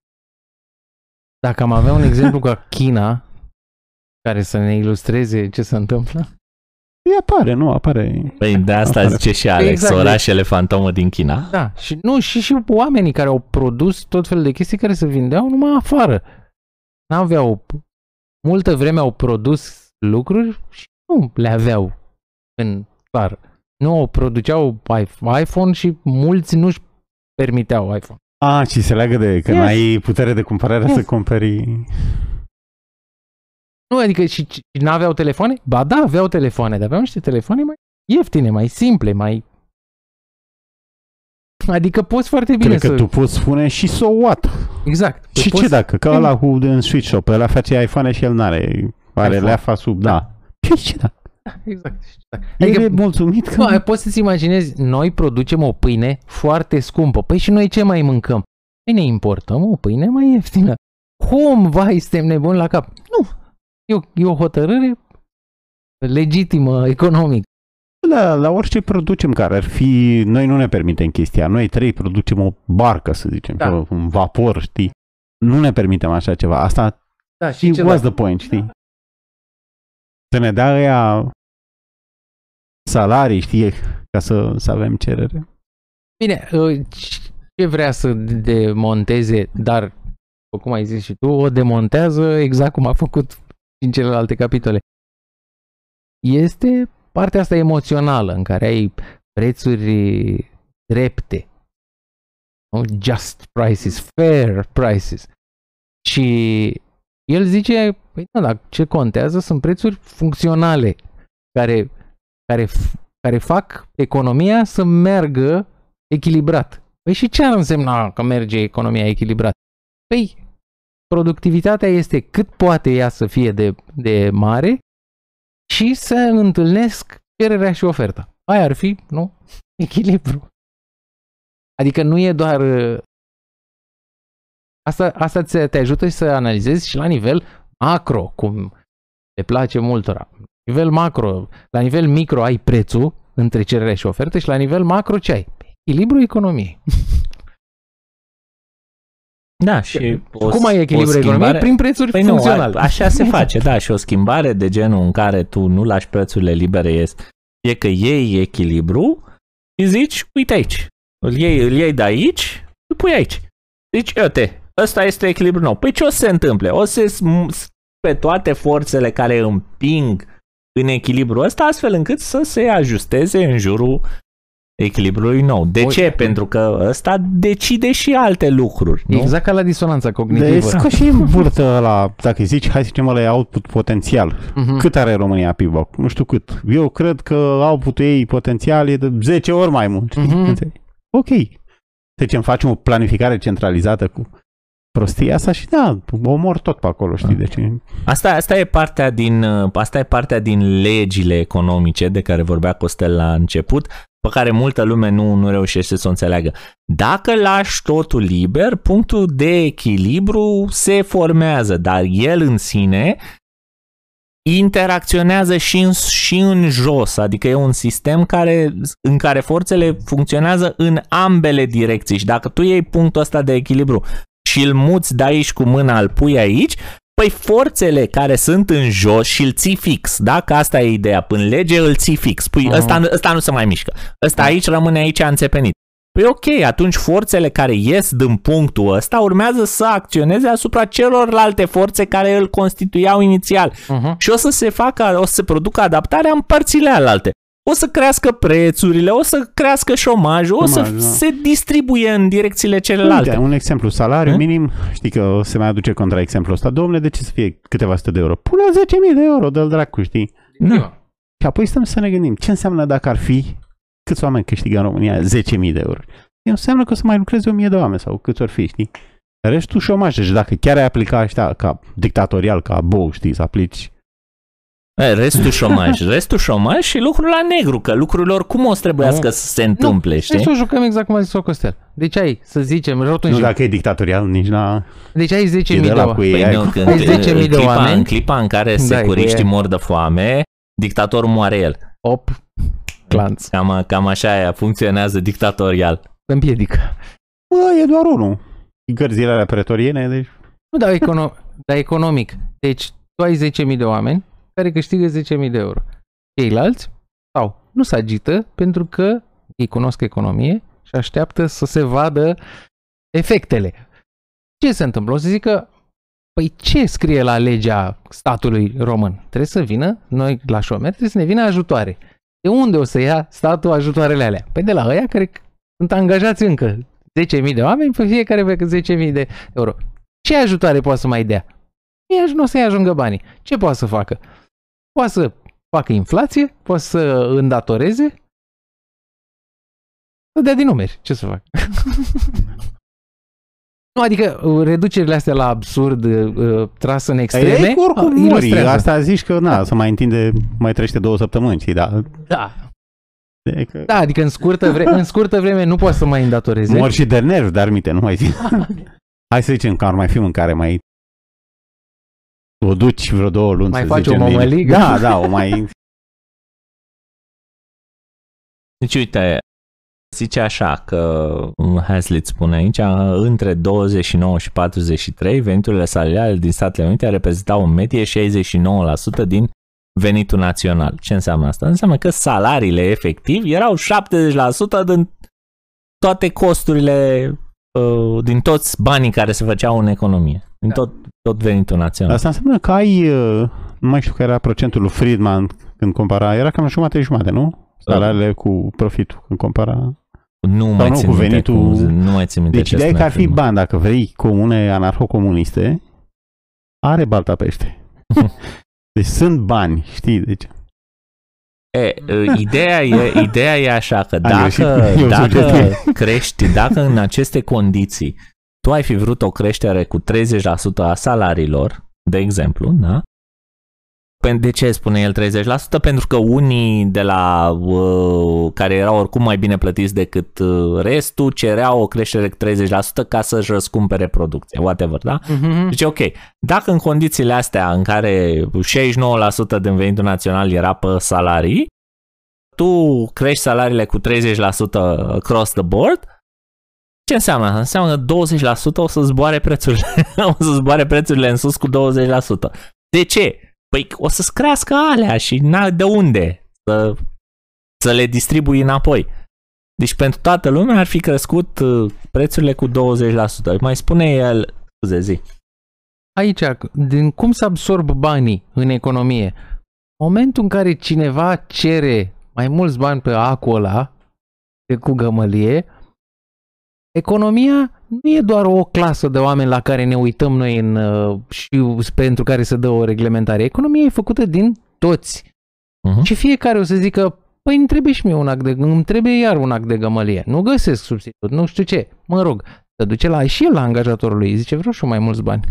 Dacă am avea un exemplu ca China, care să ne ilustreze ce se întâmplă,
Îi apare, nu? Apare.
Păi de asta
Apare.
zice și Alex,
Exact.
orașele fantomă din China.
Da, și nu, și și oamenii care au produs tot felul de chestii care se vindeau numai afară. N-aveau, multă vreme au produs lucruri și nu le aveau în clar. Nu au produceau i- iPhone și mulți nu-și permiteau iPhone.
A, și se leagă de că
Yes.
n-ai putere de cumpărare
Yes.
să cumperi...
Nu, adică și, și n-aveau telefoane? Ba da, aveau telefoane, dar aveau niște telefoane mai ieftine, mai simple, mai... Adică poți foarte bine
Cred că
să...
tu poți spune și so what?
Exact.
Și
poți...
ce dacă? Că ăla cu în Switch Shop, ăla face iPhone și el n-are. Are
iPhone.
leafa sub, da. Ce ce dacă?
Exact.
Adică,
Adică
e mulțumit că...
Nu, poți să-ți imaginezi, noi producem o pâine foarte scumpă. Păi și noi ce mai mâncăm? Păi ne importăm o pâine mai ieftină. Cum, vai, suntem nebuni la cap? Nu, e o, e o hotărâre legitimă, economic.
La, la orice producem care ar fi... Noi nu ne permitem chestia. Noi trei producem o barcă, să zicem,
Da.
da. un vapor, știi? Nu ne permitem așa ceva. Asta
Da,
și what's the point, știi? Să ne dea ăia salarii, știi, ca să, să avem cerere.
Bine, uh, ce vrea să demonteze, dar, după cum ai zis și tu, o demontează exact cum a făcut în celelalte capitole. Este partea asta emoțională în care ai prețuri drepte, nu? just prices, fair prices. Și el zice, păi da, dar ce contează sunt prețuri funcționale care, care, f- care fac economia să meargă echilibrat. Păi și ce ar însemna că merge economia echilibrat? Păi, productivitatea este cât poate ea să fie de, de mare și să întâlnesc cererea și oferta. Aia ar fi, nu? Echilibru. Adică nu e doar... uh, Asta, asta ți- te ajută să analizezi și la nivel macro, cum le place multora. La nivel macro, la nivel micro ai prețul între cerere și ofertă și la nivel macro ce ai? Echilibru economiei.
Da, și o,
Cum ai echilibru
o
economiei?
schimbare-
Prin prețuri
Păi nu,
funcționale.
a- așa se face, da, și o schimbare de genul în care tu nu lași prețurile libere este, e că iei echilibru și zici, uite aici, îl iei, îl iei de aici, îl pui aici. Zici, uite, ăsta este echilibru nou. Păi ce o să se întâmple? O să se sm- pe toate forțele care împing în echilibru ăsta, astfel încât să se ajusteze în jurul echilibrului nou. De
Oi.
ce? Pentru că ăsta decide și alte lucruri. Nu?
Exact ca la disonanța
Deci
cognitivă.
ca și în burtă la, dacă îi zici, hai să zicem ăla e output potențial.
Mhm.
Cât are România PIB? Nu știu cât. Eu cred că output-ul ei potențial e de 10 ori mai mult. știi?
Mhm.
Înțelegi? Ok. Să zicem, facem o planificare centralizată cu prostia asta și da, omor tot pe acolo, știi? Deci,
Asta, asta, e partea din, uh, asta e partea din legile economice de care vorbea Costel la început, pe care multă lume nu, nu reușește să o înțeleagă. Dacă lași totul liber, punctul de echilibru se formează, dar el în sine interacționează și în, și în jos, adică e un sistem care, în care forțele funcționează în ambele direcții și dacă tu iei punctul ăsta de echilibru și îl muți de aici cu mâna, îl pui aici, Păi forțele care sunt în jos și îl ții fix, da? Că asta e ideea. Până lege îl ții fix. Păi
Mhm.
ăsta, ăsta nu se mai mișcă. Ăsta aici rămâne aici înțepenit. Păi ok, atunci forțele care ies din punctul ăsta urmează să acționeze asupra celorlalte forțe care îl constituiau inițial.
Mhm.
Și o să se facă, o să se producă adaptarea în părțile alaltă. O să crească prețurile, o să crească șomajul, o să
Șomaj, da.
se distribuie în direcțiile celelalte.
Uite, un exemplu, salariu
Hă?
minim, știi că se mai aduce contra exemplul ăsta. Domnule, de ce să fie câteva sute de euro? Pune 10.000 de euro, dă-l dracu, știi?
Da.
Și apoi stăm să ne gândim, ce înseamnă dacă ar fi, câți oameni câștigă în România 10.000 de euro? E înseamnă că o să mai lucreze 1.000 de oameni sau câți ori fi, știi? Restul șomaj, deci dacă chiar ai aplica ăștia ca dictatorial, ca bou, știi, să aplici
E, Restul șomaj, restul șomaj și lucrul la negru, că lucrurile oricum o să trebuiască
Nu.
să se întâmple,
Hai
știi?
să o jucăm exact cum a zis-o Costel. Deci ai, să zicem,
Nu
rotunjim.
dacă e dictatorial, nici la...
Deci ai 10.000
E
de
de la
oameni.
cu ei.
Păi
ai-
nu, când,
ai 10.000
în,
de
clipa,
oameni.
în clipa în care
Da,
securiștii
cu e-
mor de foame, dictatorul moare el.
Op, clanț,
Cam, cam așa aia funcționează dictatorial.
împiedică.
Bă, e doar unul. Gărzile alea pretoriene, deci...
Nu, dar, econo- dar economic. Deci tu ai 10.000 de oameni care câștigă 10.000 de euro. Ceilalți sau nu se agită pentru că ei cunosc economie și așteaptă să se vadă efectele. Ce se întâmplă? O să zică, păi ce scrie la legea statului român? Trebuie să vină, noi la șomer, trebuie să ne vină ajutoare. De unde o să ia statul ajutoarele alea? Păi de la ăia care sunt angajați încă 10.000 de oameni pe fiecare pe 10.000 de euro. Ce ajutoare poate să mai dea? Ea nu o să-i ajungă banii. Ce poate să facă? Poate să facă inflație, poate să îndatoreze, să dea din numeri. Ce să fac? nu, adică uh, reducerile astea la absurd uh, tras în extreme
E, oricum
uh,
mori.
ilustrează.
Asta zici că, na, să mai întinde, mai trește două săptămâni, știi, da.
Da.
E că
da, adică în scurtă, vre- în scurtă vreme nu poate să mai îndatoreze.
mor și de nervi, dar mite, nu mai zic. Hai să zicem că ar mai fi în care mai o duci vreo două luni,
Mai
să
faci o
zicem, din-
mămăligă?
Da, da, o mai...
Deci uite, zice așa că Hazlitt spune aici, între 29 și 43, veniturile salariale din Statele Unite reprezentau în medie 69% din venitul național. Ce înseamnă asta? Înseamnă că salariile efectiv erau 70% din toate costurile, uh, din toți banii care se făceau în economie, din tot, tot venitul național.
Asta înseamnă că ai, uh, nu mai știu care era procentul lui Friedman când compara, era cam jumate jumate, nu? Salariile cu profitul când compara.
Nu mai
nu,
țin
cu
minte
venitul-
cum- nu mai țin minte
Deci
ce
ideea e că
spunea
ar fi
Friedman.
bani, dacă vrei comune anarho-comuniste, are balta pește. deci sunt bani, știi? Deci,
E, uh, ideea, e, ideea e așa că
Am greșit.
dacă,
Eu
dacă
sugestie.
crești, dacă în aceste condiții tu ai fi vrut o creștere cu 30% a salariilor, de exemplu, da? Pen- De ce spune el 30%? Pentru că unii de la uh, care erau oricum mai bine plătiți decât uh, restul cereau o creștere cu 30% ca să-și răscumpere producția, whatever, da?
Mhm.
Deci, ok, dacă în condițiile astea în care 69% din venitul național era pe salarii, tu crești salariile cu 30% across the board, ce înseamnă? asta? Înseamnă că 20% o să zboare prețurile, o să zboare prețurile în sus cu 20%. De ce? Păi o să-ți crească alea și n de unde să, să le distribui înapoi. Deci pentru toată lumea ar fi crescut uh, prețurile cu 20%. Mai spune el, scuze zi,
aici, din cum se absorb banii în economie, momentul în care cineva cere mai mulți bani pe acul ăla, de cu gămălie, economia nu e doar o clasă de oameni la care ne uităm noi în, uh, și pentru care se dă o reglementare. Economia e făcută din toți.
Mhm.
Și fiecare o să zică, păi îmi trebuie și mie un act de, îmi trebuie iar un act de gămălie. Nu găsesc substitut, nu știu ce. Mă rog, să duce la, și el la angajatorul lui, zice, vreau și eu mai mulți bani.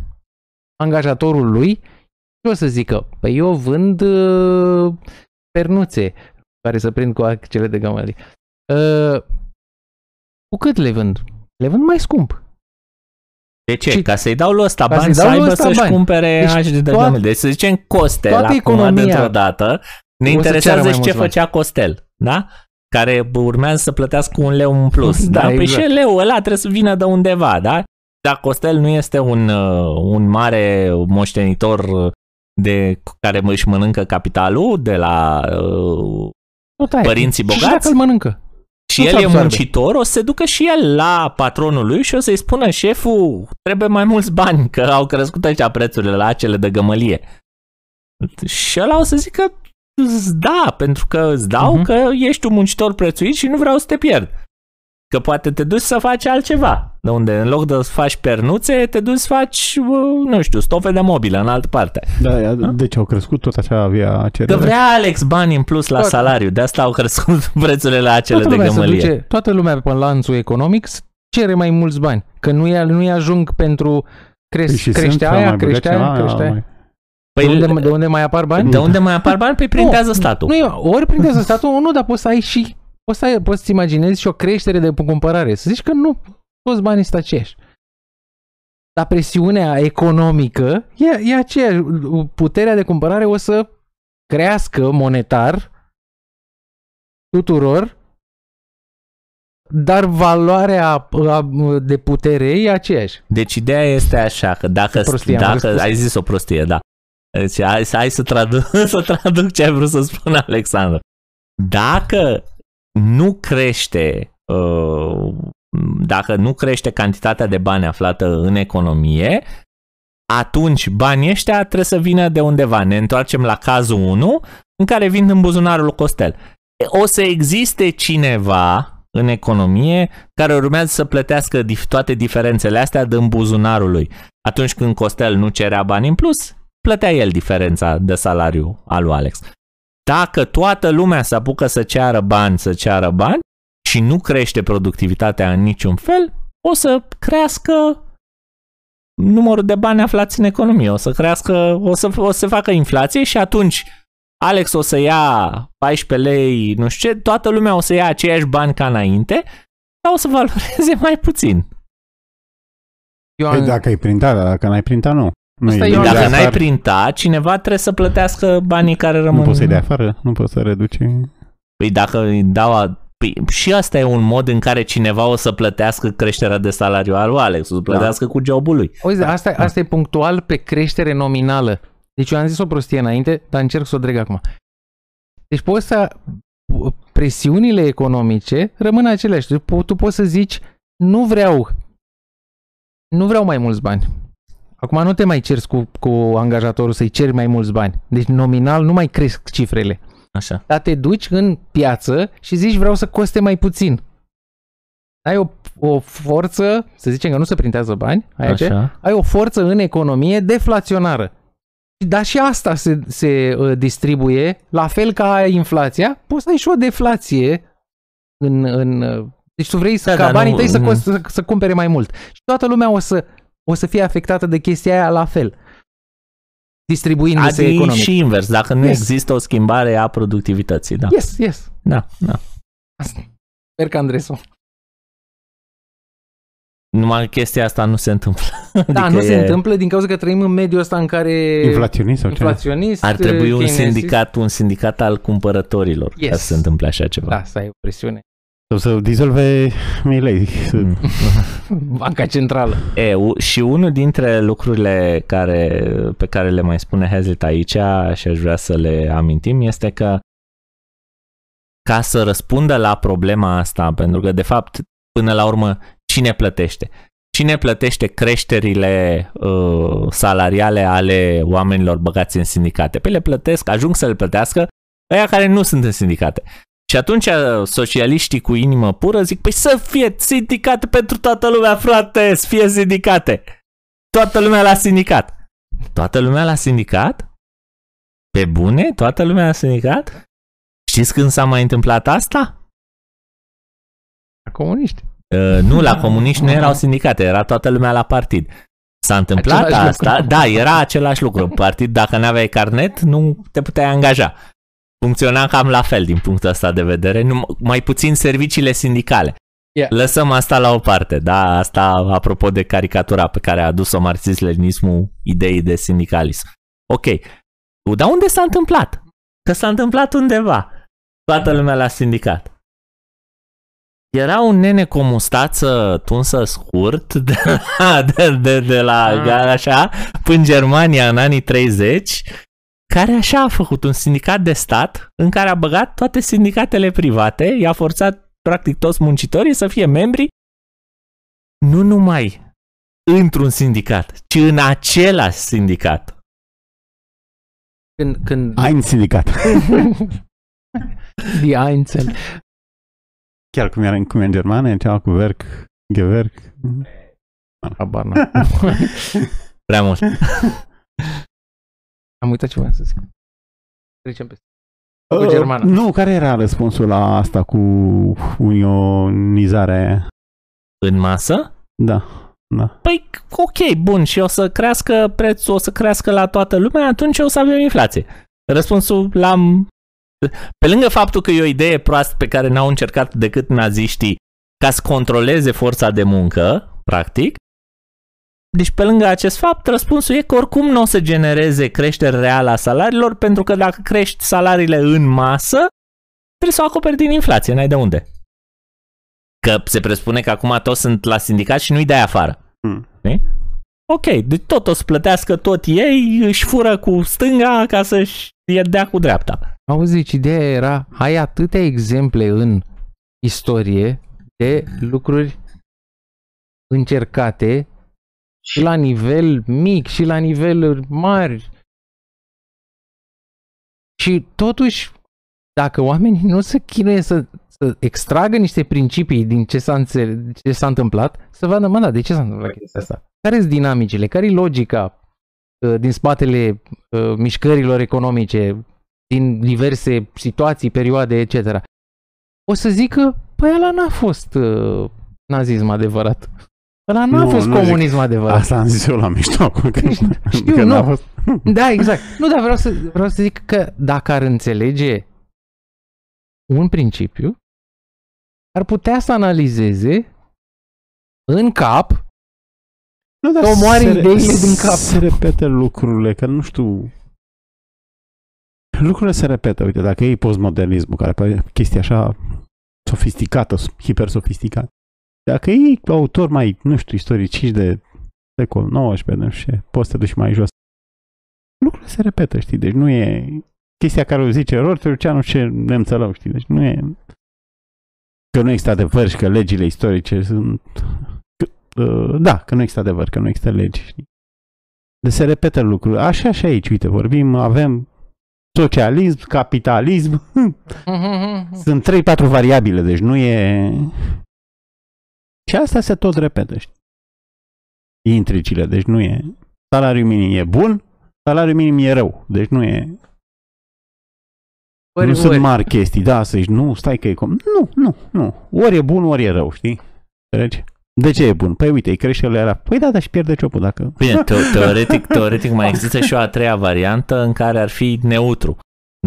Angajatorul lui ce o să zică? Păi eu vând uh, pernuțe care să prind cu acele de gămălie. Uh, cu cât le vând? Le vând mai scump.
De ce?
Și-
Ca să-i dau lui ăsta
Ca
bani
să-i
să
dau lui
aibă
ăsta
să-și
bani.
cumpere
Deci
deci de
toat-
gămele. Deci să zicem Costel
toată
acum
economia-
dintr-o dată. Ne
O să
interesează
ceară mai
și ce
mulți bani.
făcea Costel, da? Care urmează să plătească un leu în plus.
Da,
da, Păi
exact.
și leu ăla trebuie să vină de undeva, da? Dar Costel nu este un, uh, un mare moștenitor de care își mănâncă capitalul de la uh,
Tot aia.
Părinții
Și
bogați?
dacă îl mănâncă.
Și
Nu
el
se
e
absorbe.
muncitor, o să se ducă și el la patronul lui și o să-i spună șeful, trebuie mai mulți bani, că au crescut aici prețurile la acele de gămălie. Și ăla o să zică, "Îți da, pentru că îți dau
Mhm.
că ești un muncitor prețuit și nu vreau să te pierd. Că poate te duci să faci altceva. De unde în loc de să faci pernuțe, te duci să faci, uh, nu știu, stofe de mobilă în altă parte.
da, deci au crescut tot așa avea
Că
cerere.
vrea Alex bani în plus la
Toată-
salariu, de asta au crescut prețurile la acele
Toată
de
lumea, se
gămălie.
duce, toată lumea pe lanțul economic cere mai mulți bani. Că nu-i, nu-i ajung pentru cres,
Păi și
crește
sunt,
aia,
mai băgat
crește
ceva,
aia, crește aia.
mai-
Păi,
de, unde, de unde mai apar bani?
de unde mai apar bani? Păi printează statul.
Nu, e- ori prindează statul, nu, dar poți să ai și, poți să ai, poți să imaginezi și o creștere de cumpărare. Să zici că nu, toți banii sunt aceiași. Dar presiunea economică e, e aceeași. Puterea de cumpărare o să crească monetar tuturor, dar valoarea a- de putere e aceeași.
Deci ideea este așa, că dacă,
prostie am
dacă
răspuns.
ai zis o prostie, da. Deci hai, hai să, traduc, să traduc ce ai vrut să spun Alexandru. Dacă nu crește uh, dacă nu crește cantitatea de bani aflată în economie, atunci banii ăștia trebuie să vină de undeva. Ne întoarcem la cazul 1 în care vin în buzunarul lui Costel. O să existe cineva în economie care urmează să plătească dif- toate diferențele astea din buzunarul lui. Atunci când Costel nu cerea bani în plus, plătea el diferența de salariu al lui Alex. Dacă toată lumea se apucă să ceară bani, să ceară bani și nu crește productivitatea în niciun fel, o să crească numărul de bani aflați în economie, o să crească, o să, o să se facă inflație și atunci Alex o să ia 14 lei, nu știu ce, toată lumea o să ia aceiași bani ca înainte, dar o să valoreze mai puțin.
Eu
Păi
am,
dacă ai printat, dar dacă n-ai printat, nu. Nu
Asta
e-
eu am-
de
Dacă
afară.
n-ai printa, cineva trebuie să plătească banii care rămân.
Nu poți să-i dea afară, nu poți să reduci.
Păi dacă îi dau... A... Păi și asta e un mod în care cineva o să plătească creșterea de salariu al lui Alex, o să plătească cu jobul lui.
Uite, asta, asta e punctual pe creștere nominală. Deci eu am zis o prostie înainte, dar încerc să o dreg acum. Deci poți să... Presiunile economice rămân aceleași. Tu, po- tu poți să zici, nu vreau nu vreau mai mulți bani. Acum nu te mai cerți cu, cu angajatorul să-i ceri mai mulți bani. Deci nominal nu mai cresc cifrele.
Așa.
Dar te duci în piață și zici vreau să coste mai puțin. Ai o, o forță, să zicem că nu se printează bani, ai aceea,
Așa.
ai o forță în economie deflaționară. Dar și asta se, se uh, distribuie, la fel ca inflația, poți să ai și o deflație în... în uh, deci tu vrei să,
Da,
ca
dar
banii
nu-
tăi să,
nu-
cost, să, să cumpere mai mult. Și toată lumea o să, o să fie afectată de chestia aia la fel. Distribuindu-se
Adică
economic.
și invers, dacă nu
Yes.
există o schimbare a productivității, da.
Yes, yes.
Da, da.
Sper că Andresu.
Numai chestia asta nu se întâmplă.
Da,
Adică
nu se
e-
întâmplă din cauza că trăim în mediul ăsta în care
Inflaționist sau ce?
inflaționist,
Ar trebui un
keynesian-
sindicat, un sindicat al cumpărătorilor ca
Yes.
să se întâmple așa ceva.
Da, să ai o presiune.
Sau să dizolve Milei.
Mm.
Banca centrală.
E, u- și unul dintre lucrurile care, pe care le mai spune Hazlitt aici și aș vrea să le amintim este că ca să răspundă la problema asta, pentru că de fapt până la urmă cine plătește? Cine plătește creșterile uh, salariale ale oamenilor băgați în sindicate? Pe le plătesc, ajung să le plătească ăia care nu sunt în sindicate. Și atunci uh, socialiștii cu inimă pură zic, păi să fie sindicate pentru toată lumea, frate, să fie sindicate. Toată lumea la sindicat. Toată lumea la sindicat? Pe bune? Toată lumea la sindicat? Știți când s-a mai întâmplat asta?
Comuniști.
Uh, nu, la comuniști nu erau sindicate, era toată lumea la partid. S-a întâmplat
Același
asta,
lucru.
da, era același lucru. Partid, dacă nu aveai carnet, nu te puteai angaja. Funcționa cam la fel din punctul ăsta de vedere, nu, mai puțin serviciile sindicale.
Yeah.
Lăsăm asta la o parte, da, asta apropo de caricatura pe care a adus-o marxism-leninismul ideii de sindicalism. Ok, dar unde s-a întâmplat? Că s-a întâmplat undeva. Toată lumea la sindicat. Era un nene cu o mustață tunsă scurt de la, de, de, de la
Ah.
așa, până în Germania în anii 30, care așa a făcut un sindicat de stat în care a băgat toate sindicatele private, i-a forțat practic toți muncitorii să fie membri nu numai într-un sindicat, ci în același sindicat.
Când, când
Ai în sindicat.
Die Einzel.
Chiar cum era cum e în germană, începeau cu Werk, Gewerk.
Habar n-am.
Prea mult.
Am uitat ce voiam să zic. Trecem pe Cu germană.
Uh, Nu, care era răspunsul la asta cu unionizarea?
În masă?
Da. Da.
Păi, ok, bun, și o să crească prețul, o să crească la toată lumea, atunci o să avem inflație. Răspunsul l-am... Pe lângă faptul că e o idee proastă pe care n-au încercat decât naziștii ca să controleze forța de muncă, practic, deci pe lângă acest fapt, răspunsul e că oricum nu o să genereze creștere reală a salariilor, pentru că dacă crești salariile în masă, trebuie să o acoperi din inflație, n-ai de unde. Că se presupune că acum toți sunt la sindicat și nu-i dai afară.
Hmm.
Știi? Ok, deci tot o să plătească tot ei, își fură cu stânga ca să-și dea cu dreapta.
Auzi, ideea era, ai atâtea exemple în istorie de lucruri încercate și la nivel mic și la niveluri mari. Și totuși, dacă oamenii nu se chinuie să, să extragă niște principii din ce s-a, înțele- ce s-a întâmplat, să vadă, mă, da, de ce s-a întâmplat chestia asta? Care sunt dinamicile? Care e logica uh, din spatele uh, mișcărilor economice, din diverse situații, perioade, etc. O să zică, păi ăla n-a fost uh, nazism adevărat. Ăla n-a
Nu,
fost
nu zic.
comunism adevărat.
Asta am zis eu la mișto acum. Că,
Știu,
că
nu.
n-a fost...
Da, exact. Nu, dar vreau să, vreau să zic că dacă ar înțelege un principiu, ar putea să analizeze în cap
Nu, dar
Să omoare
se re-
ideile din cap.
Se repetă lucrurile, că nu știu... Lucrurile se repetă. Uite, dacă e postmodernismul, care pare chestia așa sofisticată, hiper sofisticată. Dacă e autor mai, nu știu, istoriciști de secol XIX, nu știu ce, poți să te duci mai jos. Lucrurile se repetă, știi? Deci nu e chestia care o zice Rortruceanu ce ne înțeleg, știi? Deci nu e că nu există adevăr și că legile istorice sunt că, uh, da, că nu există adevăr, că nu există legi, știi? De se repetă lucruri. Așa și aici, uite, vorbim, avem socialism, capitalism, sunt 3-4 variabile, deci nu e... Și asta se tot repetă, știi? Intricile, deci nu e... Salariul minim e bun, salariul minim e rău, deci nu e...
ori,
nu sunt
ori.
mari chestii, da, să zici, nu, stai că e cum... Nu, nu, nu. Ori e bun, ori e rău, știi? Înțelegi? De ce e bun? Păi uite, îi crește la Păi da, dar și pierde ciopul dacă...
Bine, te- teoretic, teoretic mai există și o a treia variantă în care ar fi neutru.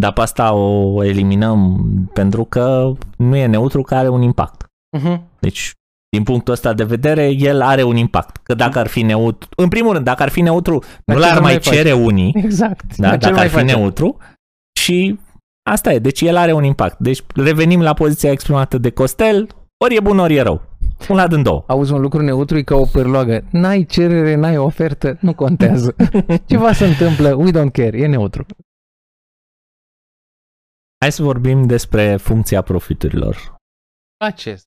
Dar pe asta o eliminăm pentru că nu e neutru care are un impact.
Mhm.
Deci, din punctul ăsta de vedere, el are un impact. Că dacă ar fi neutru, în primul rând, dacă ar fi neutru, nu
ce
l-ar
să
mai
mai faci?
cere unii,
Exact.
da?
Dar ce
dacă
mai
ar fi
facem?
neutru. Și asta e, deci el are un impact. Deci revenim la poziția exprimată de Costel, ori e bun, ori e rău. Un la din două.
Auzi, un lucru neutru e ca o pârloagă. N-ai cerere, n-ai ofertă, nu contează. Ceva se întâmplă, we don't care, e neutru.
Hai să vorbim despre funcția profiturilor.
Acest.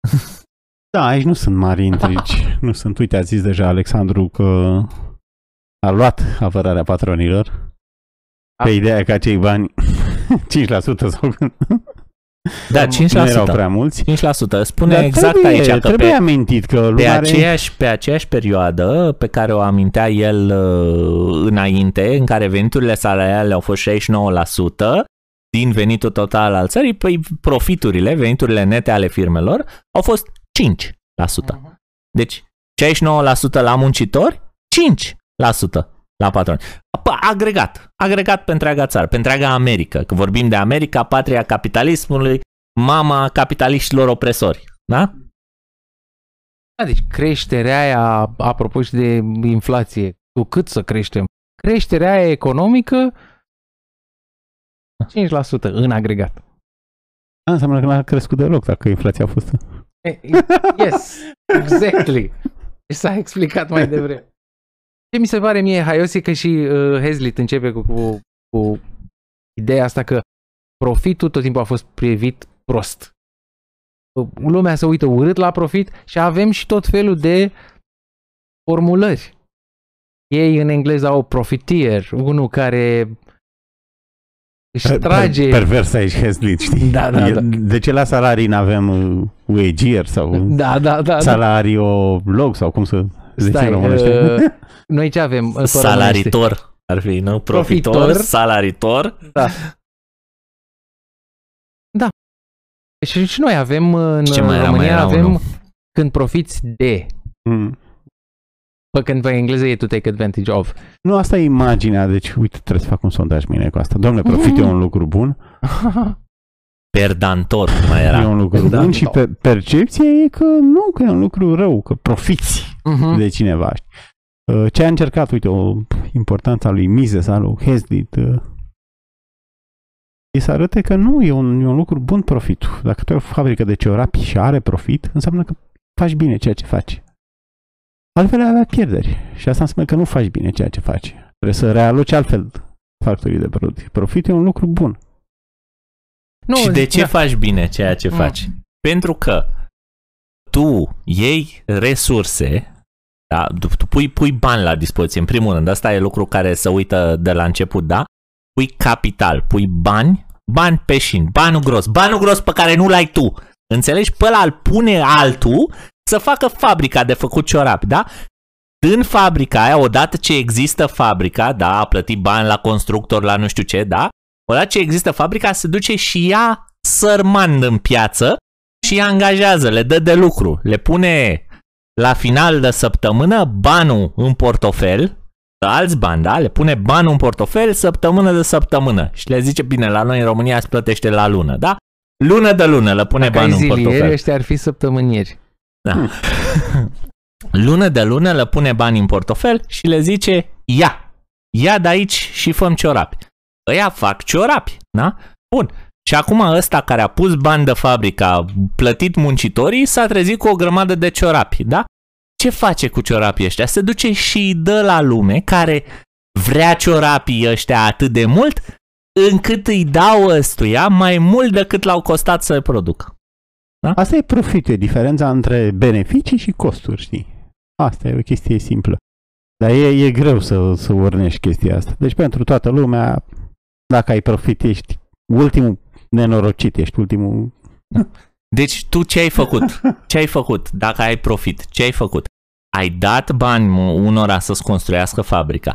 Da, aici nu sunt mari intrigi. nu sunt. Uite, a zis deja Alexandru că a luat apărarea patronilor pe
A-
ideea că acei bani 5% sau
Da, 5%.
nu erau prea mulți.
5%. Spune
Dar
exact
trebuie,
aici că
trebuie
pe,
amintit că
pe,
lumea are...
aceeași, pe aceeași perioadă pe care o amintea el uh, înainte, în care veniturile salariale au fost 69% din venitul total al țării, păi profiturile, veniturile nete ale firmelor au fost 5%. Deci 69% la muncitori, 5% la patroni. P- Agregat. Agregat pe întreaga țară, pe întreaga America. Că vorbim de America, patria capitalismului, mama capitaliștilor opresori. Da?
Da, deci creșterea aia, apropo și de inflație, cu cât să creștem? Creșterea aia economică 5% în agregat.
A, înseamnă că n-a crescut deloc dacă inflația a fost.
Yes, exactly. S-a explicat mai devreme. Ce mi se pare mie haios e că și uh, Hazlitt începe cu, cu, cu ideea asta că profitul tot timpul a fost privit prost. Uh, Lumea se uită urât la profit și avem și tot felul de formulări. Ei în engleză au profiteer, unul care își trage...
Per, pervers aici Heslit, știi?
Da, da,
E-
da.
De ce la salarii n-avem uh, wagier sau
Da, da, da. da.
salariolog sau cum să zice
Stai,
în românește?
uh, noi ce avem? uh, pe românește?
Salaritor ar fi, nu? Profitor,
Profitor.
salaritor.
Și, și noi avem în
Și ce mai era? Mai
România,
era
avem
unul.
când profiți de.
Mm.
Bă, când pe engleză e to take advantage of.
Nu, asta e imaginea, deci uite, trebuie să fac un sondaj mâine cu asta. Domnule, profit e un lucru bun,
Perdantor mai
e
era.
un lucru
Da,
bun și
da.
pe percepția e că nu, că e un lucru rău, că profiți
Mhm.
de cineva. Uh, Ce a încercat, uite, o importanța lui Mises, al lui Hezlit, uh, e să arate că nu, e un, e un lucru bun profitul. Dacă tu ai o fabrică de ciorapi și are profit, înseamnă că faci bine ceea ce faci. Altfel ai avea pierderi. Și asta înseamnă că nu faci bine ceea ce faci. Trebuie să realoci altfel factorii de producție. Profit e un lucru bun.
Nu,
și de ce
da.
faci bine ceea ce
Mm.
faci? Pentru că tu iei resurse, da? tu, tu pui, pui bani la dispoziție, în primul rând, asta e lucru care se uită de la început, da? Pui capital, pui bani, bani peșini, banul gros, banul gros pe care nu-l ai tu. Înțelegi? Pe ăla îl pune altul să facă fabrica de făcut ciorapi, da? În fabrica aia, odată ce există fabrica, da, a plătit bani la constructor, la nu știu ce, da? Odată ce există fabrica, se duce și ia sărman în piață și îi angajează, le dă de lucru, le pune la final de săptămână banul în portofel, alți bani, da? Le pune banul în portofel săptămână de săptămână și le zice, bine, la noi în România se plătește la lună, da? Lună de lună le pune
Dacă ai
banul în
zilieri,
portofel.
ăștia ar fi săptămânieri.
Da. lună de lună le pune bani în portofel și le zice, ia, ia de aici și făm ciorapi. Ăia fac ciorapi, da? Bun. Și acum ăsta care a pus bani de fabrică, a plătit muncitorii, s-a trezit cu o grămadă de ciorapi, da? Ce face cu ciorapii ăștia? Se duce și îi dă la lume care vrea ciorapii ăștia atât de mult încât îi dau ăstuia mai mult decât l-au costat să-l producă.
Asta e profitul, e diferența între beneficii și costuri, știi? Asta e o chestie simplă. Dar e, e greu să, să urnești chestia asta. Deci pentru toată lumea, dacă ai profit, ești ultimul nenorocit, ești ultimul...
Deci tu ce ai făcut? Ce ai făcut dacă ai profit? Ce ai făcut? Ai dat bani unora să-ți construiască fabrica.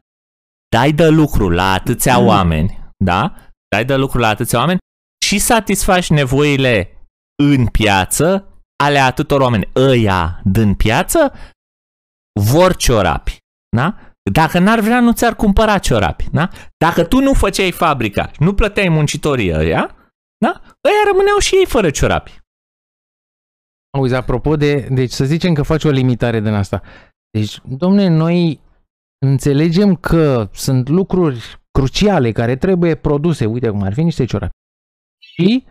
Dai de lucru la atâția oameni, da? Dai de lucru la atâția oameni și satisfaci nevoile în piață ale atâtor oameni. Ăia din piață vor ciorapi, da? Dacă n-ar vrea, nu ți-ar cumpăra ciorapi, da? Dacă tu nu făceai fabrica, nu plăteai muncitorii ăia, da? Ăia rămâneau și ei fără ciorapi.
Auzi, apropo de... Deci să zicem că faci o limitare din asta. Deci, domne, noi înțelegem că sunt lucruri cruciale care trebuie produse, uite cum ar fi niște ciorapi. Și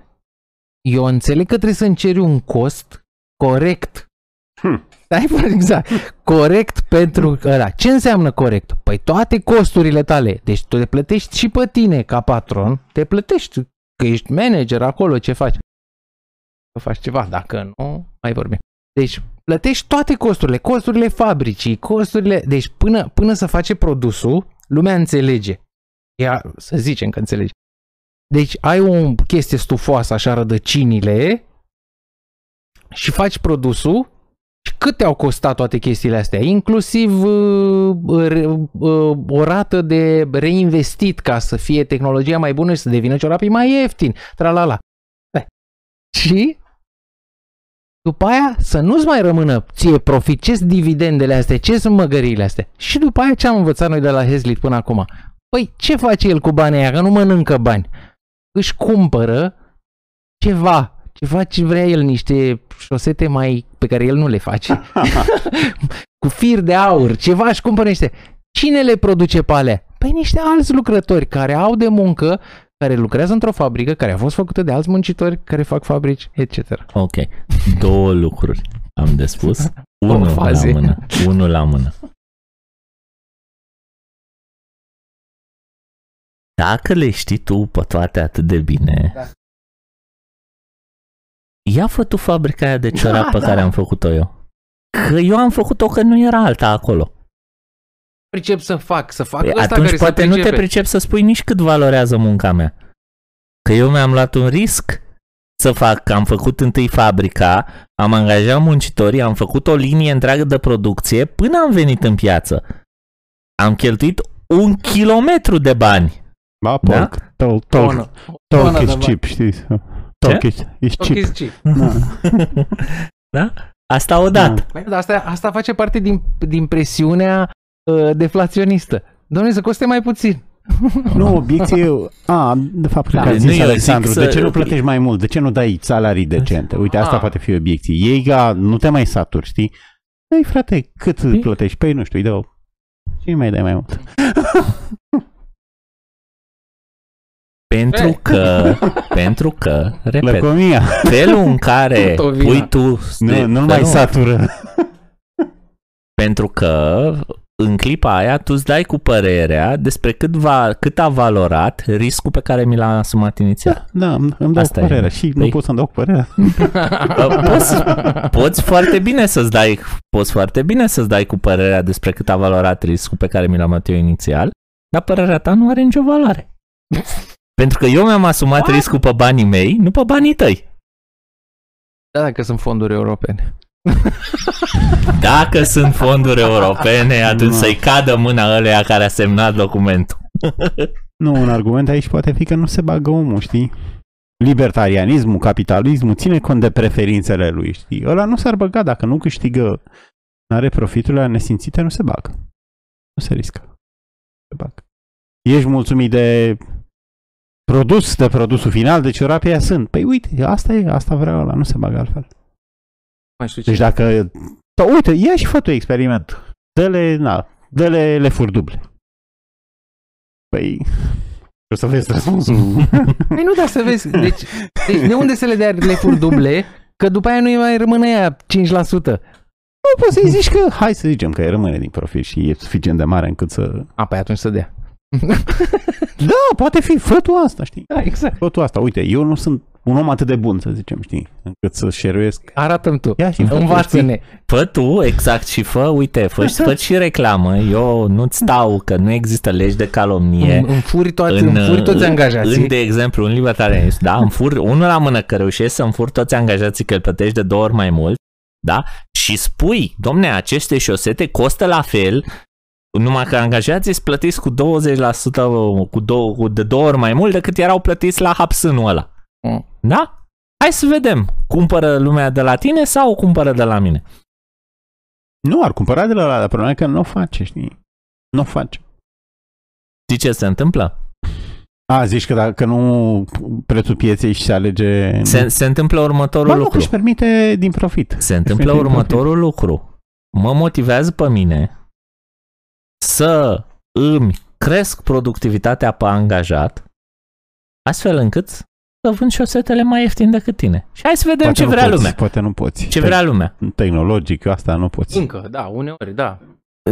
eu înțeleg că trebuie să-mi ceri un cost corect.
Hm.
Stai, bă, exact. Corect pentru ăla. Ce înseamnă corect? Păi toate costurile tale. Deci tu te plătești și pe tine ca patron. Te plătești că ești manager acolo, ce faci? Că faci ceva, dacă nu, mai vorbim. Deci plătești toate costurile, costurile fabricii, costurile... Deci până, până să face produsul, lumea înțelege. Ea, să zicem că înțelege. Deci ai o chestie stufoasă, așa rădăcinile, și faci produsul și cât te-au costat toate chestiile astea? Inclusiv uh, re, uh, o rată de reinvestit ca să fie tehnologia mai bună și să devină ciorapii mai ieftin. Tralala. Eh. Și după aia să nu-ți mai rămână ție profit, ce sunt dividendele astea, ce sunt măgăriile astea. Și după aia ce am învățat noi de la Hezlit până acum? Păi ce face el cu banii aia, că nu mănâncă bani? Își cumpără ceva, ceva ce vrea el, niște șosete mai pe care el nu le face. cu fir de aur, ceva își cumpără niște. Cine le produce pe alea? Păi niște alți lucrători care au de muncă, care lucrează într-o fabrică, care a fost făcută de alți muncitori care fac fabrici, etc.
Ok. Două lucruri am de spus. Unul la
faze.
mână. Unul la mână. Dacă le știi tu pe toate atât de bine,
Da.
ia fă tu fabrica aia de ciorap
Da,
pe
da.
care am făcut-o eu. Că eu am făcut-o că nu era alta acolo.
Pricep să fac, să fac
Păi
ăsta
atunci
care
poate
să
nu te pricep să spui nici cât valorează munca mea. Că eu mi-am luat un risc să fac, că am făcut întâi fabrica, am angajat muncitorii, am făcut o linie întreagă de producție până am venit în piață. Am cheltuit un kilometru de bani.
Ba,
Da?
porc. Talk, talk,
Tonă.
talk
Tonă
is
de
cheap, știți? Talk is, is
Talk
cheap.
is cheap.
Da.
da? Asta odată.
Păi, dar asta, asta face parte din, din presiunea uh, deflaționistă. Doamne, să coste mai puțin.
Nu, obiecție... A, de fapt, cred
Da,
că a
nu,
zis
eu
Alexandru,
zic
de
să-
ce nu plătești mai mult? De ce nu dai salarii decente? Uite, asta
Ah.
poate fi obiecție. Ei, ga, nu te mai saturi, știi? Ei, frate, cât
Păi-
plătești? Păi, nu știu, îi dau... Și îi mai dai mai mult.
Pentru că, pentru că, repet,
Lăcomia.
felul în care
Tovina.
pui tu...
Nu, nu mai
felul-
satură.
Pentru că în clipa aia tu îți dai cu părerea despre cât, va, cât a valorat riscul pe care mi l-a asumat inițial.
Da, îmi îmi dau
Asta
cu
e.
părerea. Și nu
Păi-
pot să-mi dau cu părerea.
Uh, Poți, poți foarte bine să-ți dai poți foarte bine să-ți dai cu părerea despre cât a valorat riscul pe care mi l-am luat eu inițial, dar părerea ta nu are nicio valoare. Pentru că eu mi-am asumat
What?
riscul pe banii mei, nu pe banii tăi.
Da, dacă sunt fonduri europene.
Dacă sunt fonduri europene, atunci
Nu.
să-i cadă mâna ăleia care a semnat documentul.
Nu, un argument aici poate fi că nu se bagă omul, știi? Libertarianismul, capitalismul ține cont de preferințele lui, știi? Ăla nu s-ar băga dacă nu câștigă, nu are profiturile nesimțite, nu se bagă. Nu se riscă. Se bagă. Ești mulțumit de produs, de produsul final, de ciorapii aia sunt. Păi uite, asta e, asta vrea ăla, nu se bagă altfel.
Mai știu ce.
Deci dacă... Da, uite, ia și fă tu experiment. Dă-le, na, dă-le lefuri duble. Păi... O să vezi răspunsul.
Păi nu, dar să vezi. Deci, deci de unde să le dea lefuri duble? Că după aia nu mai rămâne aia 5%.
Nu poți să-i zici că, hai să zicem că îi rămâne din profit și e suficient de mare încât să...
A, păi atunci să dea.
Da, poate fi, fă tu asta, știi?
Da, exact.
Fă tu asta. Uite, eu nu sunt un om atât de bun, să zicem, știi? Încât să șeruiesc.
Arată-mi tu.
Ia și fă tu,
Învață-ne.
Fă tu, exact, și fă, uite, fă, fă și reclamă. Eu nu-ți stau că nu există legi de calomnie.
Îmi, îmi furi, toate,
în,
îmi furi toți angajații.
În, de exemplu, în libertarianism, da, îmi fur, unul la mână că reușești să-mi fur toți angajații că îl plătești de două ori mai mult, da, și spui, domne, aceste șosete costă la fel, numai că angajații îți plătiți cu 20% cu două, cu de două ori mai mult decât erau plătiți la hapsânul ăla.
Mm.
Da? Hai să vedem. Cumpără lumea de la tine sau o cumpără de la mine?
Nu, ar cumpăra de la ăla, dar problema e că nu o face, știi? Nu o face.
Știi ce se întâmplă?
A, zici că dacă nu prețul pieței și se alege...
Se, se întâmplă următorul
Ba, nu, că
lucru.
își permite din profit.
Se întâmplă
Efectiv,
următorul lucru. Mă motivează pe mine să îmi cresc productivitatea pe angajat, astfel încât să vând șosetele mai ieftin decât tine. Și hai să vedem
Poate
ce
nu
vrea
poți,
lumea.
Poate nu poți.
Ce vrea lumea.
Tehnologic, asta nu poți.
Încă, da, uneori, da.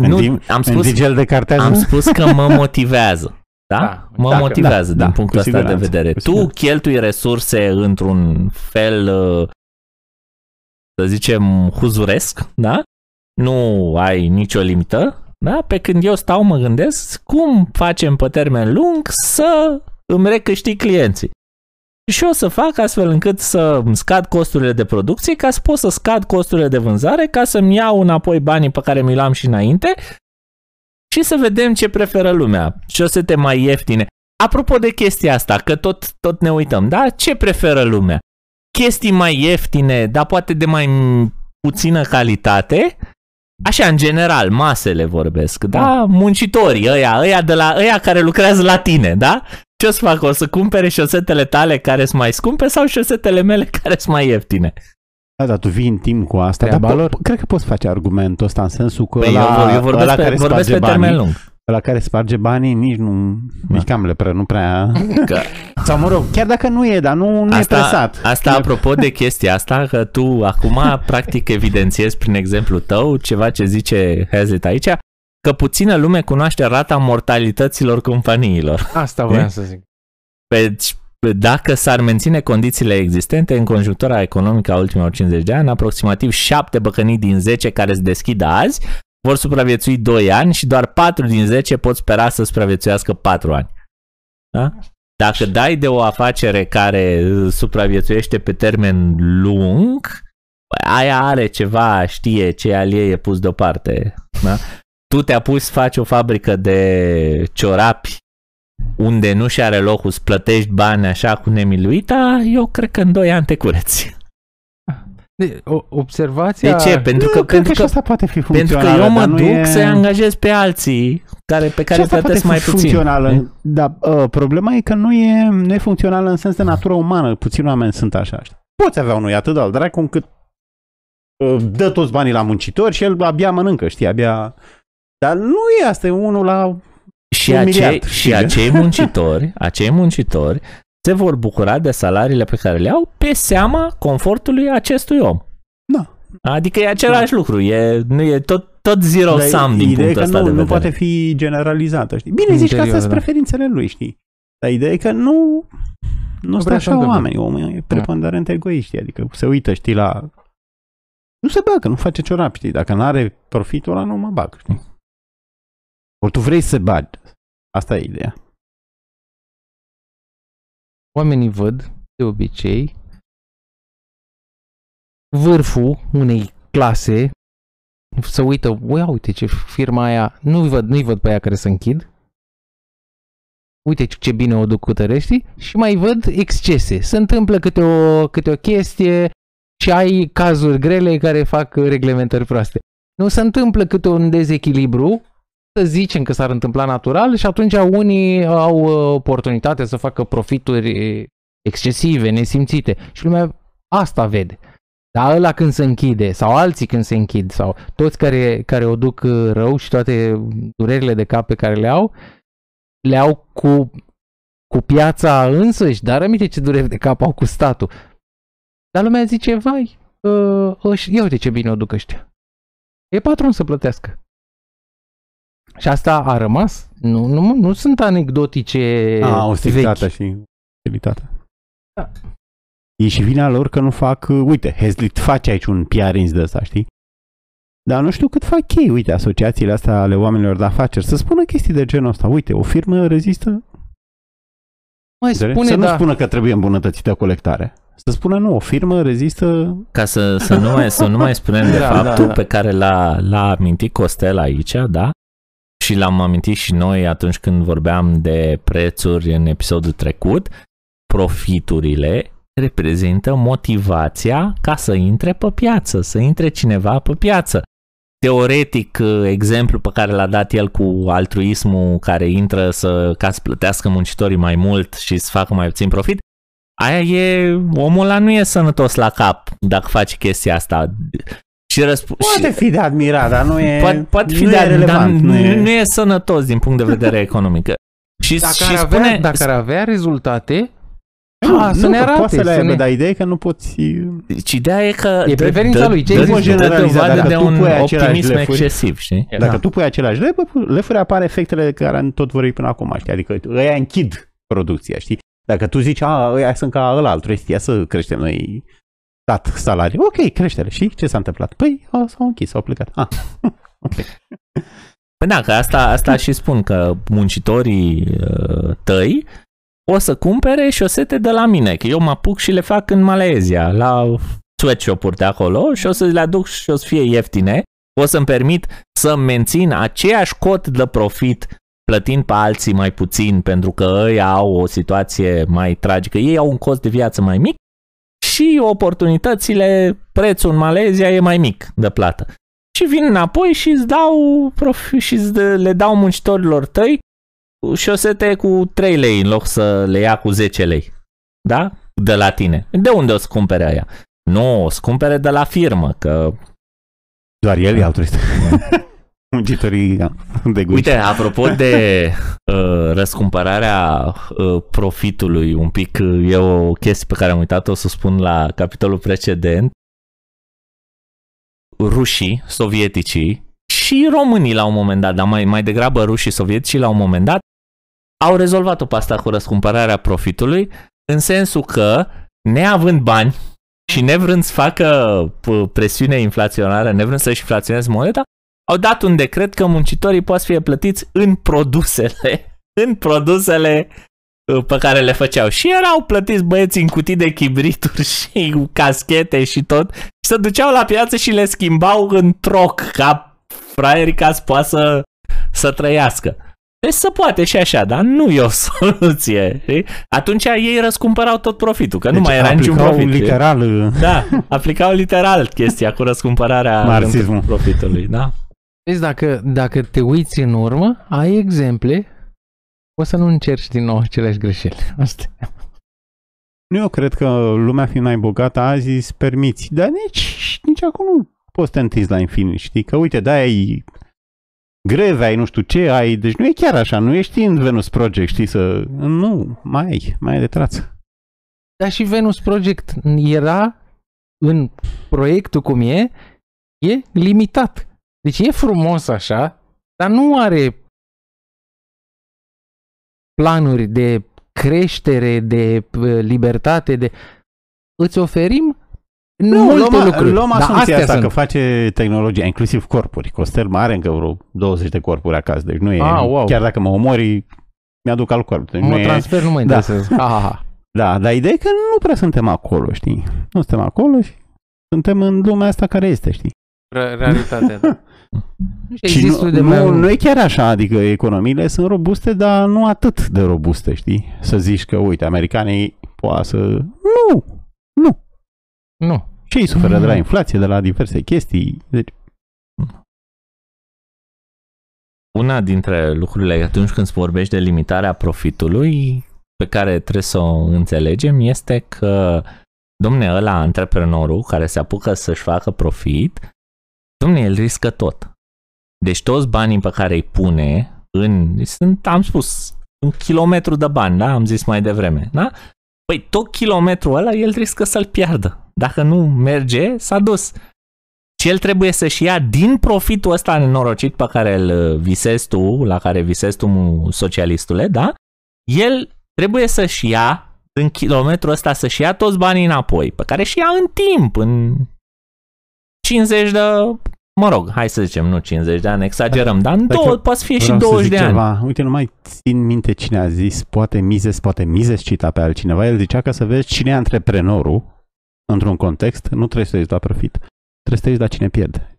Nu,
din-
am
În
spus,
digel de cartează?
am spus că mă motivează. Da?
Da,
Mă
dacă-
motivează
da,
din
da,
punctul
cu
ăsta de
siguranță,
vedere.
cu
Tu
siguranță.
cheltui resurse într-un fel, uh, să zicem, huzuresc, da? Nu ai nicio limită, da? Pe când eu stau mă gândesc cum facem pe termen lung să îmi recâștig clienții. Și o să fac astfel încât să îmi scad costurile de producție ca să pot să scad costurile de vânzare ca să-mi iau înapoi banii pe care mi l-am și înainte și să vedem ce preferă lumea. Șosete mai ieftine. Apropo de chestia asta, că tot, tot ne uităm, da? Ce preferă lumea? Chestii mai ieftine, dar poate de mai m- puțină calitate? Așa, în general, masele vorbesc, da? Muncitorii, ăia, ăia, de la, ăia care lucrează la tine, da? Ce o să fac? O să cumpere șosetele tale care sunt mai scumpe sau șosetele mele care sunt mai ieftine?
Da, dar tu vii în timp cu asta. Dar
Treaba
po-
lor.
po- cred că poți face argumentul ăsta în sensul că
Păi
ăla,
eu, eu vorbesc
ăla
pe,
care
vorbesc pe
sparge
termen
banii,
lung.
Ăla care sparge banii nici nu,
Da.
nici cam le pră, nu prea...
Că
Sau mă rog, chiar dacă nu e, dar nu, nu
asta,
e presat.
Asta apropo de chestia asta, că tu acum practic evidențiezi prin exemplu tău ceva ce zice Hazlitt aici, că puțină lume cunoaște rata mortalităților companiilor.
Asta voiam să zic.
Deci, dacă s-ar menține condițiile existente în conjunctura economică a ultimilor 50 de ani, aproximativ 7 băcănii din 10 care se deschid azi vor supraviețui 2 ani și doar 4 din 10 pot spera să supraviețuiască 4 ani. Da? Dacă dai de o afacere care uh, supraviețuiește pe termen lung, bă, aia are ceva, știe ce al ei e pus deoparte. Da? Tu te-a pus să faci o fabrică de ciorapi unde nu și are locul să plătești bani așa cu nemiluita, eu cred că în 2 ani te cureți.
De, o, observația...
De ce? Pentru
Nu,
că,
cred
pentru
că și
că,
asta poate fi
pentru
funcțională.
că eu mă
dar nu
duc
e...
să-i angajez pe alții care, pe
Și
care îi
asta poate
plătesc
fi
mai puțin.
funcțională, dar uh, problema e că nu e, nu e funcțională în sens de natură umană. Puțini oameni sunt așa. știi? Poți avea unul atât de al dracu încât uh, dă toți banii la muncitor și el abia mănâncă, știi, abia... Dar nu e asta, e unul la...
Și,
un
acei,
miliard,
și
știi?
acei muncitori, acei muncitori se vor bucura de salariile pe care le au pe seama confortului acestui om.
Da.
Adică e același lucru, e, nu e tot, tot zero
Dar
sum din
ideea e
punctul
că
ăsta
nu,
de
nu
vedere.
poate fi generalizată, știi? Bine zici că
Interior,
astea sunt
da.
preferințele lui, știi? Dar ideea e că nu, nu sunt
vrea să
așa
întâmple.
oamenii, omul e preponderent egoiști, adică se uită, știi, la... Nu se bagă, nu face ciorap, știi? Dacă nu are profitul ăla, nu mă bag, știi? Ori tu vrei să bagi. Asta e ideea.
Oamenii văd, de obicei, vârful unei clase, să uită, uia, uite ce firma aia, nu-i văd, nu-i văd pe aia care se închid, uite ce bine o duc cu tăreștii și mai văd excese. Se întâmplă câte o, câte o chestie și ai cazuri grele care fac reglementări proaste. Nu se întâmplă câte un dezechilibru, să zicem că s-ar întâmpla natural și atunci unii au uh, oportunitatea să facă profituri excesive, nesimțite și lumea asta vede. Dar ăla când se închide, sau alții când se închid, sau toți care, care o duc uh, rău și toate durerile de cap pe care le au, le au cu, cu piața însăși, dar aminte ce dureri de cap au cu statul. Dar lumea zice, vai, uh, ăș- ia uite ce bine o duc ăștia. E patron să plătească. Și asta a rămas. Nu, nu, nu sunt anecdotice
A, austeritatea
vechi.
și utilitatea.
Da.
E și vina lor că nu fac, uh, uite, Hezlit face aici un PR de ăsta, știi? Dar nu știu cât fac ei, uite, asociațiile astea ale oamenilor de afaceri, să spună chestii de genul ăsta. Uite, o firmă rezistă,
Mai
spune,
spune,
să nu
da.
spună că trebuie îmbunătățită colectarea. Să spună nu, o firmă rezistă
Ca să, să, nu mai, să nu mai spunem de
Da,
faptul
da, da.
pe care l-a, l-a amintit Costel aici, da? Și l-am amintit și noi atunci când vorbeam de prețuri în episodul trecut. Profiturile reprezintă motivația ca să intre pe piață, să intre cineva pe piață. Teoretic, exemplu pe care l-a dat el cu altruismul care intră să, ca să plătească muncitorii mai mult și să facă mai puțin profit, aia e, omul ăla nu e sănătos la cap dacă face chestia asta. Și răsp-
Poate
și,
fi de admirat, dar nu e,
poate, poate fi
nu
de
e relevant.
dar
nu e...
nu e sănătos din punct de vedere economic. Și,
Dacă,
și
ar avea,
spune,
dacă ar avea rezultate,
Nu,
a, să
nu,
ne
că
arate.
Poate să le
să
aibă,
ne...
dar ideea e că nu poți...
și ideea e că
E preferința lui, ce
dă,
există?
dă, dă
generaliza,
dovadă
dacă
de
tu
un
pui același
optimism
lefuri-
excesiv, știi?
Dacă
Da.
tu pui același lefuri, lefuri apar efectele care tot vorbim până acum, știi? Adică ăia închid producția, știi? Dacă tu zici, a, ăia sunt ca ăla altul, trebuie să creștem noi stat salarii. Ok, creștere. Și ce s-a întâmplat? Păi, a, s-au închis, s-au plecat. Ah, ok.
Păi da, că asta, asta și spun că muncitorii uh, tăi o să cumpere șosete de la mine, că eu mă apuc și le fac în Malezia, la sweatshop-uri de acolo și o să le aduc și o să fie ieftine. O să-mi permit să mențin aceeași cot de profit plătind pe alții mai puțin pentru că ei au o situație mai tragică, ei au un cost de viață mai mic și oportunitățile, prețul în Malezia e mai mic de plată. Și vin înapoi și îți dau profi, și îți dă- le dau muncitorilor tăi șosete cu 3 lei în loc să le ia cu 10 lei. Da? De la tine. De unde o să cumpere aia? Nu, o să cumpere de la firmă, că
Doar el e altruist. Muncitorii de guci.
Uite, apropo de uh, răscumpărarea uh, profitului, un pic uh, e o chestie pe care am uitat, o să spun la capitolul precedent. Rușii, sovieticii și românii la un moment dat, dar mai, mai degrabă rușii sovieticii la un moment dat, au rezolvat-o pe asta cu răscumpărarea profitului, în sensul că, neavând bani și nevrând să facă p- presiune inflaționară, nevrând să-și inflaționeze moneda, au dat un decret că muncitorii pot să fie plătiți în produsele, în produsele uh, pe care le făceau. Și erau plătiți băieții în cutii de chibrituri și cu caschete și tot și se duceau la piață și le schimbau în troc ca fraierii ca să poată să, să trăiască. Deci se poate și așa, dar nu e o soluție. Știi? Atunci ei răscumpărau tot profitul, că
Deci
nu mai era niciun
aplicau
profit. știi?
literal
Da, aplicau literal chestia cu răscumpărarea
Marxismul.
profitului, da?
Vezi, dacă, dacă te uiți în urmă, ai exemple, o să nu încerci din nou aceleași greșeli. Asta. e.
Nu, eu cred că lumea fiind mai bogată azi îți permiți, dar nici, nici acum nu poți să te întinzi la infinit, știi? Că uite, da, ai greve, ai nu știu ce, ai, deci nu e chiar așa, nu ești în Venus Project, știi, să, nu, mai ai, mai ai de trață.
Dar și Venus Project era în proiectul cum e, e limitat. Deci e frumos așa, dar nu are planuri de creștere, de uh, libertate, de... Îți oferim multe
luăm,
lucruri.
luăm
Dar
asumția asta
sunt.
că face tehnologia, inclusiv corpuri. Costel mai are încă vreo 20 de corpuri acasă, deci nu e,
Ah, wow.
chiar dacă mă omori, mi-aduc al corp. Deci nu
Mă
e,
transfer, nu mă
Da.
interesează. Ha, ha, ha.
Da, dar ideea e că nu prea suntem acolo, știi? Nu suntem acolo și suntem în lumea asta care este, știi?
Re- Realitatea, da. Nu știu,
Și
există
nu,
de
nu,
mai
nu e chiar așa, adică economiile sunt robuste, dar nu atât de robuste, știi? Să zici că, uite, americanii poate să... Nu!
Nu.
Și ei suferă de la inflație, de la diverse chestii. Deci,
Una dintre lucrurile atunci când se vorbește de limitarea profitului pe care trebuie să o înțelegem este că domne ăla, antreprenorul care se apucă să-și facă profit, domne, el riscă tot. Deci toți banii pe care îi pune în, sunt, am spus, un kilometru de bani, da? Am zis mai devreme, da? Păi tot kilometrul ăla el riscă să-l piardă. Dacă nu merge, s-a dus. Și el trebuie să-și ia din profitul ăsta nenorocit pe care îl visezi tu, la care visezi tu, mu- socialistule, da? El trebuie să-și ia din kilometrul ăsta să-și ia toți banii înapoi, pe care și ia în timp, în 50 de, mă rog, hai să zicem, nu 50 de ani, exagerăm, dar în
Dacă
două, poate să fie și
vreau să
20
zic
de ani.
ceva. Uite, nu mai țin minte cine a zis, poate Mises, poate Mises cita pe altcineva. El zicea că să vezi cine e antreprenorul într-un context, nu trebuie să te uiți la profit. Trebuie să te uiți la cine pierde.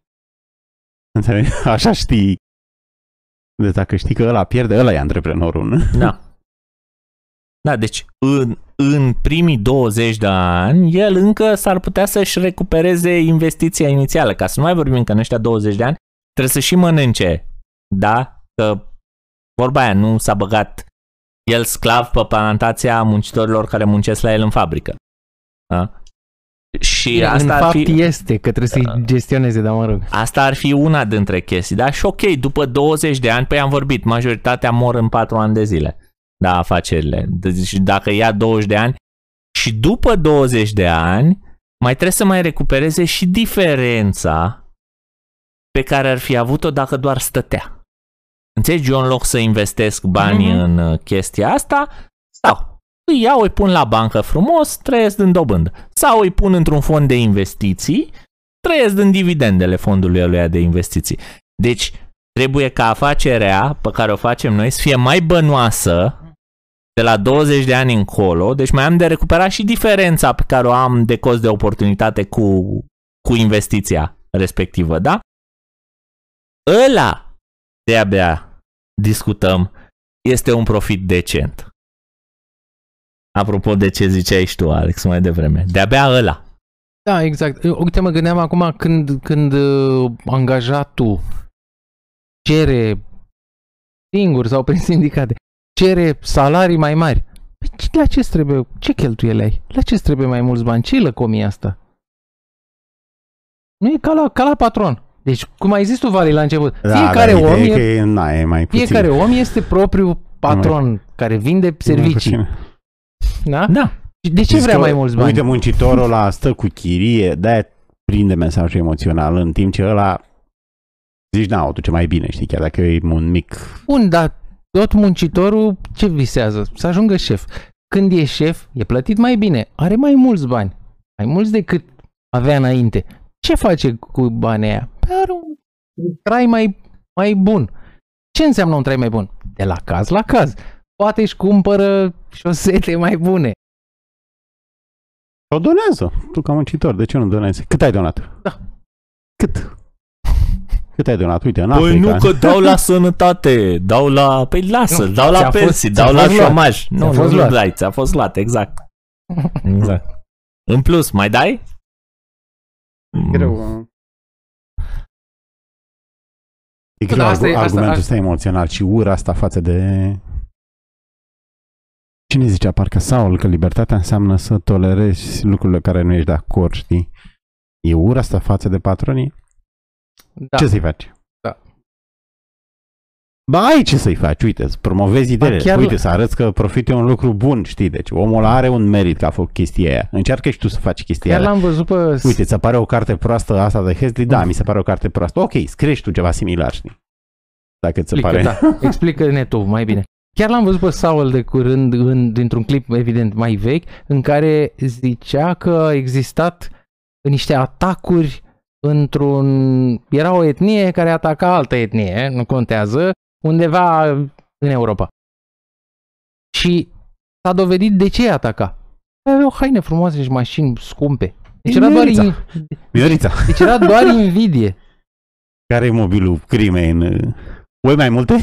Înțelegi? Așa știi. Deci dacă știi că ăla pierde, ăla e antreprenorul. Nu?
Da. Da, deci în, în primii 20 de ani, el încă s-ar putea să-și recupereze investiția inițială. Ca să nu mai vorbim că în ăștia 20 de ani trebuie să și mănânce. Da? Că vorba aia nu s-a băgat el sclav pe plantația muncitorilor care muncesc la el în fabrică. Da? Și
în
asta ar
fapt
fi...
este că trebuie să-i gestioneze, dar mă rog.
Asta ar fi una dintre chestii, da? Și ok, după 20 de ani, păi am vorbit, majoritatea mor în 4 ani de zile. Da, afacerile. Deci dacă ia 20 de ani și după 20 de ani, mai trebuie să mai recupereze și diferența pe care ar fi avut-o dacă doar stătea. Înțelegi? Eu în loc să investesc banii
Mhm.
în uh, chestia asta, stau. Îi iau, îi pun la bancă frumos, trăiesc din dobândă. Sau îi pun într-un fond de investiții, trăiesc din dividendele fondului ăluia de investiții. Deci, trebuie ca afacerea pe care o facem noi să fie mai bănoasă de la 20 de ani încolo, deci mai am de recuperat și diferența pe care o am de cost de oportunitate cu, cu investiția respectivă, da? Ăla de-abia discutăm este un profit decent. Apropo de ce ziceai și tu, Alex, mai devreme. De-abia ăla.
Da, exact. Eu, Uite, mă gândeam acum când, când uh, angajatul cere singur sau prin sindicate, cere salarii mai mari. Păi ce- la ce trebuie? Ce cheltuieli ai? La ce trebuie mai mulți bani? Ce-i lăcomia asta? Nu e ca la, ca la patron. Deci, cum ai zis tu, Vali, la început, fiecare
dar
om
ideea
e,
Da, că e, na, e mai puțin.
fiecare om este propriul patron care vinde
E mai
servicii.
puțin.
Da?
Da.
Și De ce
Zici
vrea
că,
mai mulți bani?
Uite, muncitorul ăla stă cu chirie, de prinde mesajul emoțional, în timp ce ăla zici, na, o duce mai bine, știi, chiar dacă e un mic...
Bun, dar tot muncitorul ce visează? Să ajungă șef. Când e șef, e plătit mai bine, are mai mulți bani, mai mulți decât avea înainte. Ce face cu banii aia? Păi are un trai mai, mai bun. Ce înseamnă un trai mai bun? De la caz la caz. Poate își cumpără șosete mai bune.
O donează. Tu ca muncitor, de ce nu donezi? Cât ai donat?
Da.
Cât? Cât ai donat? Uite, în
Păi
Africa.
nu că dau la sănătate, dau la... Păi lasă,
Nu,
dau la
ți-a fost-
pensii,
ți-a
dau la
fost luat.
șomaj. Nu,
Ți-a
nu,
fost
nu
luat.
dai, ți-a fost luat, exact. Exact. În plus, mai dai?
greu. uh. E greu
Da, asta
argu-
e- asta-
argumentul
asta-
ăsta emoțional și ura asta față de... Cine zicea parcă Saul că libertatea înseamnă să tolerezi lucrurile care nu ești de acord, știi? E ura asta față de patronii?
Da.
Ce să-i faci?
Da.
Ba ai ce să-i faci, uite, să promovezi ideile.
chiar
Uite,
la-
să arăți că profitul e un lucru bun, știi? Deci omul are un merit că a făcut chestia aia. Încearcă și tu să faci chestia
Chiar
aia.
l-am văzut pe...
Uite, ți pare o carte proastă asta de Hesley? Da,
Mm.
mi se pare o carte proastă. Ok, scrie și tu ceva similar, știi? Dacă ți se
Explică,
pare.
da. Explică-ne tu mai bine. Chiar l-am văzut pe Saul de curând în, dintr-un clip evident mai vechi în care zicea că a existat niște atacuri într-un... Era o etnie care ataca altă etnie, nu contează, undeva în Europa. Și s-a dovedit de ce ataca. Aveau haine frumoase și mașini scumpe. Deci era doar,
Merița.
in,
Viorița,
deci era doar invidie.
care e mobilul crimei în... uh, Oi mai multe?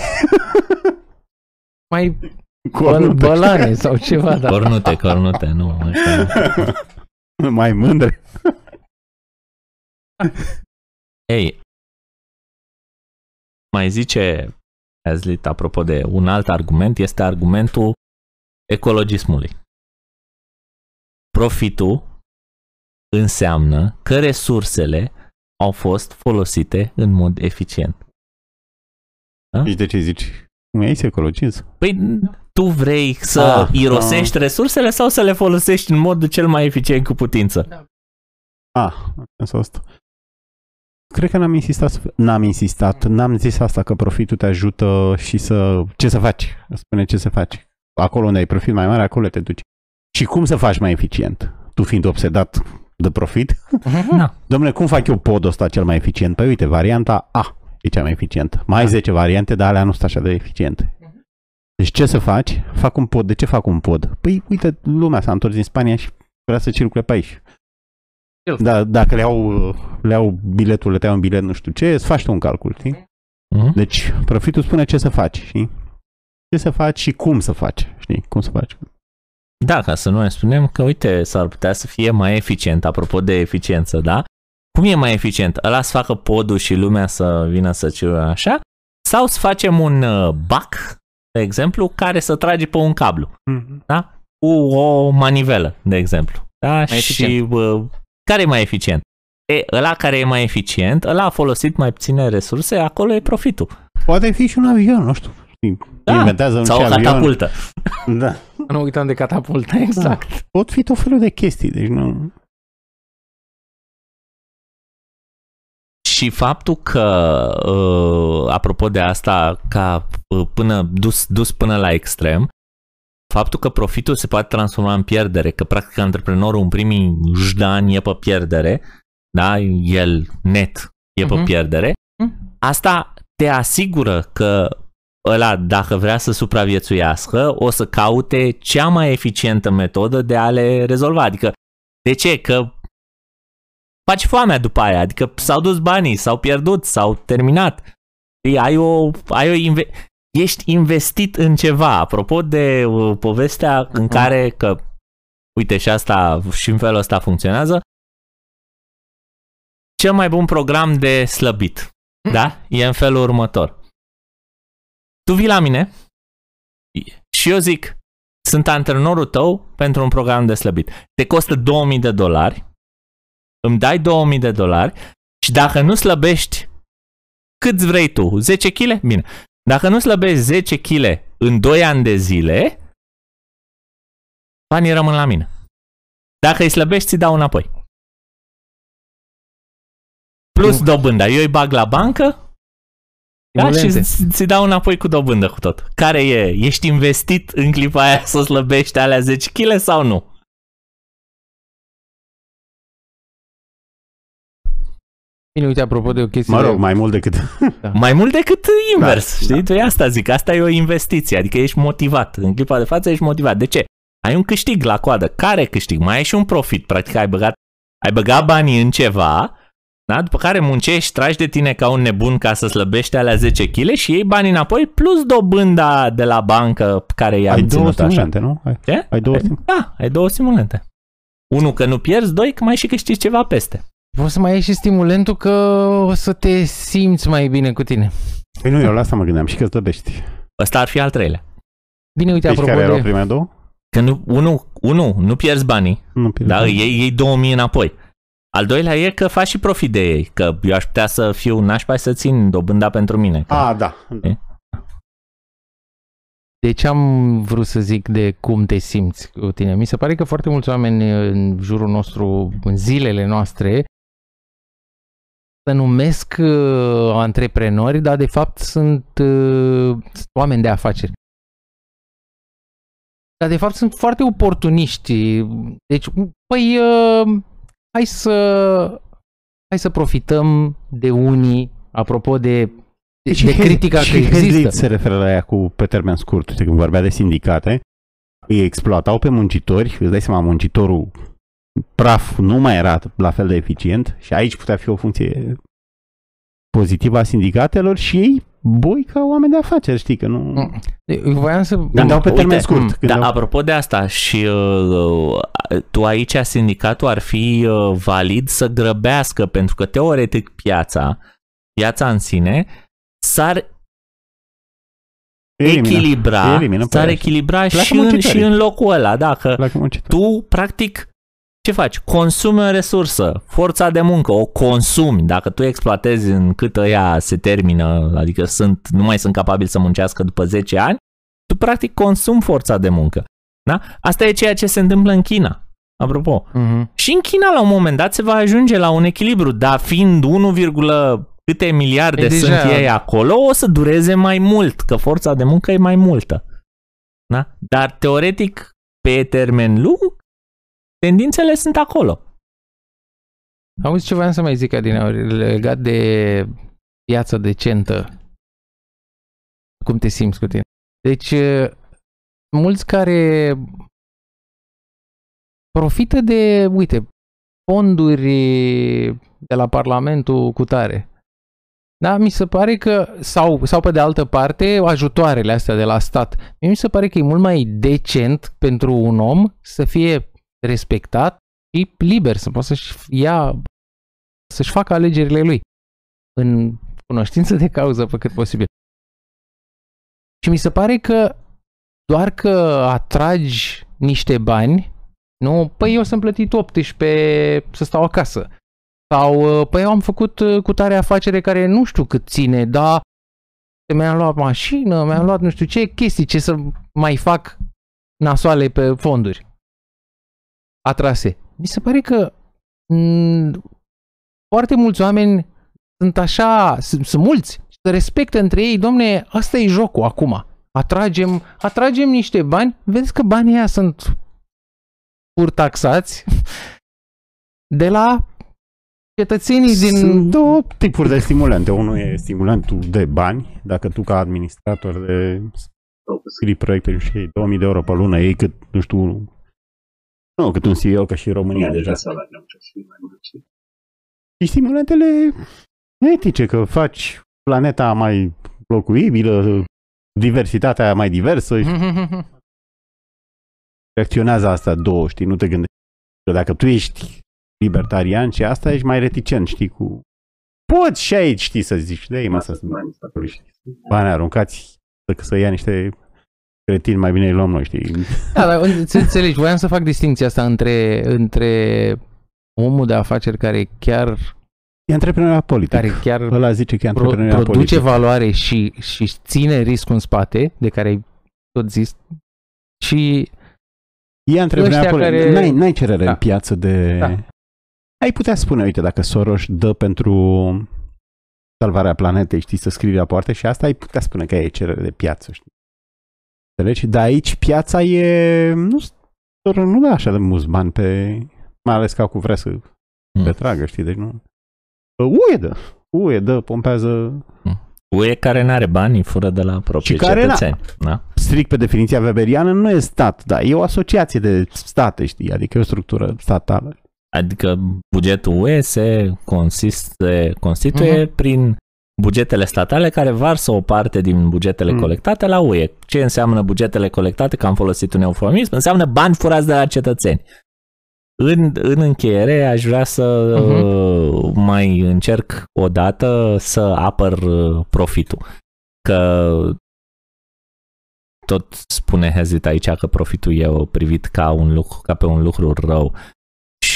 Mai bă-
Cornute.
bălane sau ceva, da.
Cornute, cornute, nu. Așa.
mai mândre.
Ei, mai zice Hazlitt, apropo de un alt argument, este argumentul ecologismului. Profitul înseamnă că resursele au fost folosite în mod eficient.
Deci de ce zici? Nu e ecologism?
Păi tu vrei să
Ah,
irosești resursele sau să le folosești în modul cel mai eficient cu putință?
Ah, asta asta. Cred că n-am insistat, să- n-am insistat, n-am zis asta că profitul te ajută și să, ce să faci, spune ce să faci. Acolo unde ai profit mai mare, acolo te duci. Și cum să faci mai eficient? Tu fiind obsedat de profit?
Da.
Domnule, cum fac eu podul ăsta cel mai eficient? Păi uite, varianta A e cea mai eficientă. Mai ai 10 variante, dar alea nu sunt așa de eficiente. Deci ce să faci? Fac un pod. De ce fac un pod? Păi uite, lumea s-a întors din Spania și vrea să circule pe aici.
El.
Da, dacă le iau, le iau biletul, le iau un bilet nu știu ce, îți faci tu un calcul, știi?
Mhm.
Deci profitul spune ce să faci, știi? Ce să faci și cum să faci, știi? Cum să faci.
Da, ca să nu ne spunem că, uite, s-ar putea să fie mai eficient, apropo de eficiență, da? Cum e mai eficient? Ăla să facă podul și lumea să vină să cirule așa? Sau să facem un uh, bac, de exemplu, care să trage pe un cablu, da? Cu o manivelă, de exemplu. Da? și
eficient.
Uh, care e mai eficient? E, ăla care e mai eficient, ăla a folosit mai puține resurse, acolo e profitul.
Poate fi și un avion, nu știu. știi,
Da,
Inventează un
Sau
și
o
avion.
catapultă.
Da.
Nu uitam de catapultă, exact.
Pot fi tot felul de chestii, deci nu...
Și faptul că, uh, apropo de asta, ca uh, până, dus, dus până la extrem, faptul că profitul se poate transforma în pierdere, că practic antreprenorul în primii ani e pe pierdere, da, el net e pe
Mhm.
pierdere,
Mhm.
asta te asigură că ăla, dacă vrea să supraviețuiască, o să caute cea mai eficientă metodă de a le rezolva. Adică, de ce? Că faci foamea după aia, adică s-au dus banii, s-au pierdut, s-au terminat. Știi, ai o, ai o inve- ești investit în ceva. Apropo de uh, povestea în care că uite și asta și în felul ăsta funcționează. Cel mai bun program de slăbit, da? E în felul următor. Tu vii la mine și eu zic, sunt antrenorul tău pentru un program de slăbit. Te costă 2000 de dolari, îmi dai 2000 de dolari și dacă nu slăbești cât vrei tu, 10 kg? Bine. Dacă nu slăbești 10 kg în 2 ani de zile, banii rămân la mine. Dacă îi slăbești, ți dau înapoi. Plus
Stim-
dobânda. Eu îi bag la bancă da, și
Stimulente.
ți- ți dau înapoi cu dobândă cu tot. Care e? Ești investit în clipa aia să slăbești alea 10 kg sau nu?
Bine, uite, apropo de o chestie...
Mă rog,
de...
mai mult decât...
Mai mult decât invers,
Da,
știi?
da.
Tu asta zic, asta e o investiție, adică ești motivat. În clipa de față ești motivat. De ce? Ai un câștig la coadă. Care câștig? Mai ai și un profit. Practic ai băgat, ai băgat banii în ceva, Da? După care muncești, tragi de tine ca un nebun ca să slăbești alea 10 kg și iei banii înapoi plus dobânda de la bancă care i-a
Ai două
ținut așa.
stimulente, nu? Ai,
Ce?
ai două stimulente.
Da, ai două stimulente. Unul că nu pierzi, doi că mai și câștigi ceva peste.
Poți să mai ai și stimulentul că o să te simți mai bine cu tine.
Păi nu, eu la asta mă gândeam și că slăbești.
Ăsta ar fi al treilea.
Bine, uite,
Deci
apropo
care erau
de...
primele două?
Că nu, unu, unu, nu pierzi banii,
Nu, pierzi
da,
bani.
iei, iei 2000 înapoi. Al doilea e că faci și profit de ei, că eu aș putea să fiu nașpa să țin dobânda pentru mine. Că
A, da.
De ce am vrut să zic de cum te simți cu tine? Mi se pare că foarte mulți oameni în jurul nostru, în zilele noastre, se numesc uh, antreprenori, dar de fapt sunt, uh, sunt oameni de afaceri. Dar de fapt sunt foarte oportuniști. Deci, păi, uh, hai să hai să profităm de unii, apropo de, de,
Deci
de
și
critica
Hez-
că
și Hezlit
există.
se referă la ea cu pe termen scurt, știi, când vorbea de sindicate, îi exploatau pe muncitori, îți dai seama, muncitorul praf nu mai era la fel de eficient și aici putea fi o funcție pozitivă a sindicatelor și ei boi ca oameni de afaceri, știi, că nu...
Mm. Eu voiam să...
Gândeau pe termen scurt.
mm, Da,
gândeau-
apropo de asta, și uh, tu aici, sindicatul ar fi uh, valid să grăbească, pentru că teoretic piața, piața în sine, s-ar
Elimină.
echilibra,
Elimină pe
s-ar
aia.
echilibra
Pleacă
și în,
muncitorii.
și în locul ăla, dacă
La muncitor.
tu, practic, ce faci? Consumi o resursă, forța de muncă, o consumi. Dacă tu exploatezi în cât ăia se termină, adică sunt, nu mai sunt capabili să muncească după 10 ani, tu practic consumi forța de muncă. Da? Asta e ceea ce se întâmplă în China. Apropo.
Mhm.
Și în China, la un moment dat, se va ajunge la un echilibru, dar fiind 1, câte miliarde
E
sunt
deja-
ei acolo, o să dureze mai mult, că forța de muncă e mai multă. Da? Dar, teoretic, pe termen lung, tendințele sunt acolo.
Auzi ce voiam să mai zic, Adina, legat de viața decentă. Cum te simți cu tine? Deci, eh, mulți care profită de, uite, fonduri de la Parlamentul cu tare. Da, mi se pare că, sau, sau pe de altă parte, ajutoarele astea de la stat. Mie mi se pare că e mult mai decent pentru un om să fie respectat și liber, să poată să-și ia, să-și facă alegerile lui în cunoștință de cauză pe cât posibil. Și mi se pare că doar că atragi niște bani, nu, păi eu sunt plătit 18 să stau acasă. Sau, păi eu am făcut uh, cu tare afacere care nu știu cât ține, dar mi-am luat mașină, mi-am luat nu știu ce chestii, ce să mai fac nasoale pe fonduri atrase. Mi se pare că m- foarte mulți oameni sunt așa, sunt, sunt mulți, se respectă între ei, domne, asta e jocul acum. Atragem, atragem niște bani, vedeți că banii ăia sunt taxați de la cetățenii din...
Sunt două tipuri de stimulente. Unul e stimulentul de bani. Dacă tu ca administrator de scrii proiecte și iei 2000 de euro pe lună, ei cât, nu știu, nu, cât un CEO, că și în România deja. Și stimulentele etice, că faci planeta mai locuibilă, diversitatea mai diversă și reacționează asta două, știi, nu te gândești. Că dacă tu ești libertarian și asta ești mai reticent, știi, cu... Poți și aici, știi, să zici, de ei, mă, să bani aruncați, să, să ia niște cretini, mai bine îi luăm noi, știi.
Da, dar îți înțelegi, voiam să fac distinția asta între, între omul de afaceri care chiar,
E antreprenoriat politic.
care chiar
Ăla zice că e
pro,
antreprenoriat
produce
politic.
valoare și, și ține riscul în spate, de care ai tot zis, și
E antreprenoriat
ăștia
politic.
care-
N-ai, n-ai cerere
Da.
în piață de...
Da.
Ai putea spune, uite, dacă Soros dă pentru salvarea planetei, știi, să scrii rapoarte și asta ai putea spune că e cerere de piață, știi. Înțelegi? Dar aici piața e... Nu, Soros nu dă așa de mulți bani pe... Mai ales că acum vrea să
Mm.
retragă, știi, deci nu... UE dă. UE dă, pompează
UE care n-are bani, fură de la proprii
Și care n-a-
cetățeni. Da?
strict pe definiția weberiană, nu e stat, da, e o asociație de state, știi, adică e o structură statală.
Adică bugetul UE se consiste, constituie uh-huh. prin bugetele statale care varsă o parte din bugetele mm. colectate la UE. Ce înseamnă bugetele colectate, că am folosit un eufemism, înseamnă bani furați de la cetățeni. În, în încheiere aș vrea să uh-huh. mai încerc o dată să apăr uh, profitul. Că tot spune Hezit aici că profitul e privit ca, un lucru, ca pe un lucru rău.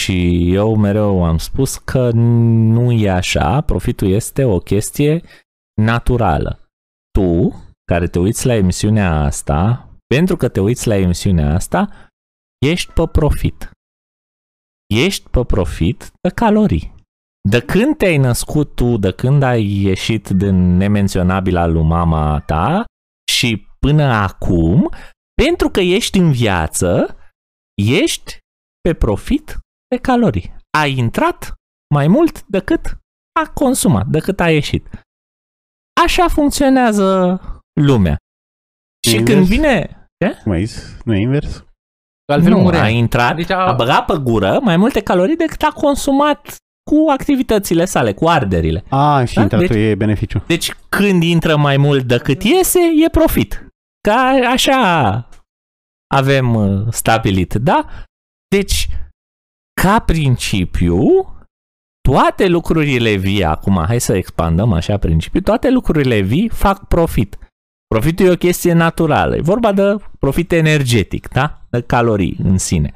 Și eu mereu am spus că nu e așa, profitul este o chestie naturală. Tu, care te uiți la emisiunea asta, pentru că te uiți la emisiunea asta, ești pe profit. Ești pe profit de calorii. De când te-ai născut tu, de când ai ieșit din nemenționabila lui mama ta și până acum, pentru că ești în viață, ești pe profit de calorii. A intrat mai mult decât a consumat, decât a ieșit. Așa funcționează lumea. Și invers? când vine... Ce?
Mai nu e invers?
Altfel nu, a intrat, deci a... a băgat pe gură mai multe calorii decât a consumat cu activitățile sale, cu arderile.
A, și da? intratul deci, e beneficiu.
Deci când intră mai mult decât iese, e profit. Ca așa avem uh, stabilit, da? Deci ca principiu, toate lucrurile vii, acum hai să expandăm așa principiu, toate lucrurile vii fac profit. Profitul e o chestie naturală, e vorba de profit energetic, da? De calorii în sine.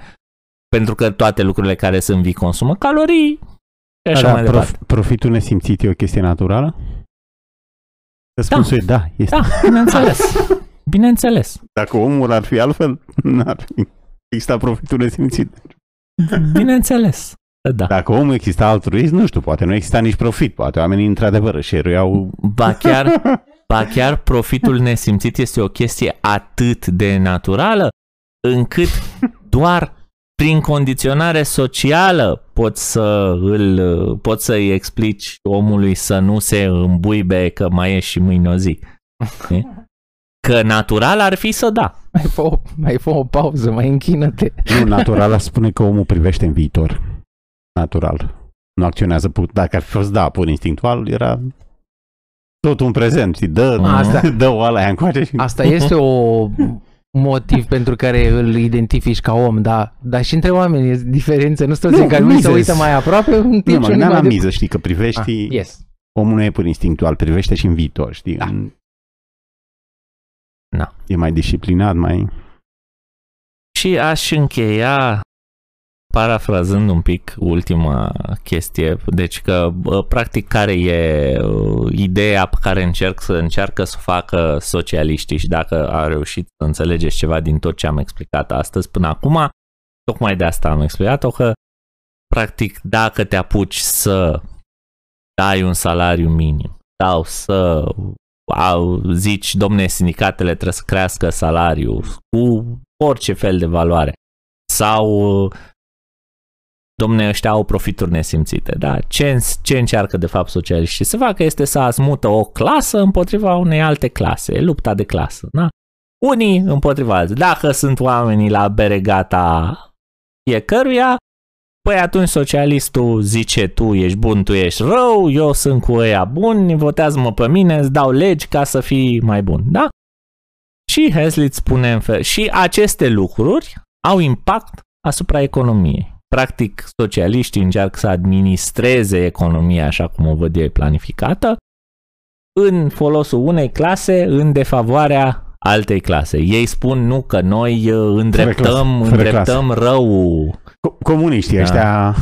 Pentru că toate lucrurile care sunt vii consumă calorii și așa da, mai prof, departe.
Profitul nesimțit e o chestie naturală? Răspunsul da. e da, este.
Da, bineînțeles. bineînțeles.
Dacă omul ar fi altfel, n-ar fi exista profitul nesimțit.
Bineînțeles. Da.
Dacă omul exista altruist, nu știu, poate nu exista nici profit, poate oamenii într-adevăr își eruiau...
Ba chiar, ba chiar profitul nesimțit este o chestie atât de naturală încât doar prin condiționare socială poți să îl, poți să-i explici omului să nu se îmbuibe că mai e și mâine o zi. Că natural ar fi să da.
Mai fă o, mai fă o pauză, mai închină-te.
Nu, natural spune că omul privește în viitor. Natural. Nu acționează pur. Dacă ar fi fost da, pur instinctual, era tot un prezent. Știi? Dă, Asta, dă o ala încoace. Și...
Asta este o motiv pentru care îl identifici ca om, da, dar și între oameni e diferență, nu sunt toți care nu se uită mai aproape, în
timp nu, mă, la de... miză, știi, că privești, ah, yes. omul nu e pur instinctual, privește și în viitor, știi, da. în
Na.
E mai disciplinat, mai...
Și aș încheia parafrazând un pic ultima chestie, deci că practic care e ideea pe care încerc să încearcă să facă socialiștii și dacă a reușit să înțelegeți ceva din tot ce am explicat astăzi până acum, tocmai de asta am explicat-o că practic dacă te apuci să dai un salariu minim sau să au, zici, domne, sindicatele trebuie să crească salariul cu orice fel de valoare. Sau, domne, ăștia au profituri nesimțite. Da? Ce, ce încearcă de fapt socialiștii să facă este să azmută o clasă împotriva unei alte clase. E lupta de clasă. Da? Unii împotriva alții. Dacă sunt oamenii la beregata fiecăruia, Păi atunci socialistul zice tu ești bun, tu ești rău, eu sunt cu ăia buni, votează-mă pe mine, îți dau legi ca să fii mai bun, da? Și Hazlitt spune în fel, și aceste lucruri au impact asupra economiei. Practic, socialiștii încearcă să administreze economia așa cum o văd ei planificată, în folosul unei clase, în defavoarea altei clase. Ei spun nu că noi uh, îndreptăm, îndreptăm rău
comuniștii da. ăștia...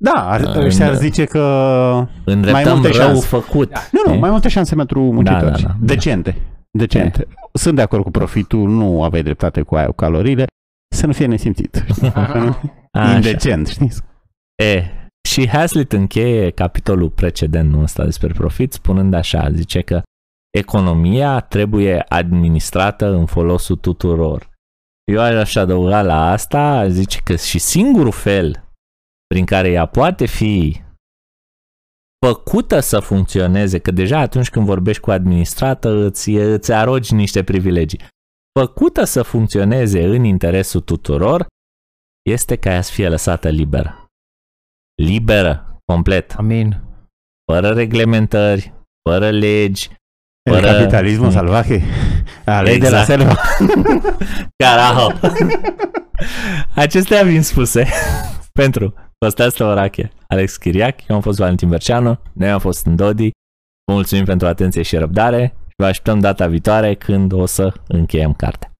Da, ar, în, ăștia ar zice că
mai multe rău șanse. făcut.
Nu, nu, mai multe șanse pentru muncitori. Da, da, da. Decente. Decente. E. Sunt de acord cu profitul, nu aveai dreptate cu aia, cu calorile, să nu fie nesimțit. Indecent, știți?
E, și Hazlitt încheie capitolul precedent ăsta despre profit spunând așa, zice că economia trebuie administrată în folosul tuturor. Eu aș adăuga la asta, zice că și singurul fel prin care ea poate fi făcută să funcționeze, că deja atunci când vorbești cu administrată îți, îți arogi niște privilegii, făcută să funcționeze în interesul tuturor, este ca ea să fie lăsată liberă. liberă, complet,
Amin.
fără reglementări, fără legi,
El
Fără-
capitalismul
Mm.
salvaje. Alei de la
Exact.
selva.
Carajo! Acestea fiind spuse, pentru Costea Stăvărache, Alex Chiriac, eu am fost Valentin Berceanu, noi am fost în Dodi, vă mulțumim pentru atenție și răbdare și vă așteptăm data viitoare când o să încheiem cartea.